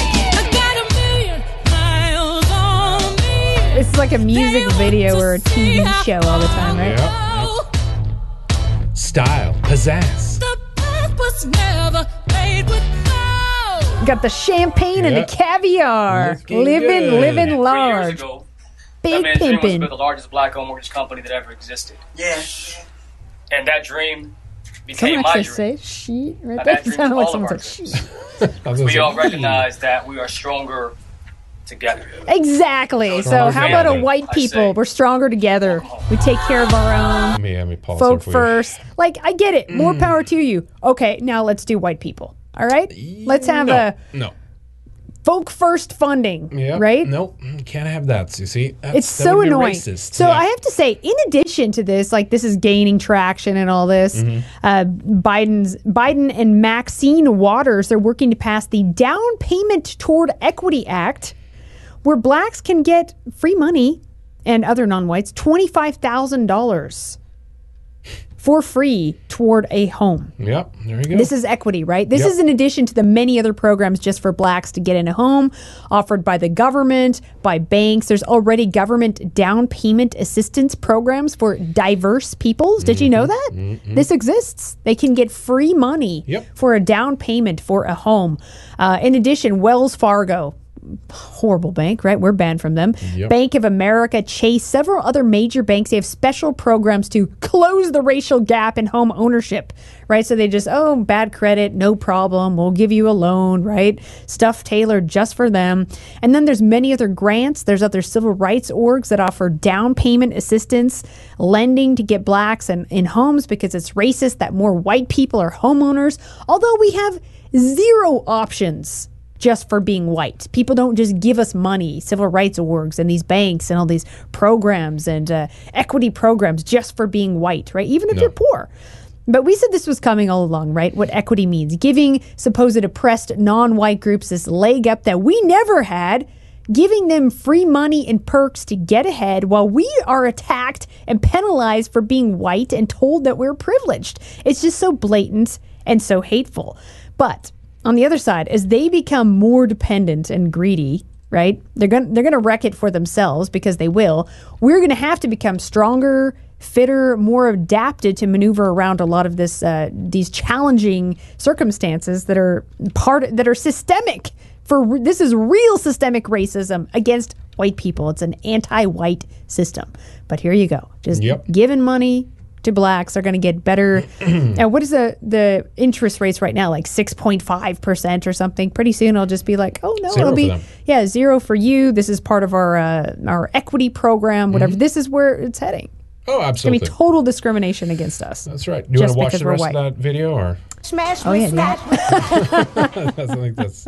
It's like a music video or a TV show all the time, right? Yeah. Style, pizzazz. Was never made with. Got the champagne and the caviar. Living, good. living Three large. years ago, Big that man's dream was to the largest black-owned mortgage company that ever existed. Yeah. And that dream Someone became my actually dream. say sheet right Now, there. that dream *laughs* sounded is like all someone of said sheet. We all recognize that we are stronger together. Exactly. So Stronger how about a white people? say. We're stronger together. We take care of our own. Let me, let me pause folk there for you. first. Like I get it. Mm. More power to you. Okay, now let's do white people. All right. Let's have no, a no. Folk first funding, Yeah. right? Nope. Can't have that. You see, That's- it's that so annoying. racist. So Yeah. I have to say, in addition to this, like this is gaining traction and all this, Mm-hmm. uh, Biden's Biden and Maxine Waters they're working to pass the Down Payment Toward Equity Act, where blacks can get free money and other non-whites twenty five thousand dollars for free toward a home. Yep. There you go. This is equity, right? This Yep. is in addition to the many other programs just for blacks to get in a home offered by the government, by banks. There's already government down payment assistance programs for diverse peoples. Did you know that? This exists. They can get free money for a down payment for a home. Uh, in addition, Wells Fargo. Horrible bank, right? We're banned from them. Yep. Bank of America, Chase, several other major banks, they have special programs to close the racial gap in home ownership, right? So they just, oh, bad credit, no problem. We'll give you a loan, right? Stuff tailored just for them. And then there's many other grants. There's other civil rights orgs that offer down payment assistance, lending to get blacks in, in homes because it's racist that more white people are homeowners. Although we have zero options just for being white. People don't just give us money, civil rights orgs and these banks and all these programs and uh, equity programs just for being white, right? Even if No. you're poor. But we said this was coming all along, right? What equity means giving supposed oppressed non white groups this leg up that we never had, giving them free money and perks to get ahead while we are attacked and penalized for being white and told that we're privileged. It's just so blatant and so hateful. But on the other side, as they become more dependent and greedy, right? They're going to they're going to wreck it for themselves because they will. We're going to have to become stronger, fitter, more adapted to maneuver around a lot of this uh, these challenging circumstances that are part that are systemic. For this is real systemic racism against white people. It's an anti-white system. But here you go, just Yep. giving money to blacks are going to get better. *clears throat* and what is the the interest rates right now? Like six point five percent or something. Pretty soon it'll just be like, oh no, Zero it'll be them. yeah zero for you. This is part of our uh, our equity program. Whatever. Mhm. This is where it's heading. Oh, It's gonna be total discrimination against us. That's right. Do you want to watch the rest white. of that video, or Smash oh, yeah, smash. *laughs* I think that's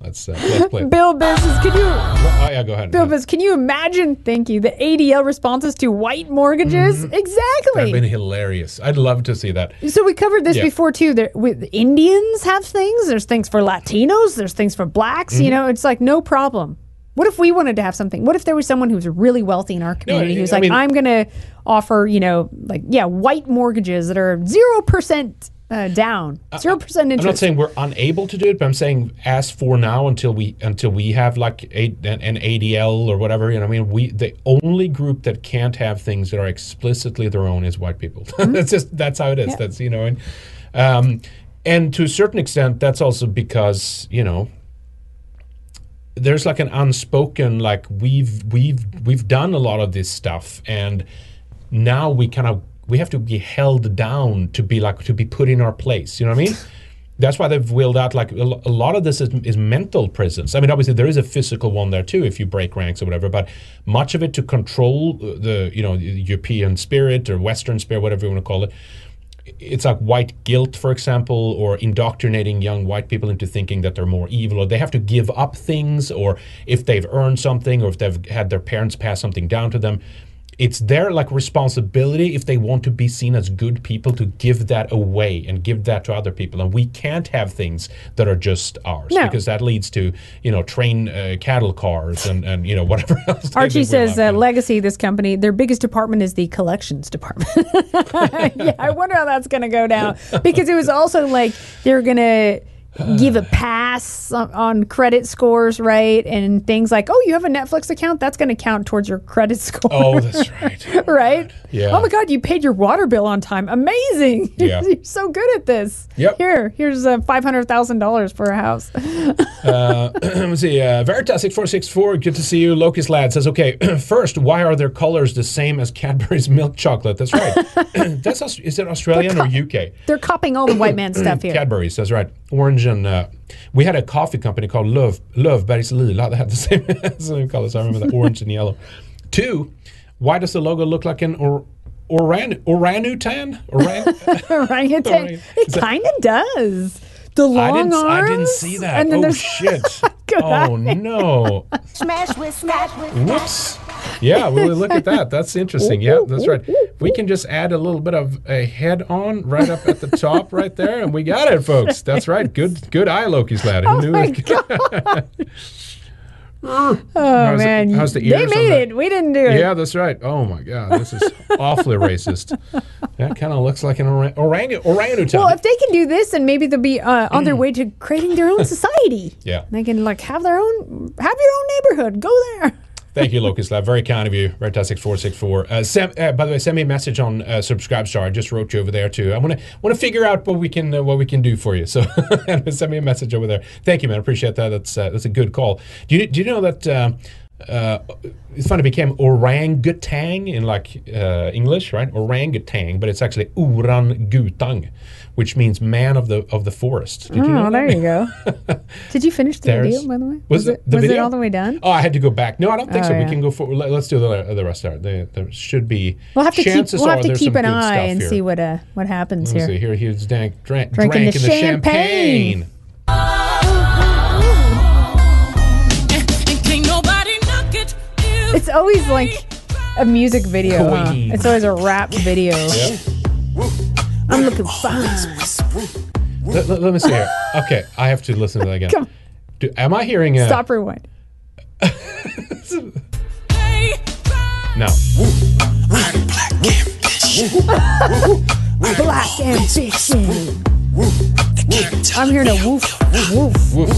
that's uh, let's play. *laughs* Bill Business, could you? Oh yeah, go ahead. Bill Business, can you imagine? Thank you. The ADL responses to white mortgages. That'd Exactly. been hilarious. I'd love to see that. So we covered this Yeah. before too. There, with Indians have things. There's things for Latinos. There's things for blacks. You Mhm. know, it's like no problem. What if we wanted to have something? What if there was someone who's really wealthy in our community who's I like, mean- I'm going to offer, you know, like yeah, white mortgages that are zero percent uh, down, zero percent interest. I'm not saying we're unable to do it, but I'm saying as for now, until we until we have like a, an, an ADL or whatever, you know, I mean, we the only group that can't have things that are explicitly their own is white people. *laughs* that's just that's how it is. Yeah. That's you know, and um, and to a certain extent, that's also because you know there's like an unspoken like we've we've we've done a lot of this stuff and now we kind of we have to be held down to be like to be put in our place you know what i mean? *laughs* That's why they've wheeled out like a lot of this is, is mental prisons i mean obviously there is a physical one there too if you break ranks or whatever but much of it to control uh, the you know european spirit or western spirit whatever you want to call it. It's like white guilt, for example, or indoctrinating young white people into thinking that they're more evil, or they have to give up things, or if they've earned something, or if they've had their parents pass something down to them. It's their like responsibility if they want to be seen as good people to give that away and give that to other people. And we can't have things that are just ours No. because that leads to you know train uh, cattle cars and and you know *laughs* whatever else. Archie says uh, legacy this company their biggest department is the collections department *laughs* yeah i wonder how that's going to go down *laughs* because it was also like they're going to give a pass on, on credit scores right and things like oh you have a netflix account that's going to count towards your credit *laughs* score Oh, that's right. *laughs* right Yeah. oh my god you paid your water bill on time amazing *laughs* Yeah. you're so good at this Yep. here here's uh, $500000 for a house Uh, *clears throat* let's see. Uh, Veritas six four six four. Good to see you. Locust lad says, okay. *clears throat* first, why are their colors the same as Cadbury's milk chocolate? That's right. that's is it Australian or UK? they're copying all the white man *clears throat* stuff here Cadbury's. That's right. Orange and uh, we had a coffee company called Love Löfbergs Lila that had the *laughs* same, same colors. I remember the orange and yellow. Two, why does the logo look like an or, oran orangutan? Oran- *laughs* orangutan. It kind of does. The I long didn't, I didn't see that. And then oh shit! *laughs* Good oh no! Smash with, smash with. Whoops. Yeah, well, look at that. That's interesting. Yeah, that's right. We can just add a little bit of a head on right up at the top, right there, and we got it, folks. That's right. Good, good eye, Loki's lad. Who Oh knew my it? *laughs* Oh How's the- man, how's the they ears on made it. We didn't do it. Yeah, that's right. Oh my God, this is awfully racist. That kind of looks like an orang- orang- orangutan. Well, if they can do this, then maybe they'll be uh, on their way to creating their own *laughs* society. yeah. They can like have their own, have your own neighborhood. Go there. Thank you, Locust Lab. Very kind of you. Redtastic464. Uh, Sam, uh, by the way, send me a message on uh, Subscribestar. I just wrote you over there too. I want to want to figure out what we can uh, what we can do for you. So *laughs* send me a message over there. Thank you, man. Appreciate that. That's uh, that's a good call. Do you do you know that? Uh, uh, it's funny. It became orangutan in like uh, English, right? Orangutan, but it's actually orangutang, which means man of the of the forest. Did you know oh, that? there you go. *laughs* Did you finish the There's- video, by the way? Was, it, the was it all the way done? Oh, I had to go back. No, I don't think Oh, so. We can go for. Let, us do the, the rest there. There, there should be. We'll have to keep. chances We'll have are to there's keep an eye and here. see what uh what happens here. see. Here, here's drank, drank, Drinking drank the in the champagne. champagne. Can't nobody knock it. It's always like a music video. huh? Queen. It's always a rap video. Yeah. I'm looking fine. Let, let- let me see here. Okay, I have to listen to that again. Do, am I hearing a Stop rewind. No. *laughs* Black ambition. I'm hearing a woof woof. Woof.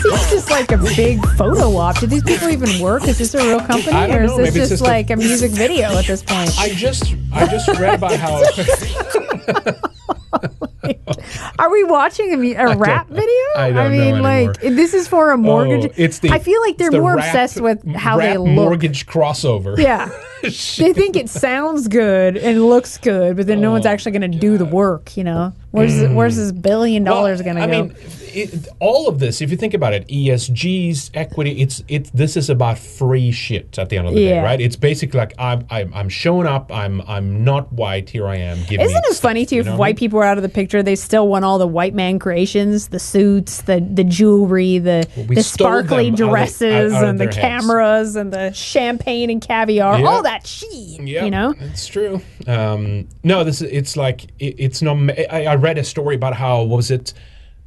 Seems just like a big photo op. Do these people even work? Is this a real company, I or is know. this just just like a music video at this point? I just I just read about how *laughs* *laughs* Are we watching a, a rap video? I don't mean, like this is for a mortgage. Oh, it's the I feel like they're the more rap- obsessed with how they look. mortgage crossover. Yeah. *laughs* they *laughs* think it sounds good and looks good, but then no Oh, one's actually going to do the work. You know, where's where's this mm. billion dollars going to go? I mean, it, all of this, if you think about it, ESGs, equity, it's it. This is about free shit at the end of the day, right? It's basically like I'm I'm, I'm showing up. I'm I'm not white. Here I am. Isn't it stuff, funny too? you If know what I white mean? people are out of the picture, they still want all the white man creations, the suits, the the jewelry, the we the sparkly out of dresses, out of and the heads. cameras, and the champagne and caviar, Yeah. all that shit. Yeah, You know, it's true. Um, no, this is it's like it, it's no. I, I read a story about how was it,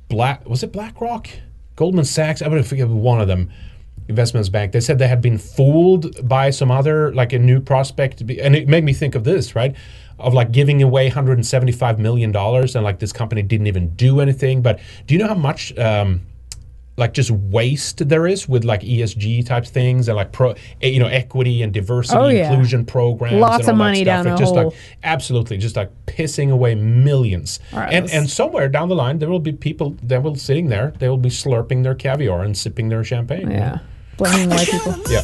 Black was it BlackRock, Goldman Sachs? I would forget one of them. Investments bank. They said they had been fooled by some other like a new prospect, to be, and it made me think of this right, of like giving away 175 million dollars, and like this company didn't even do anything. But do you know how much? Um, like just waste there is with like ESG type things and like pro, you know, equity and diversity Oh, yeah. inclusion programs. Lots and all of that money stuff. down It's the just hole. like absolutely, just like pissing away millions. All right, and and somewhere down the line, there will be people that will sitting there. They will be slurping their caviar and sipping their champagne. yeah, blaming white people. Yeah.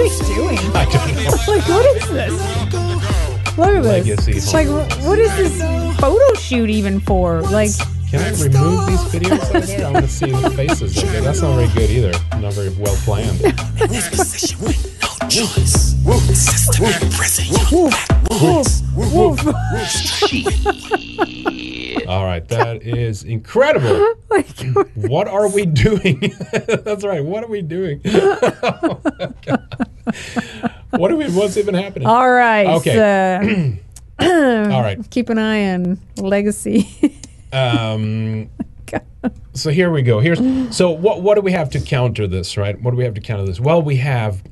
What are they doing? I don't know. Like, what is this? Look at this. Legacy like, wh- what is this photo shoot even for? Like, Can I remove these videos out there? I want to see the *laughs* faces. Okay, that's not very good either. Not very well planned. All right, that is incredible. *laughs* what are we doing? *laughs* That's right. What are we doing? *laughs* what are we? What's even happening? all right. Okay. So, *clears throat* All right. *clears throat* Keep an eye on legacy. Um, so here we go. Here's so what what do we have to counter this, right? What do we have to counter this? Well, we have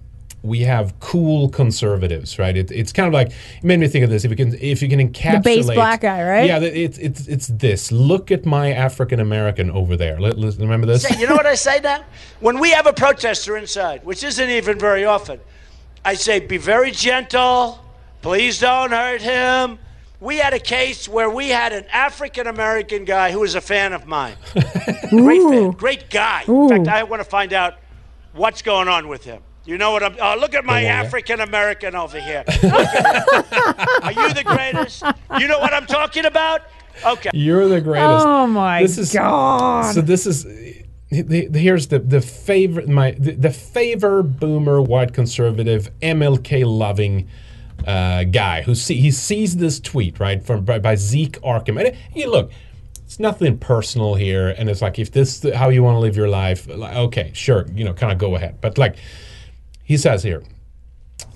we have cool conservatives, right? It, it's kind of like it made me think of this. If you can if you can encapsulate the base black guy, right? Yeah, th- it's it's it's this. Look at my African American over there. Let, let- remember this? Say, you know what I say now? When we have a protester inside, which isn't even very often, I say, be very gentle. Please don't hurt him. We had a case where we had an African American guy who was a fan of mine. *laughs* great fan, great guy. In fact, I want to find out what's going on with him. You know what I'm? Oh, look at my African American over here. Look at him. Are you the greatest? You know what I'm talking about? Okay. You're the greatest. Oh my this is, God. So this is the, the- here's the the favor my the, the favor boomer white conservative MLK loving uh, guy who see, he sees this tweet right from by, by Zeke Arkham and he look it's nothing personal here and it's like if this is how you want to live your life like, okay sure you know kind of go ahead but like he says here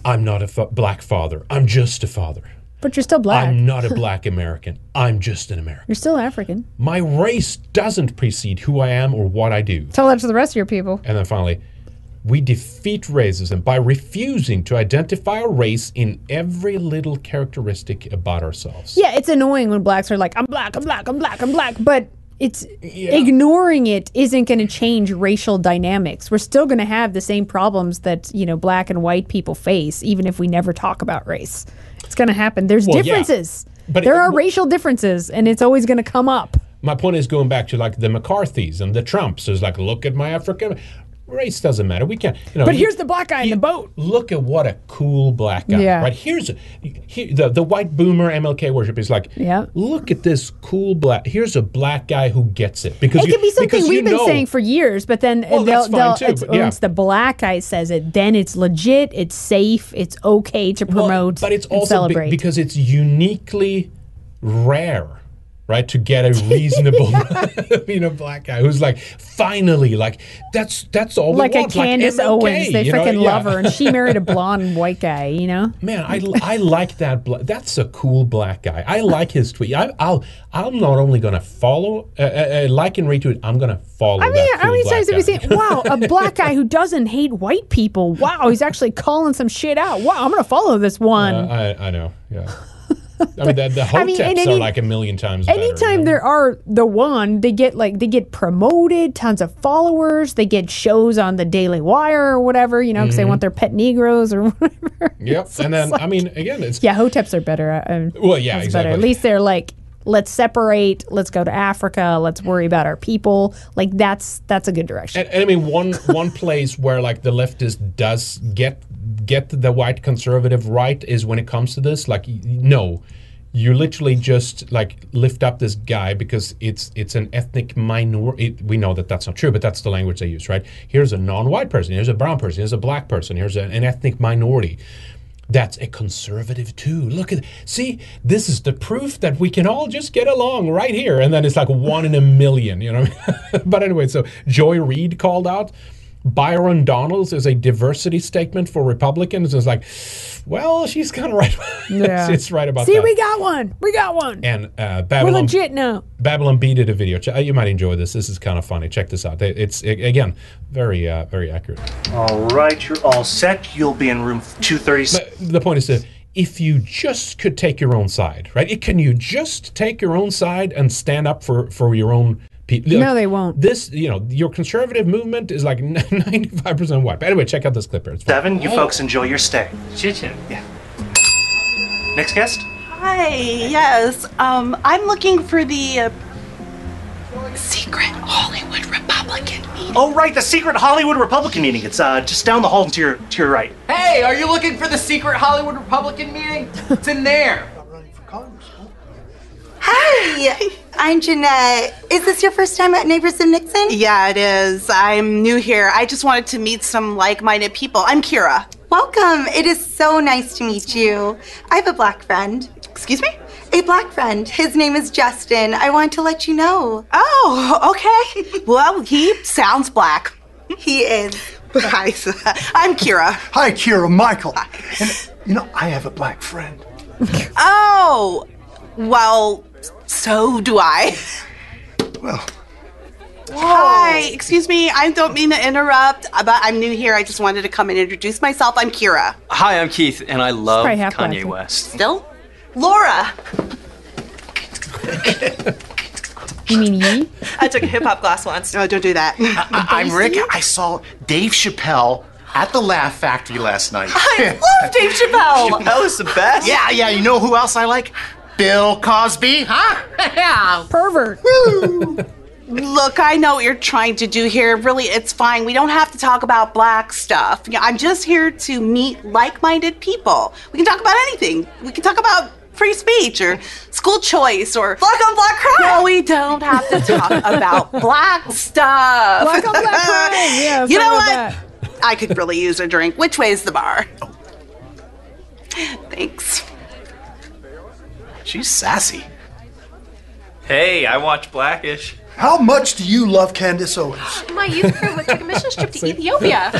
I'm not a fa- black father I'm just a father But you're still black. I'm not a *laughs* black American I'm just an American You're still African. my race doesn't precede who I am or what I do Tell that to the rest of your people. and then finally, we defeat racism by refusing to identify a race in every little characteristic about ourselves. Yeah, it's annoying when blacks are like, I'm black, I'm black, I'm black, I'm black. But it's ignoring it isn't going to change racial dynamics. We're still going to have the same problems that, you know, black and white people face, even if we never talk about race. It's going to happen. There's Well, yeah. differences. But there it- are racial differences, and it's always going to come up. My point is going back to like the McCarthys and the Trumps. Is like, look at my African race doesn't matter. We can't. You know, but you- here's the black guy in the boat. Look at what a cool black guy. Yeah. Right here's here, the the white boomer MLK worship is like. Yeah. Look at this cool black. Here's a black guy who gets it because It you, could be something we've been know- saying for years, but then Well, they'll, that's fine they'll, too, it's, but yeah. once the black guy says it, then it's legit, it's safe, it's okay to promote but it's also be- because it's uniquely rare right to get a *laughs* reasonable *laughs* you know black guy who's like finally like that's that's all like a Candace MLK, Owens, they know? freaking Yeah. love her, and she married a *laughs* blonde white guy. You know, man I, I like that bla- that's a cool black guy i like his tweet I, i'll i'm not only gonna follow uh, uh, uh, like and retweet i'm gonna follow I mean, how many times have we seen? Wow, a black guy who doesn't hate white people. Wow, he's actually calling some shit out. Wow, I'm gonna follow this one. Uh, I, I know yeah *laughs* I mean, the, the I mean, hoteps and are like a million times better. Anytime there are the one, they get like they get promoted, tons of followers. They get shows on the Daily Wire or whatever, you know, because they Mhm. want their pet Negroes or *laughs* whatever. Yep. And then, I mean, again, it's. Yeah, Hoteps are better. uh, Well, yeah, exactly. Better. At least they're like, let's separate. Let's go to Africa. Let's worry about our people. Like that's that's a good direction. And, and I mean, one one place where like the leftist does get get the white conservative right is when it comes to this. Like, no, you literally just like lift up this guy because it's it's an ethnic minority. We know that that's not true, but that's the language they use, right? Here's a non-white person. Here's a brown person. Here's a black person. Here's a, an ethnic minority. That's a conservative too. Look at see, this is the proof that we can all just get along right here. And then it's like one in a million, you know. *laughs* but anyway, so Joy Reid called out Byron Donalds is a diversity statement for Republicans. It's like, well, she's kind of right. *laughs* Yeah. it's right about See, that. we got one. We got one. and uh, We're Babylon, legit now. Babylon Bee did a video. You might enjoy this. This is kind of funny. Check this out. It's again very uh, very accurate. All right, you're all set. You'll be in room 236. the point is that if you just could take your own side, right? It, can you just take your own side and stand up for for your own people? No, they won't. This, you know, your conservative movement is like *laughs* ninety five percent white. But anyway, check out this clip here. It's fun. Seven, you folks enjoy your stay. Chit-chin. Yeah. Next guest? Hi, yes. Um, I'm looking for the uh, secret Hollywood Republican meeting. Oh, right, the secret Hollywood Republican meeting. It's uh, just down the hall to your to your right. Hey, are you looking for the secret Hollywood Republican meeting? It's in there. Hi, *laughs* I'm Jeanette. Is this your first time at Neighbors of Nixon? Yeah, it is. I'm new here. I just wanted to meet some like minded people. I'm Kira. Welcome. It is so nice to meet you. I have a black friend. Excuse me? A black friend. His name is Justin. I wanted to let you know. Oh, okay. well, he sounds black. He is. Hi, *laughs* I'm Kira. Hi, Kira, Michael. And, you know, I have a black friend. Oh, well, so do I. Well, Hi, excuse me. I don't mean to interrupt, uh, but I'm new here. I just wanted to come and introduce myself. I'm Kira. Hi, I'm Keith, and I love probably half Kanye black. West. Still? Laura. You mean ye? I took a hip hop class once. No, don't do that. I, I'm *laughs* Rick. I saw Dave Chappelle at the Laugh Factory last night. I love Dave Chappelle. Chappelle is the best. Yeah, yeah. You know who else I like? Bill Cosby, huh? *laughs* Yeah. Pervert. *laughs* Look, I know what you're trying to do here. Really, it's fine. We don't have to talk about black stuff. Yeah, I'm just here to meet like minded people. We can talk about anything. We can talk about free speech or school choice or black on black crime. No, we don't have to talk *laughs* about black stuff. Black on black crime. Yeah, you know what? like I could really use a drink. Which way's the bar? Oh. Thanks. She's sassy. Hey, I watch Blackish. How much do you love Candace Owens? *gasps* My youth crew took a mission trip to *laughs* Ethiopia.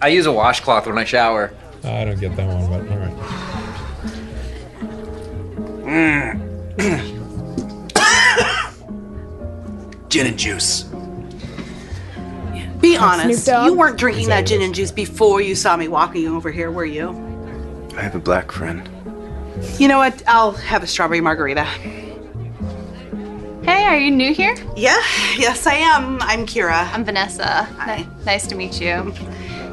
I use a washcloth when I shower. Oh, I don't get that one, but all right. *coughs* Gin and juice. Be Snoop honest. Dogg? You weren't drinking that gin and juice before you saw me walking over here, were you? I have a black friend. You know what? I'll have a strawberry margarita. hey, are you new here? Yeah, yes, I am. I'm Kira. I'm Vanessa. Ni- nice to meet you.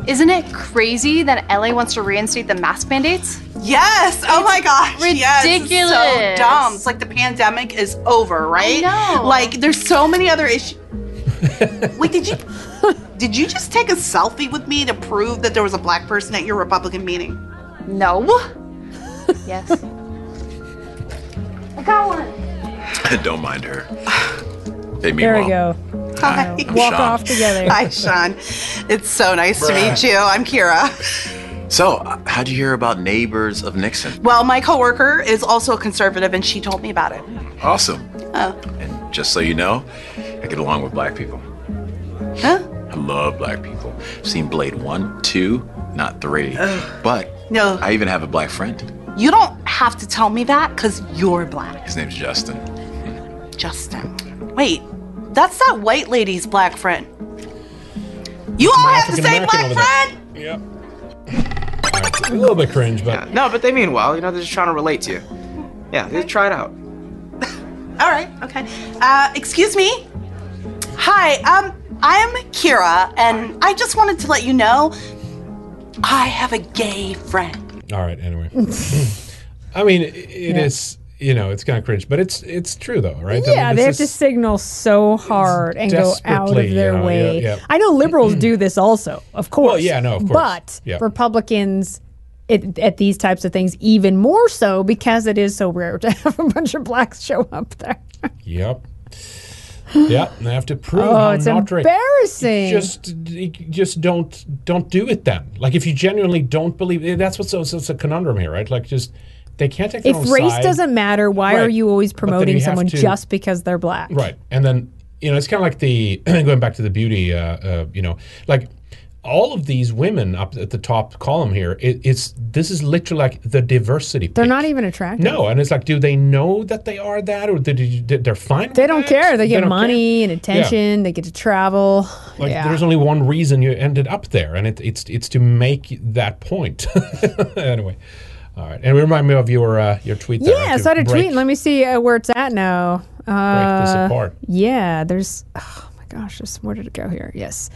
Isn't it crazy that LA wants to reinstate the mask mandates? Yes. Oh my gosh. Yes. It's ridiculous. so dumb. It's like the pandemic is over, right? know. Like there's so many other issues. *laughs* Wait, did you did you just take a selfie with me to prove that there was a black person at your Republican meeting? No. *laughs* yes. I got one. *laughs* Don't mind her. Hey, There we go. Hi. Walk Sean. off together. *laughs* Hi, Sean. It's so nice to meet you. I'm Kira. So, how'd you hear about Neighbors of Nixon? Well, my coworker is also a conservative, and she told me about it. Awesome. Oh. And just so you know, I get along with black people. Huh? I love black people. Seen Blade 1, 2, not 3. But No. I even have a black friend. You don't have to tell me that because you're black. His name's Justin. Justin. Wait, that's that white lady's black friend. You all have to say African-American black over friend? there. A little bit cringe, but No, but they mean well. You know, they're just trying to relate to you. Yeah, just try it out. *laughs* All right, okay. Uh, excuse me. Hi, um, I'm Kira, and I just wanted to let you know I have a gay friend. All right. Anyway, I mean, it Yeah. is you know it's kind of cringe, but it's it's true though, right? I Yeah, mean, they have to signal so hard and go out of their you know, way. yeah, yeah. I know liberals do this also, of course. Well, yeah, no, of course. But Yeah. Republicans it, at these types of things even more so because it is so rare to *laughs* have a bunch of blacks show up there. Yep. *gasps* Yeah, they have to prove Oh, it's not ra- embarrassing. Just, just don't, don't do it then. Like if you genuinely don't believe, eh, that's what's so, so it's a conundrum here, right? Like just they can't take their If own race side. doesn't matter, why are you always promoting you someone to- just because they're black? Right, and then you know it's kind of like the *clears throat* going back to the beauty. Uh, uh, you know, like all of these women up at the top column here. It, it's this is literally like the diversity. They're not even attractive. No, and it's like, do they know that they are that, or did you, they're fine? They don't care. They get money and attention. They get to travel. Like yeah. there's only one reason you ended up there, and it, it's it's to make that point. *laughs* anyway, all right, and remind me of your uh, your tweet. There, Yeah, I a break- tweet. Let me see uh, where it's at now. Uh, this apart. Yeah, there's. Oh my gosh, this, where did it go here? Yes.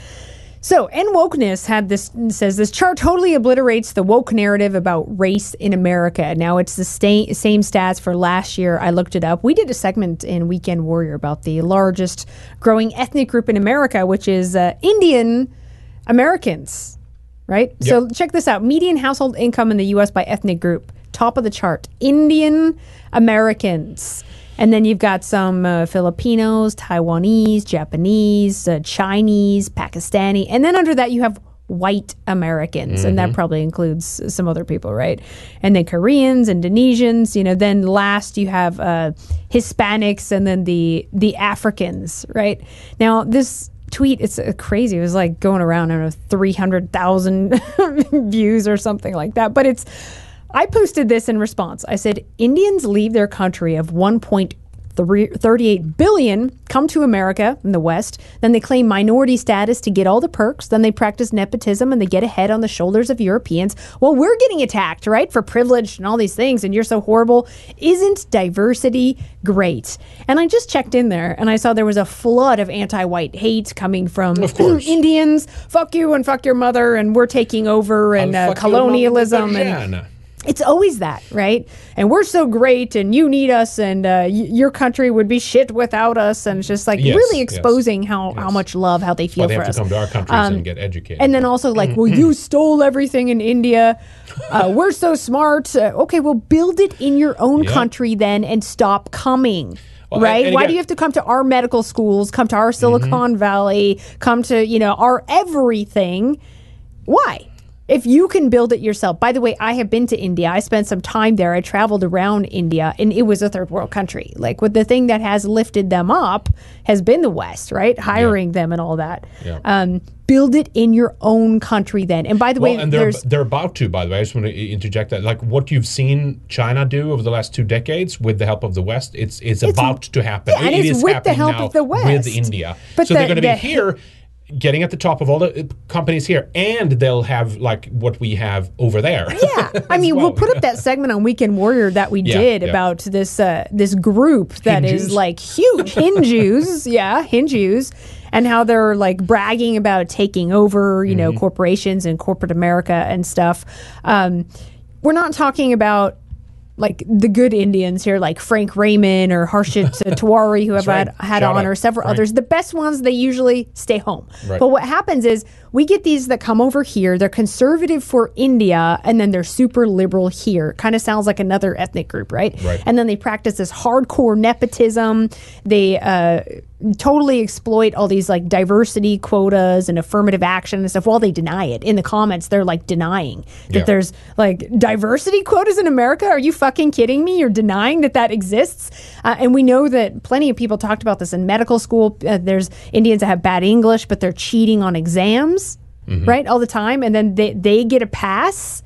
So, N Wokeness had this says this chart totally obliterates the woke narrative about race in America. Now it's the sta- same stats for last year. I looked it up. We did a segment in Weekend Warrior about the largest growing ethnic group in America, which is uh, Indian Americans. Right. So check this out: median household income in the U.S. by ethnic group, top of the chart, Indian Americans. And then you've got some uh, Filipinos, Taiwanese, Japanese, uh, Chinese, Pakistani. And then under that, you have white Americans. And that Mhm. probably includes some other people, right? And then Koreans, Indonesians, you know, then last you have uh, Hispanics and then the, the Africans, right? Now, this tweet, it's uh, crazy. It was like going around, I don't know, 300,000 *laughs* views or something like that. But it's, I posted this in response. I said, Indians leave their country of 1.38 billion, come to America in the West, then they claim minority status to get all the perks, then they practice nepotism and they get ahead on the shoulders of Europeans. Well, we're getting attacked, right, for privilege and all these things, and you're so horrible. Isn't diversity great? And I just checked in there and I saw there was a flood of anti white hate coming from *clears throat* Indians. Fuck you and fuck your mother, and we're taking over and uh, Fuck your mother, colonialism and Diana. It's always that, right? And we're so great, and you need us, and uh, y- your country would be shit without us, and it's just like Yes, really yes, exposing how how much love, how they feel Well, they for have us. to come to our countries Um, and get educated. and then also like, well, you stole everything in India. Uh, we're so smart. Uh, okay, well, build it in your own Yeah. country then, and stop coming. Well, right? and- and Why do you have to come to our medical schools? Come to our Silicon Valley? Come to you know our everything? Why? If you can build it yourself. By the way, I have been to India. I spent some time there. I traveled around India and it was a third world country. Like with the thing that has lifted them up has been the West, right? Hiring them and all that. Yeah. Um, build it in your own country then. And by the Well, way, and they're they're about to. By the way, I just want to interject that, like what you've seen China do over the last two decades with the help of the West, it's it's, about to happen. yeah, and It it's is with the help now of the West. with India. But so they're going to be the- here, getting at the top of all the uh, companies here, and they'll have like what we have over there. Yeah, *laughs* I mean, we'll put up that segment on Weekend Warrior that we Yeah, did yeah. about this uh, this group that is like huge Hindus, *laughs* yeah, Hindus, and how they're like bragging about taking over, you Mm-hmm. know, corporations and corporate America and stuff. Um, we're not talking about like the good Indians here, like Frank Raymond or Harshit *laughs* Tawari, who have right. had, had Shout on, out. or several Right. others. The best ones, they usually stay home. Right. But what happens is we get these that come over here, they're conservative for India, and then they're super liberal here. Kind of sounds like another ethnic group, right? Right. And then they practice this hardcore nepotism. They uh, totally exploit all these like diversity quotas and affirmative action and stuff while they deny it. In the comments, they're like denying that Yeah. there's like diversity quotas in America. Are you fucking kidding me? You're denying that that exists. Uh, and we know that plenty of people talked about this in medical school. Uh, there's Indians that have bad English, but they're cheating on exams, right, all the time, and then they they get a pass.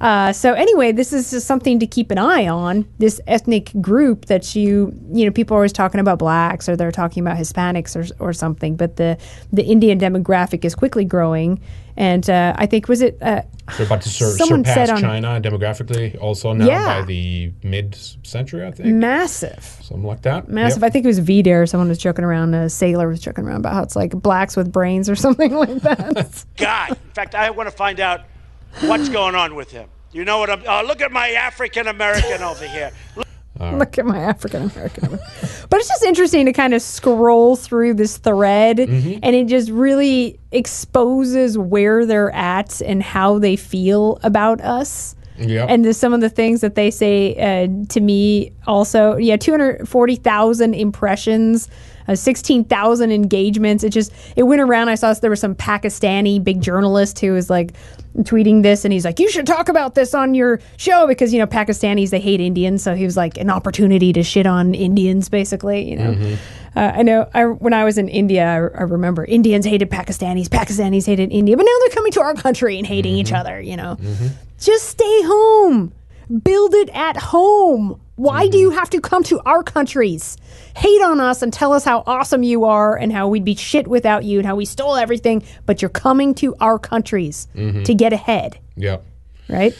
Uh, so anyway, this is just something to keep an eye on. This ethnic group that you, you know, people are always talking about blacks or they're talking about Hispanics or, or something, but the the Indian demographic is quickly growing, and uh, I think was it uh, They're about to sur- *sighs* Someone surpass said on- China demographically also now Yeah. by the mid-century, I think, massive. something like that. Massive. Yep. I think it was VDARE. Someone was joking around. A sailor was joking around about how it's like blacks with brains or *laughs* something like that. *laughs* God. In fact, I want to find out what's going on with him. You know what I'm? Oh, look at my African American over here. Look at my African American. but it's just interesting to kind of scroll through this thread Mm-hmm. and it just really exposes where they're at and how they feel about us. And the, some of the things that they say uh, to me also, yeah, 240,000 impressions, uh, 16,000 engagements. It just, it went around. I saw there was some Pakistani big journalist who was like tweeting this and he's like, you should talk about this on your show because, you know, Pakistanis, they hate Indians. So he was like an opportunity to shit on Indians, basically, you know. Mm-hmm. Uh, I know I, when I was in India, I, I remember Indians hated Pakistanis, Pakistanis hated India, but now they're coming to our country and hating each other, you know. Just stay home. Build it at home. Why do mm-hmm. you have to come to our countries? Hate on us and tell us how awesome you are and how we'd be shit without you and how we stole everything, but you're coming to our countries mm-hmm. to get ahead, Yep. right?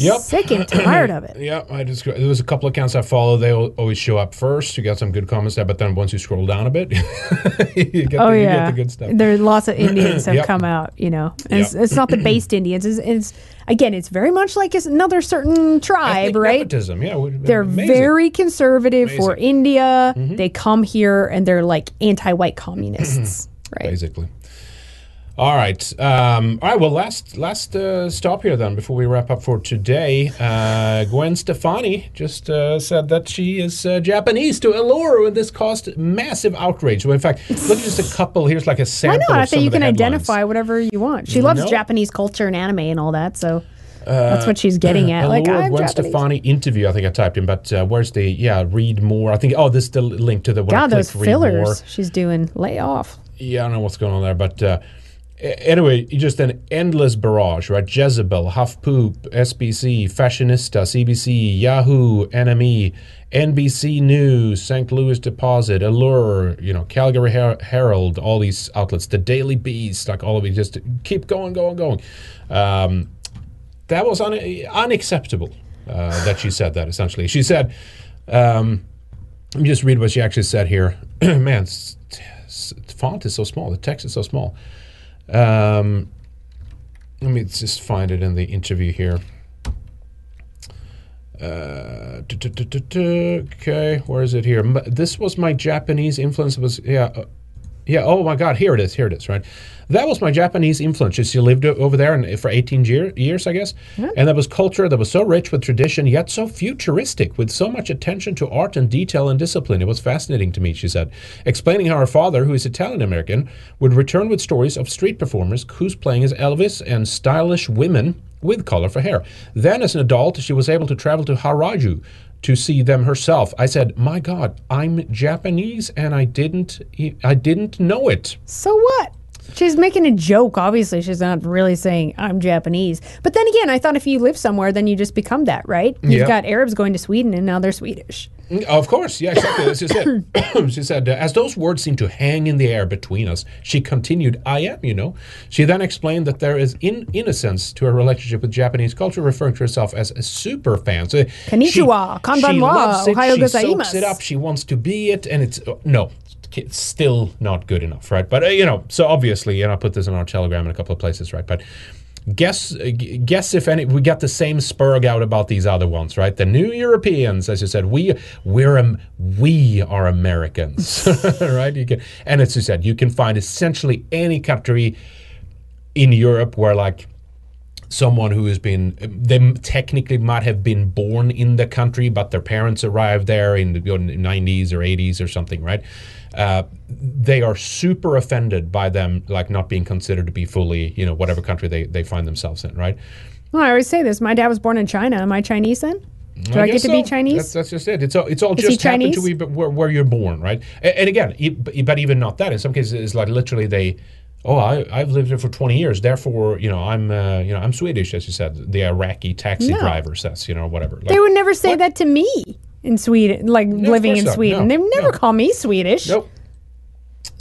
Yep. Sick and tired of it. *clears throat* Yeah, I just there was a couple accounts I follow. They always show up first. You got some good comments there, but then once you scroll down a bit, *laughs* you get, oh the, you yeah, get the good stuff. there are lots of *clears throat* Indians have Yep. come out. You know, and it's, Yep. it's not the *clears throat* based Indians. It's, it's again, it's very much like it's another certain tribe, Ethnic right? nepotism, yeah, They're amazing. very conservative for Amazing. Mm-hmm. India. They come here and they're like anti-white communists, right? basically. All right. Um, all right. Well, last last uh, stop here then before we wrap up for today. Uh, Gwen Stefani just uh, said that she is uh, Japanese to Allure, and this caused massive outrage. Well, in fact, look at just a couple. Here's like a *laughs* Why sample. not? I think you can headlines. identify whatever you want. She loves No. Japanese culture and anime and all that, so Uh, that's what she's getting at. Like, Allure I'm Gwen Japanese. Stefani interview. I think I typed in, but uh, where's the yeah? Read more. I think. Oh, this is the link to the. when I God, those more. fillers she's doing. Lay off. Yeah, I don't know what's going on there, but uh, anyway, just an endless barrage, right? Jezebel, HuffPoop, SBC, Fashionista, CBC, Yahoo, NME, NBC News, St. Louis Deposit, Allure, you know, Calgary Her- Herald, all these outlets, the Daily Beast, like all of it, just keep going, going, going. Um, that was un- unacceptable uh, that she said that, essentially. She said, um, let me just read what she actually said here. *clears throat* Man, the font is so small, the text is so small. Um, let me just find it in the interview here. Uh, okay, where is it here? This was my Japanese influence. Was yeah, uh, yeah. Oh my God, here it is. Here it is. Right, that was my Japanese influence. She lived over there and eh, for 18 year, years, I guess. Mm-hmm. And that was culture that was so rich with tradition, yet so futuristic, with so much attention to art and detail and discipline. It was fascinating to me. She said, explaining how her father, who is Italian American, would return with stories of street performers who's playing as Elvis and stylish women with colorful hair. Then, as an adult, she was able to travel to Harajuku to see them herself. I said, "My God, I'm Japanese, and I didn't, I didn't know it." So what? She's making a joke. Obviously, she's not really saying I'm Japanese. But then again, I thought if you live somewhere, then you just become that, right? You've Yeah. got Arabs going to Sweden, and now they're Swedish. Mm, Of course, yeah, exactly. That's just it. *coughs* *coughs* she said, uh, as those words seem to hang in the air between us, she continued, I am, you know. She then explained that there is in innocence to her relationship with Japanese culture, referring to herself as a super fan. So Konnichiwa, she, she loves it, ohayo she gozaimasu. soaks it up, she wants to be it, and it's, uh, no, it's still not good enough, right? But, uh, you know, so obviously, and I put this on our telegram in a couple of places, right? But guess guess if any we got the same spurg out about these other ones right the new europeans as you said we we're um, we are americans *laughs* right you can and as you said you can find essentially any country in europe where like someone who has been they technically might have been born in the country but their parents arrived there in the 90s or 80s or something right uh, they are super offended by them like not being considered to be fully you know whatever country they, they find themselves in right Well, I always say this. My dad was born in China. Am I Chinese then? Do I, get guess to be. Chinese? That's, that's just it. It's all, it's all Is just happened to be where, where you're born, right? And, and again, e- but even not that. In some cases, it's like literally they, oh, I, I've lived here for 20 years. Therefore, you know, I'm, uh, you know, I'm Swedish, as you said. The Iraqi taxi No. driver says, you know, whatever. Like, they would never say that to me in Sweden, like living in. Sweden. No, They never call me Swedish. Nope.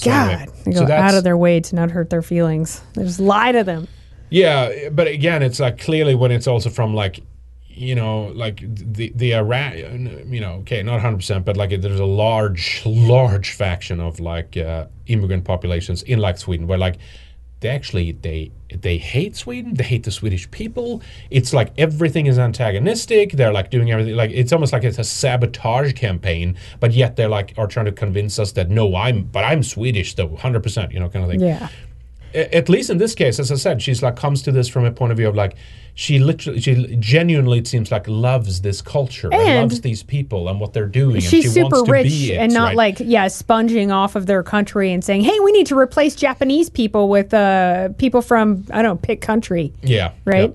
God, they go that's- out of their way to not hurt their feelings. They just lie to them. Yeah, but again, it's like clearly when it's also from like, you know, like the the Iraq, you know, okay, not hundred percent, but like there's a large, large faction of like uh, immigrant populations in like Sweden where like they actually they they hate Sweden, they hate the Swedish people. It's like everything is antagonistic. They're like doing everything like it's almost like it's a sabotage campaign, but yet they're like are trying to convince us that no, I'm but I'm Swedish though, hundred percent, you know, kind of thing Yeah. At least in this case, as I said, she's like comes to this from a point of view of like she literally, she genuinely it seems like loves this culture and, And loves these people and what they're doing. and She's she super wants to rich be it, and not right? like, yeah, sponging off of their country and saying, hey, we need to replace Japanese people with uh, people from, I don't know, pick country. yeah, Right?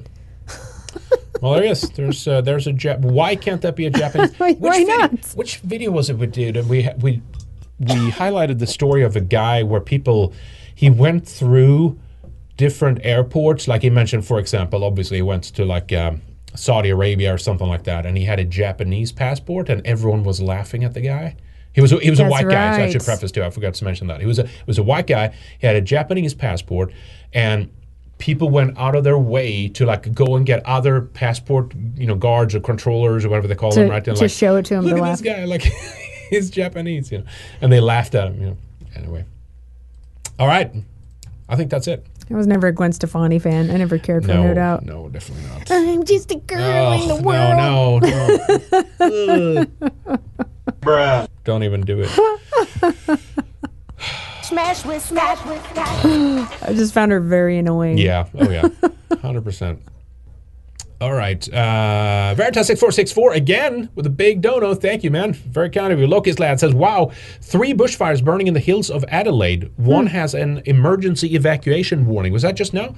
Well, there is. There's uh, there's a Jap. Why can't that be a Japanese? *laughs* Why- why vid- not? Which video was it we did? And we we we highlighted the story of a guy where people he went through different airports. Like he mentioned, for example, obviously he went to like um, Saudi Arabia or something like that, and he had a Japanese passport, and everyone was laughing at the guy. He was a, he was a That's white guy. So I should preface too. I forgot to mention that he was a was a white guy. He had a Japanese passport, and people went out of their way to like go and get other passport, you know, guards or controllers or whatever they call To- them, right? And to like, show it to him Look at laugh. this guy, like *laughs* he's Japanese, you know, and they laughed at him, you know. Anyway, all right, I think that's it. I was never a Gwen Stefani fan. I never cared for No, No Doubt. no, definitely not. I'm just a girl in the Oh, world. no, no, *laughs* no. Bruh. Don't even do it. *laughs* Smash with smash with smash. *gasps* I just found her very annoying. Yeah. Oh yeah. *laughs* Hundred percent. All right. Uh, Veritas six four six four again with a big dono. Thank you, man. Very kind of you. Locust lad says, "Wow, three bushfires burning in the hills of Adelaide. One has an emergency evacuation warning. Was that just now?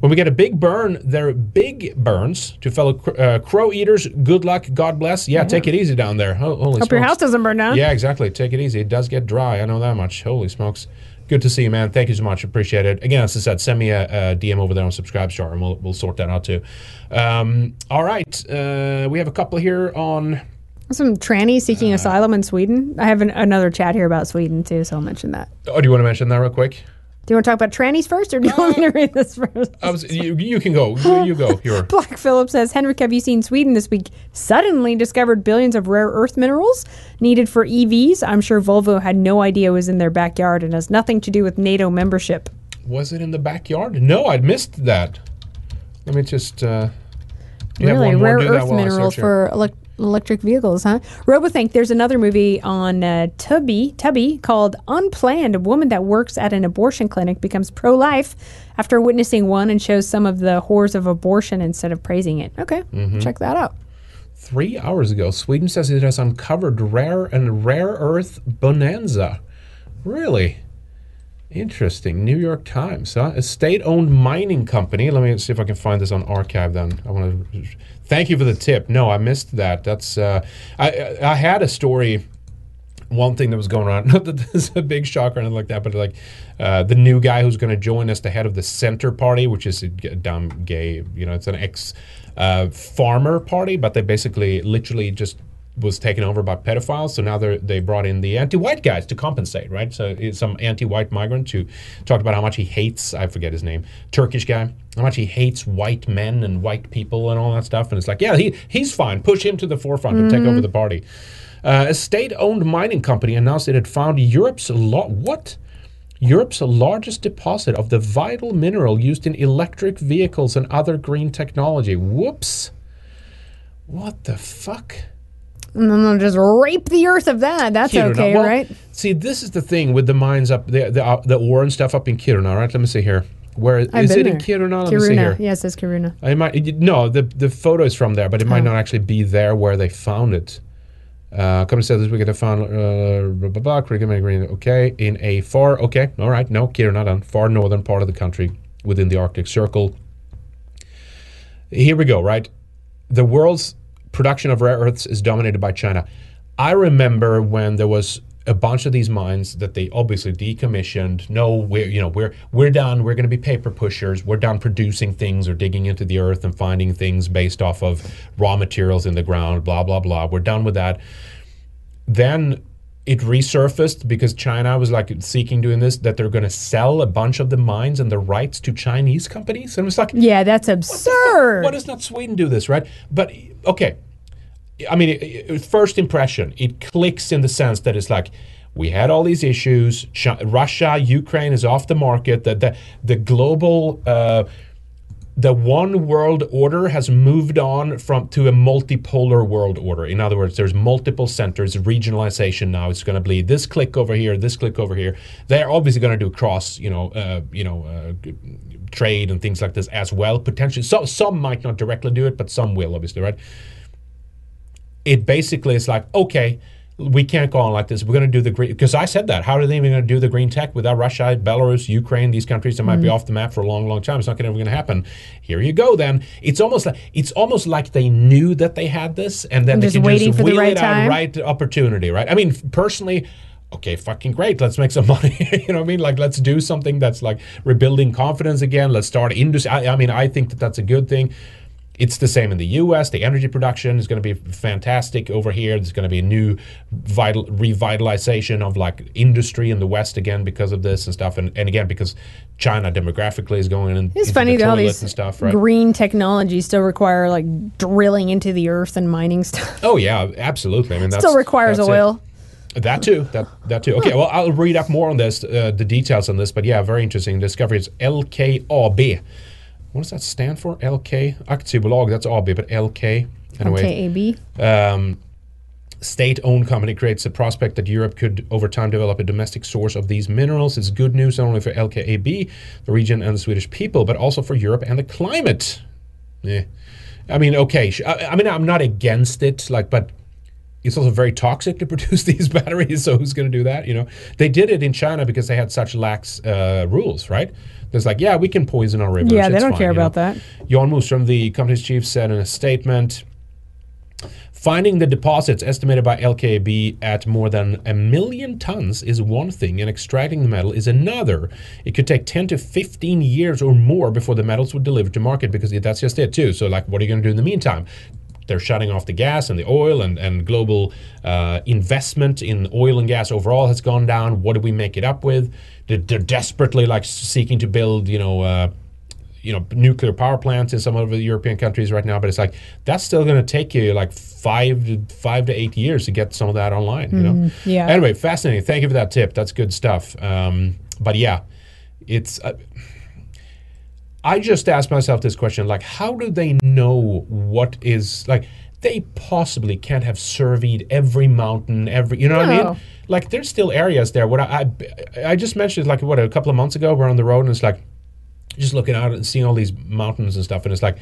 When we get a big burn, they're big burns. To fellow cr- uh, crow eaters, good luck. God bless. Yeah, take it easy down there. Ho- holy Hope your house doesn't burn down. Yeah, exactly. Take it easy. It does get dry. I know that much. Holy smokes. Good to see you, man. Thank you so much. Appreciate it. Again, as I said, send me a, a DM over there on Subscribestar, and we'll, we'll sort that out too. Um, all right. Uh, we have a couple here on. Some trannies Uh, seeking asylum in Sweden. I have an, another chat here about Sweden too, so I'll mention that. Oh, do you want to mention that real quick? Do you want to talk about trannies first, or do you want me to read this first? I was, you, you can go. You, you go. *laughs* Here. Black Phillips says, Henrik, have you seen Sweden this week? Suddenly discovered billions of rare earth minerals needed for EVs. I'm sure Volvo had no idea was in their backyard and has nothing to do with NATO membership. Was it in the backyard? No, I missed that. Let me just. Uh, do you have really, rare earth minerals for elec Electric vehicles, huh? Robothink. There's another movie on uh, Tubi, Tubi called Unplanned. A woman that works at an abortion clinic becomes pro-life after witnessing one and shows some of the horrors of abortion instead of praising it. Okay, Mhm. check that out. Three hours ago, Sweden says it has uncovered rare and rare earth bonanza. Really? Interesting. New York Times, huh? A state-owned mining company. Let me see if I can find this on archive. Then I want to thank you for the tip. No, I missed that. That's uh, I I had a story. One thing that was going on, *laughs* not that this is a big shock or anything like that, but like uh, the new guy who's going to join us, the head of the Center Party, which is a dumb gay, you know, it's an ex uh, farmer party, but they basically literally just was taken over by pedophiles. So now they they brought in the anti-white guys to compensate, right? So some anti-white migrant who talked about how much he hates. I forget his name, Turkish guy. How much he hates white men and white people and all that stuff. And it's like, yeah, he he's fine. Push him to the forefront and take Mhm. over the party. Uh, a state-owned mining company announced it had found Europe's lo- what? Europe's largest deposit of the vital mineral used in electric vehicles and other green technology. Whoops. What the fuck? And then just rape the earth of that. That's Kiruna. okay, Well, right? See, this is the thing with the mines up the the, uh, the ore and stuff up in Kiruna, right? Let me see here. Where is I've it been in. Kiruna? Let me see here. Yes, it's Kiruna. I might no the the photo is from there, but it might Oh. not actually be there where they found it. Uh, company says this week they found uh, blah, blah, blah, green. Okay, in a far okay, all right, no, Kiruna done far northern part of the country within the Arctic Circle. Here we go. Right, the world's production of rare earths is dominated by China. I remember when there was a bunch of these mines that they obviously decommissioned. No, we're you know we're we're done. We're going to be paper pushers. We're done producing things or digging into the earth and finding things based off of raw materials in the ground. Blah blah blah. We're done with that. Then it resurfaced because China was like seeking doing this that they're going to sell a bunch of the mines and the rights to Chinese companies. And it was like, Yeah, that's absurd. why does not Sweden do this, right? But okay, I mean, it, it- first impression, it clicks in the sense that it's like we had all these issues. Russia, Ukraine is off the market. The the, the global. Uh, the one world order has moved on from to a multipolar world order. In other words, there's multiple centers, regionalization now. It's going to be this click over here, this click over here. They're obviously going to do cross, you know, uh, you know, uh, trade and things like this as well. Potentially, some some might not directly do it, but some will, obviously, right? It basically is like, okay, we can't go on like this. We're going to do the green because I said that. How are they even going to do the green tech without Russia, Belarus, Ukraine, these countries that might be Mhm. off the map for a long, long time? It's not going to happen. Here you go. Then it's almost like it's almost like they knew that they had this, and then they just can waiting just for the right time. right opportunity, right? I mean, personally. Okay, fucking great. Let's make some *laughs* money. you know what I mean? Like, let's do something that's like rebuilding confidence again. Let's start industry. I, I mean, I think that that's a good thing. It's the same in the U.S. The energy production is going to be fantastic over here. There's going to be a new vital revitalization of like industry in the West again because of this and stuff, and, and again because China demographically is going in. It's funny the toilet these stuff, right? green technologies still require like drilling into the earth and mining stuff. Oh yeah, absolutely. I mean, that's, still requires that's it. oil. That too. That that too. Okay. Well, I'll read up more on this, uh, the details on this. But yeah, very interesting discovery. It's LKAB. What does that stand for? LK Aktiebolag. That's AB, but LK. Anyway. LKAB. Um, state-owned company creates a prospect that Europe could, over time, develop a domestic source of these minerals. It's good news not only for LKAB, the region, and the Swedish people, but also for Europe and the climate. Yeah. I mean, okay. I, I mean, I'm not against it, like, but it's also very toxic to *laughs* produce these batteries. So who's going to do that? You know, they did it in China because they had such lax uh, rules, right? There's like, yeah, we can poison our rivers. Yeah, they don't fine, care you know? about that. Jan Moström, the company's chief, said in a statement. Finding the deposits estimated by LKAB at more than a million tons is one thing, and extracting the metal is another. It could take 10 to 15 years or more before the metals would deliver to market because that's just it, too. So, like, what are you going to do in the meantime? They're shutting off the gas and the oil, and, and global uh, investment in oil and gas overall has gone down. What do we make it up with? They're, they're desperately like seeking to build, you know, uh, you know nuclear power plants in some of the European countries right now, but it's like that's still going to take you like five to five to eight years to get some of that online. You know. Mhm, yeah. Anyway, fascinating. Thank you for that tip. That's good stuff. Um, but yeah, it's. Uh, I just asked myself this question: like, how do they know what is like? they possibly can't have surveyed every mountain, every you know what I mean? Like there's still areas there. What I I, I just mentioned like what a couple of months ago we're on the road and it's like just looking out and seeing all these mountains and stuff and it's like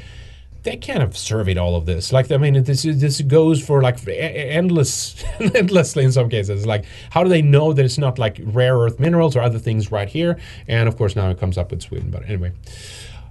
they can't have surveyed all of this. Like I mean, this this goes for like endless, *laughs* endlessly in some cases. Like how do they know that it's not like rare earth minerals or other things right here? And of course now it comes up with Sweden. But anyway,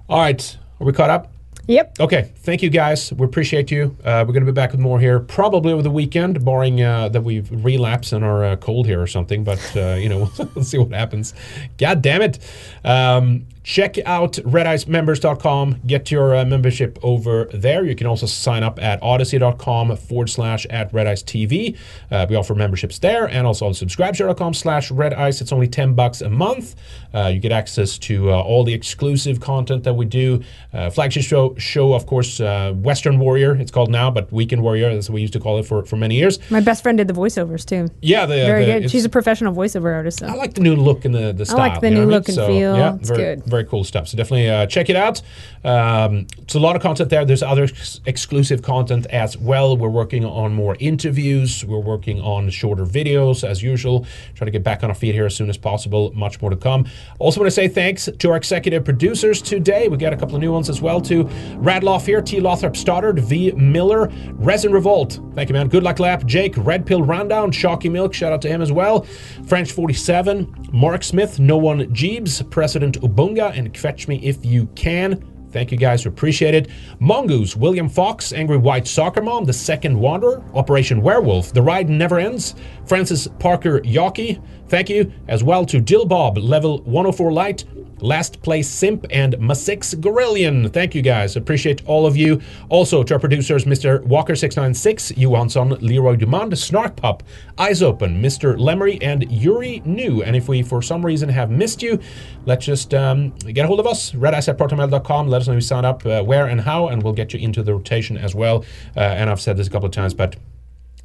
all right, are we caught up? Yep. Okay. Thank you guys. We appreciate you. Uh, we're going to be back with more here probably over the weekend, barring uh, that we've relapse in our uh, cold here or something. But uh, you know, *laughs* we'll see what happens. God damn it. Um, check out redicemembers.com. Get your uh, membership over there. You can also sign up at odysee.com forward slash at redice TV. Uh, we offer memberships there and also on subscribestar.com slash redice. It's only 10 bucks a month. Uh, you get access to uh, all the exclusive content that we do. Uh, flagship show, show of course, uh, Western Warrior, it's called now, but Weekend Warrior, as we used to call it for, for many years. My best friend did the voiceovers too. Yeah, the, Very the- good. She's a professional voiceover artist. So. I like the new look and the, the style. I like the new what I look mean? and So, feel. Yeah, It's very, good. very cool stuff. So definitely uh, check it out. Um, it's a lot of content there. There's other ex- exclusive content as well. We're working on more interviews. We're working on shorter videos as usual. Trying to get back on our feet here as soon as possible. Much more to come. Also want to say thanks to our executive producers today. We got a couple of new ones as well to Radloff here, T. Lothrop Stoddard, V. Miller, Resin Revolt. Thank you, man. Good luck, Lap. Jake, Red Pill Rundown, Shocky Milk. Shout out to him as well. French 47, Mark Smith, No One Jeebs, President Ubunga, and catch Me If You Can. Thank you guys, we appreciate it. Mongoose, William Fox, Angry White Soccer Mom, The Second Wanderer, Operation Werewolf, The Ride Never Ends, Francis Parker Yockey. Thank you as well to Dill Bob, Level 104 Light, Last Place Simp, and Masix Gorillion. Thank you guys, appreciate all of you. Also to our producers, Mr. Walker696, Johansson, Leroy Dumond, Snark Pup, Eyes Open, Mr. Lemery, and Yuri New. And if we for some reason have missed you, let's just um, get a hold of us, redice at protonmail.com. Let us know you sign up, uh, where and how, and we'll get you into the rotation as well. Uh, and I've said this a couple of times, but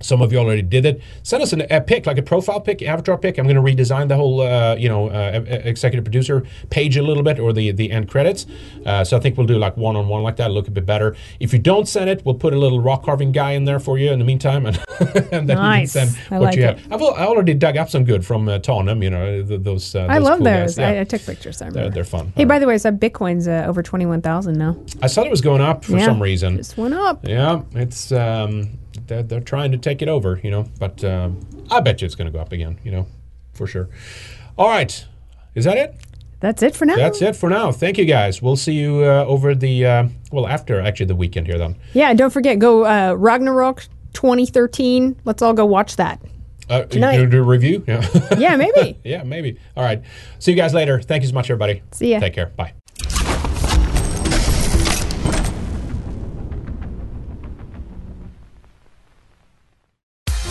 some of you already did it. Send us an, a pic, like a profile pic, avatar pic. I'm going to redesign the whole, uh, you know, uh, executive producer page a little bit, or the the end credits. Uh, so I think we'll do like one on one like that, look a bit better. If you don't send it, we'll put a little rock carving guy in there for you in the meantime, and, *laughs* and then Nice. you can send I what like you it. have. I've I already dug up some good from uh, you know, th- those. Uh, I love cool those. Yeah. I, I took pictures. I they're, they're fun. Hey, by the way, so Bitcoin's uh, over twenty one thousand now. I saw it was going up for Yeah, some reason. It just went up. Yeah, it's um, they're, they're trying to take it over, you know. But um, I bet you it's going to go up again, you know, for sure. All right, is that it? That's it for now. That's it for now. Thank you guys. We'll see you uh, over the uh, well after actually the weekend here then. Yeah, and don't forget, go uh, Ragnarok 2013. Let's all go watch that. Uh, Tonight. you do a review? Yeah. *laughs* Yeah, maybe. *laughs* yeah, maybe. All right. See you guys later. Thank you so much, everybody. See ya. Take care. Bye.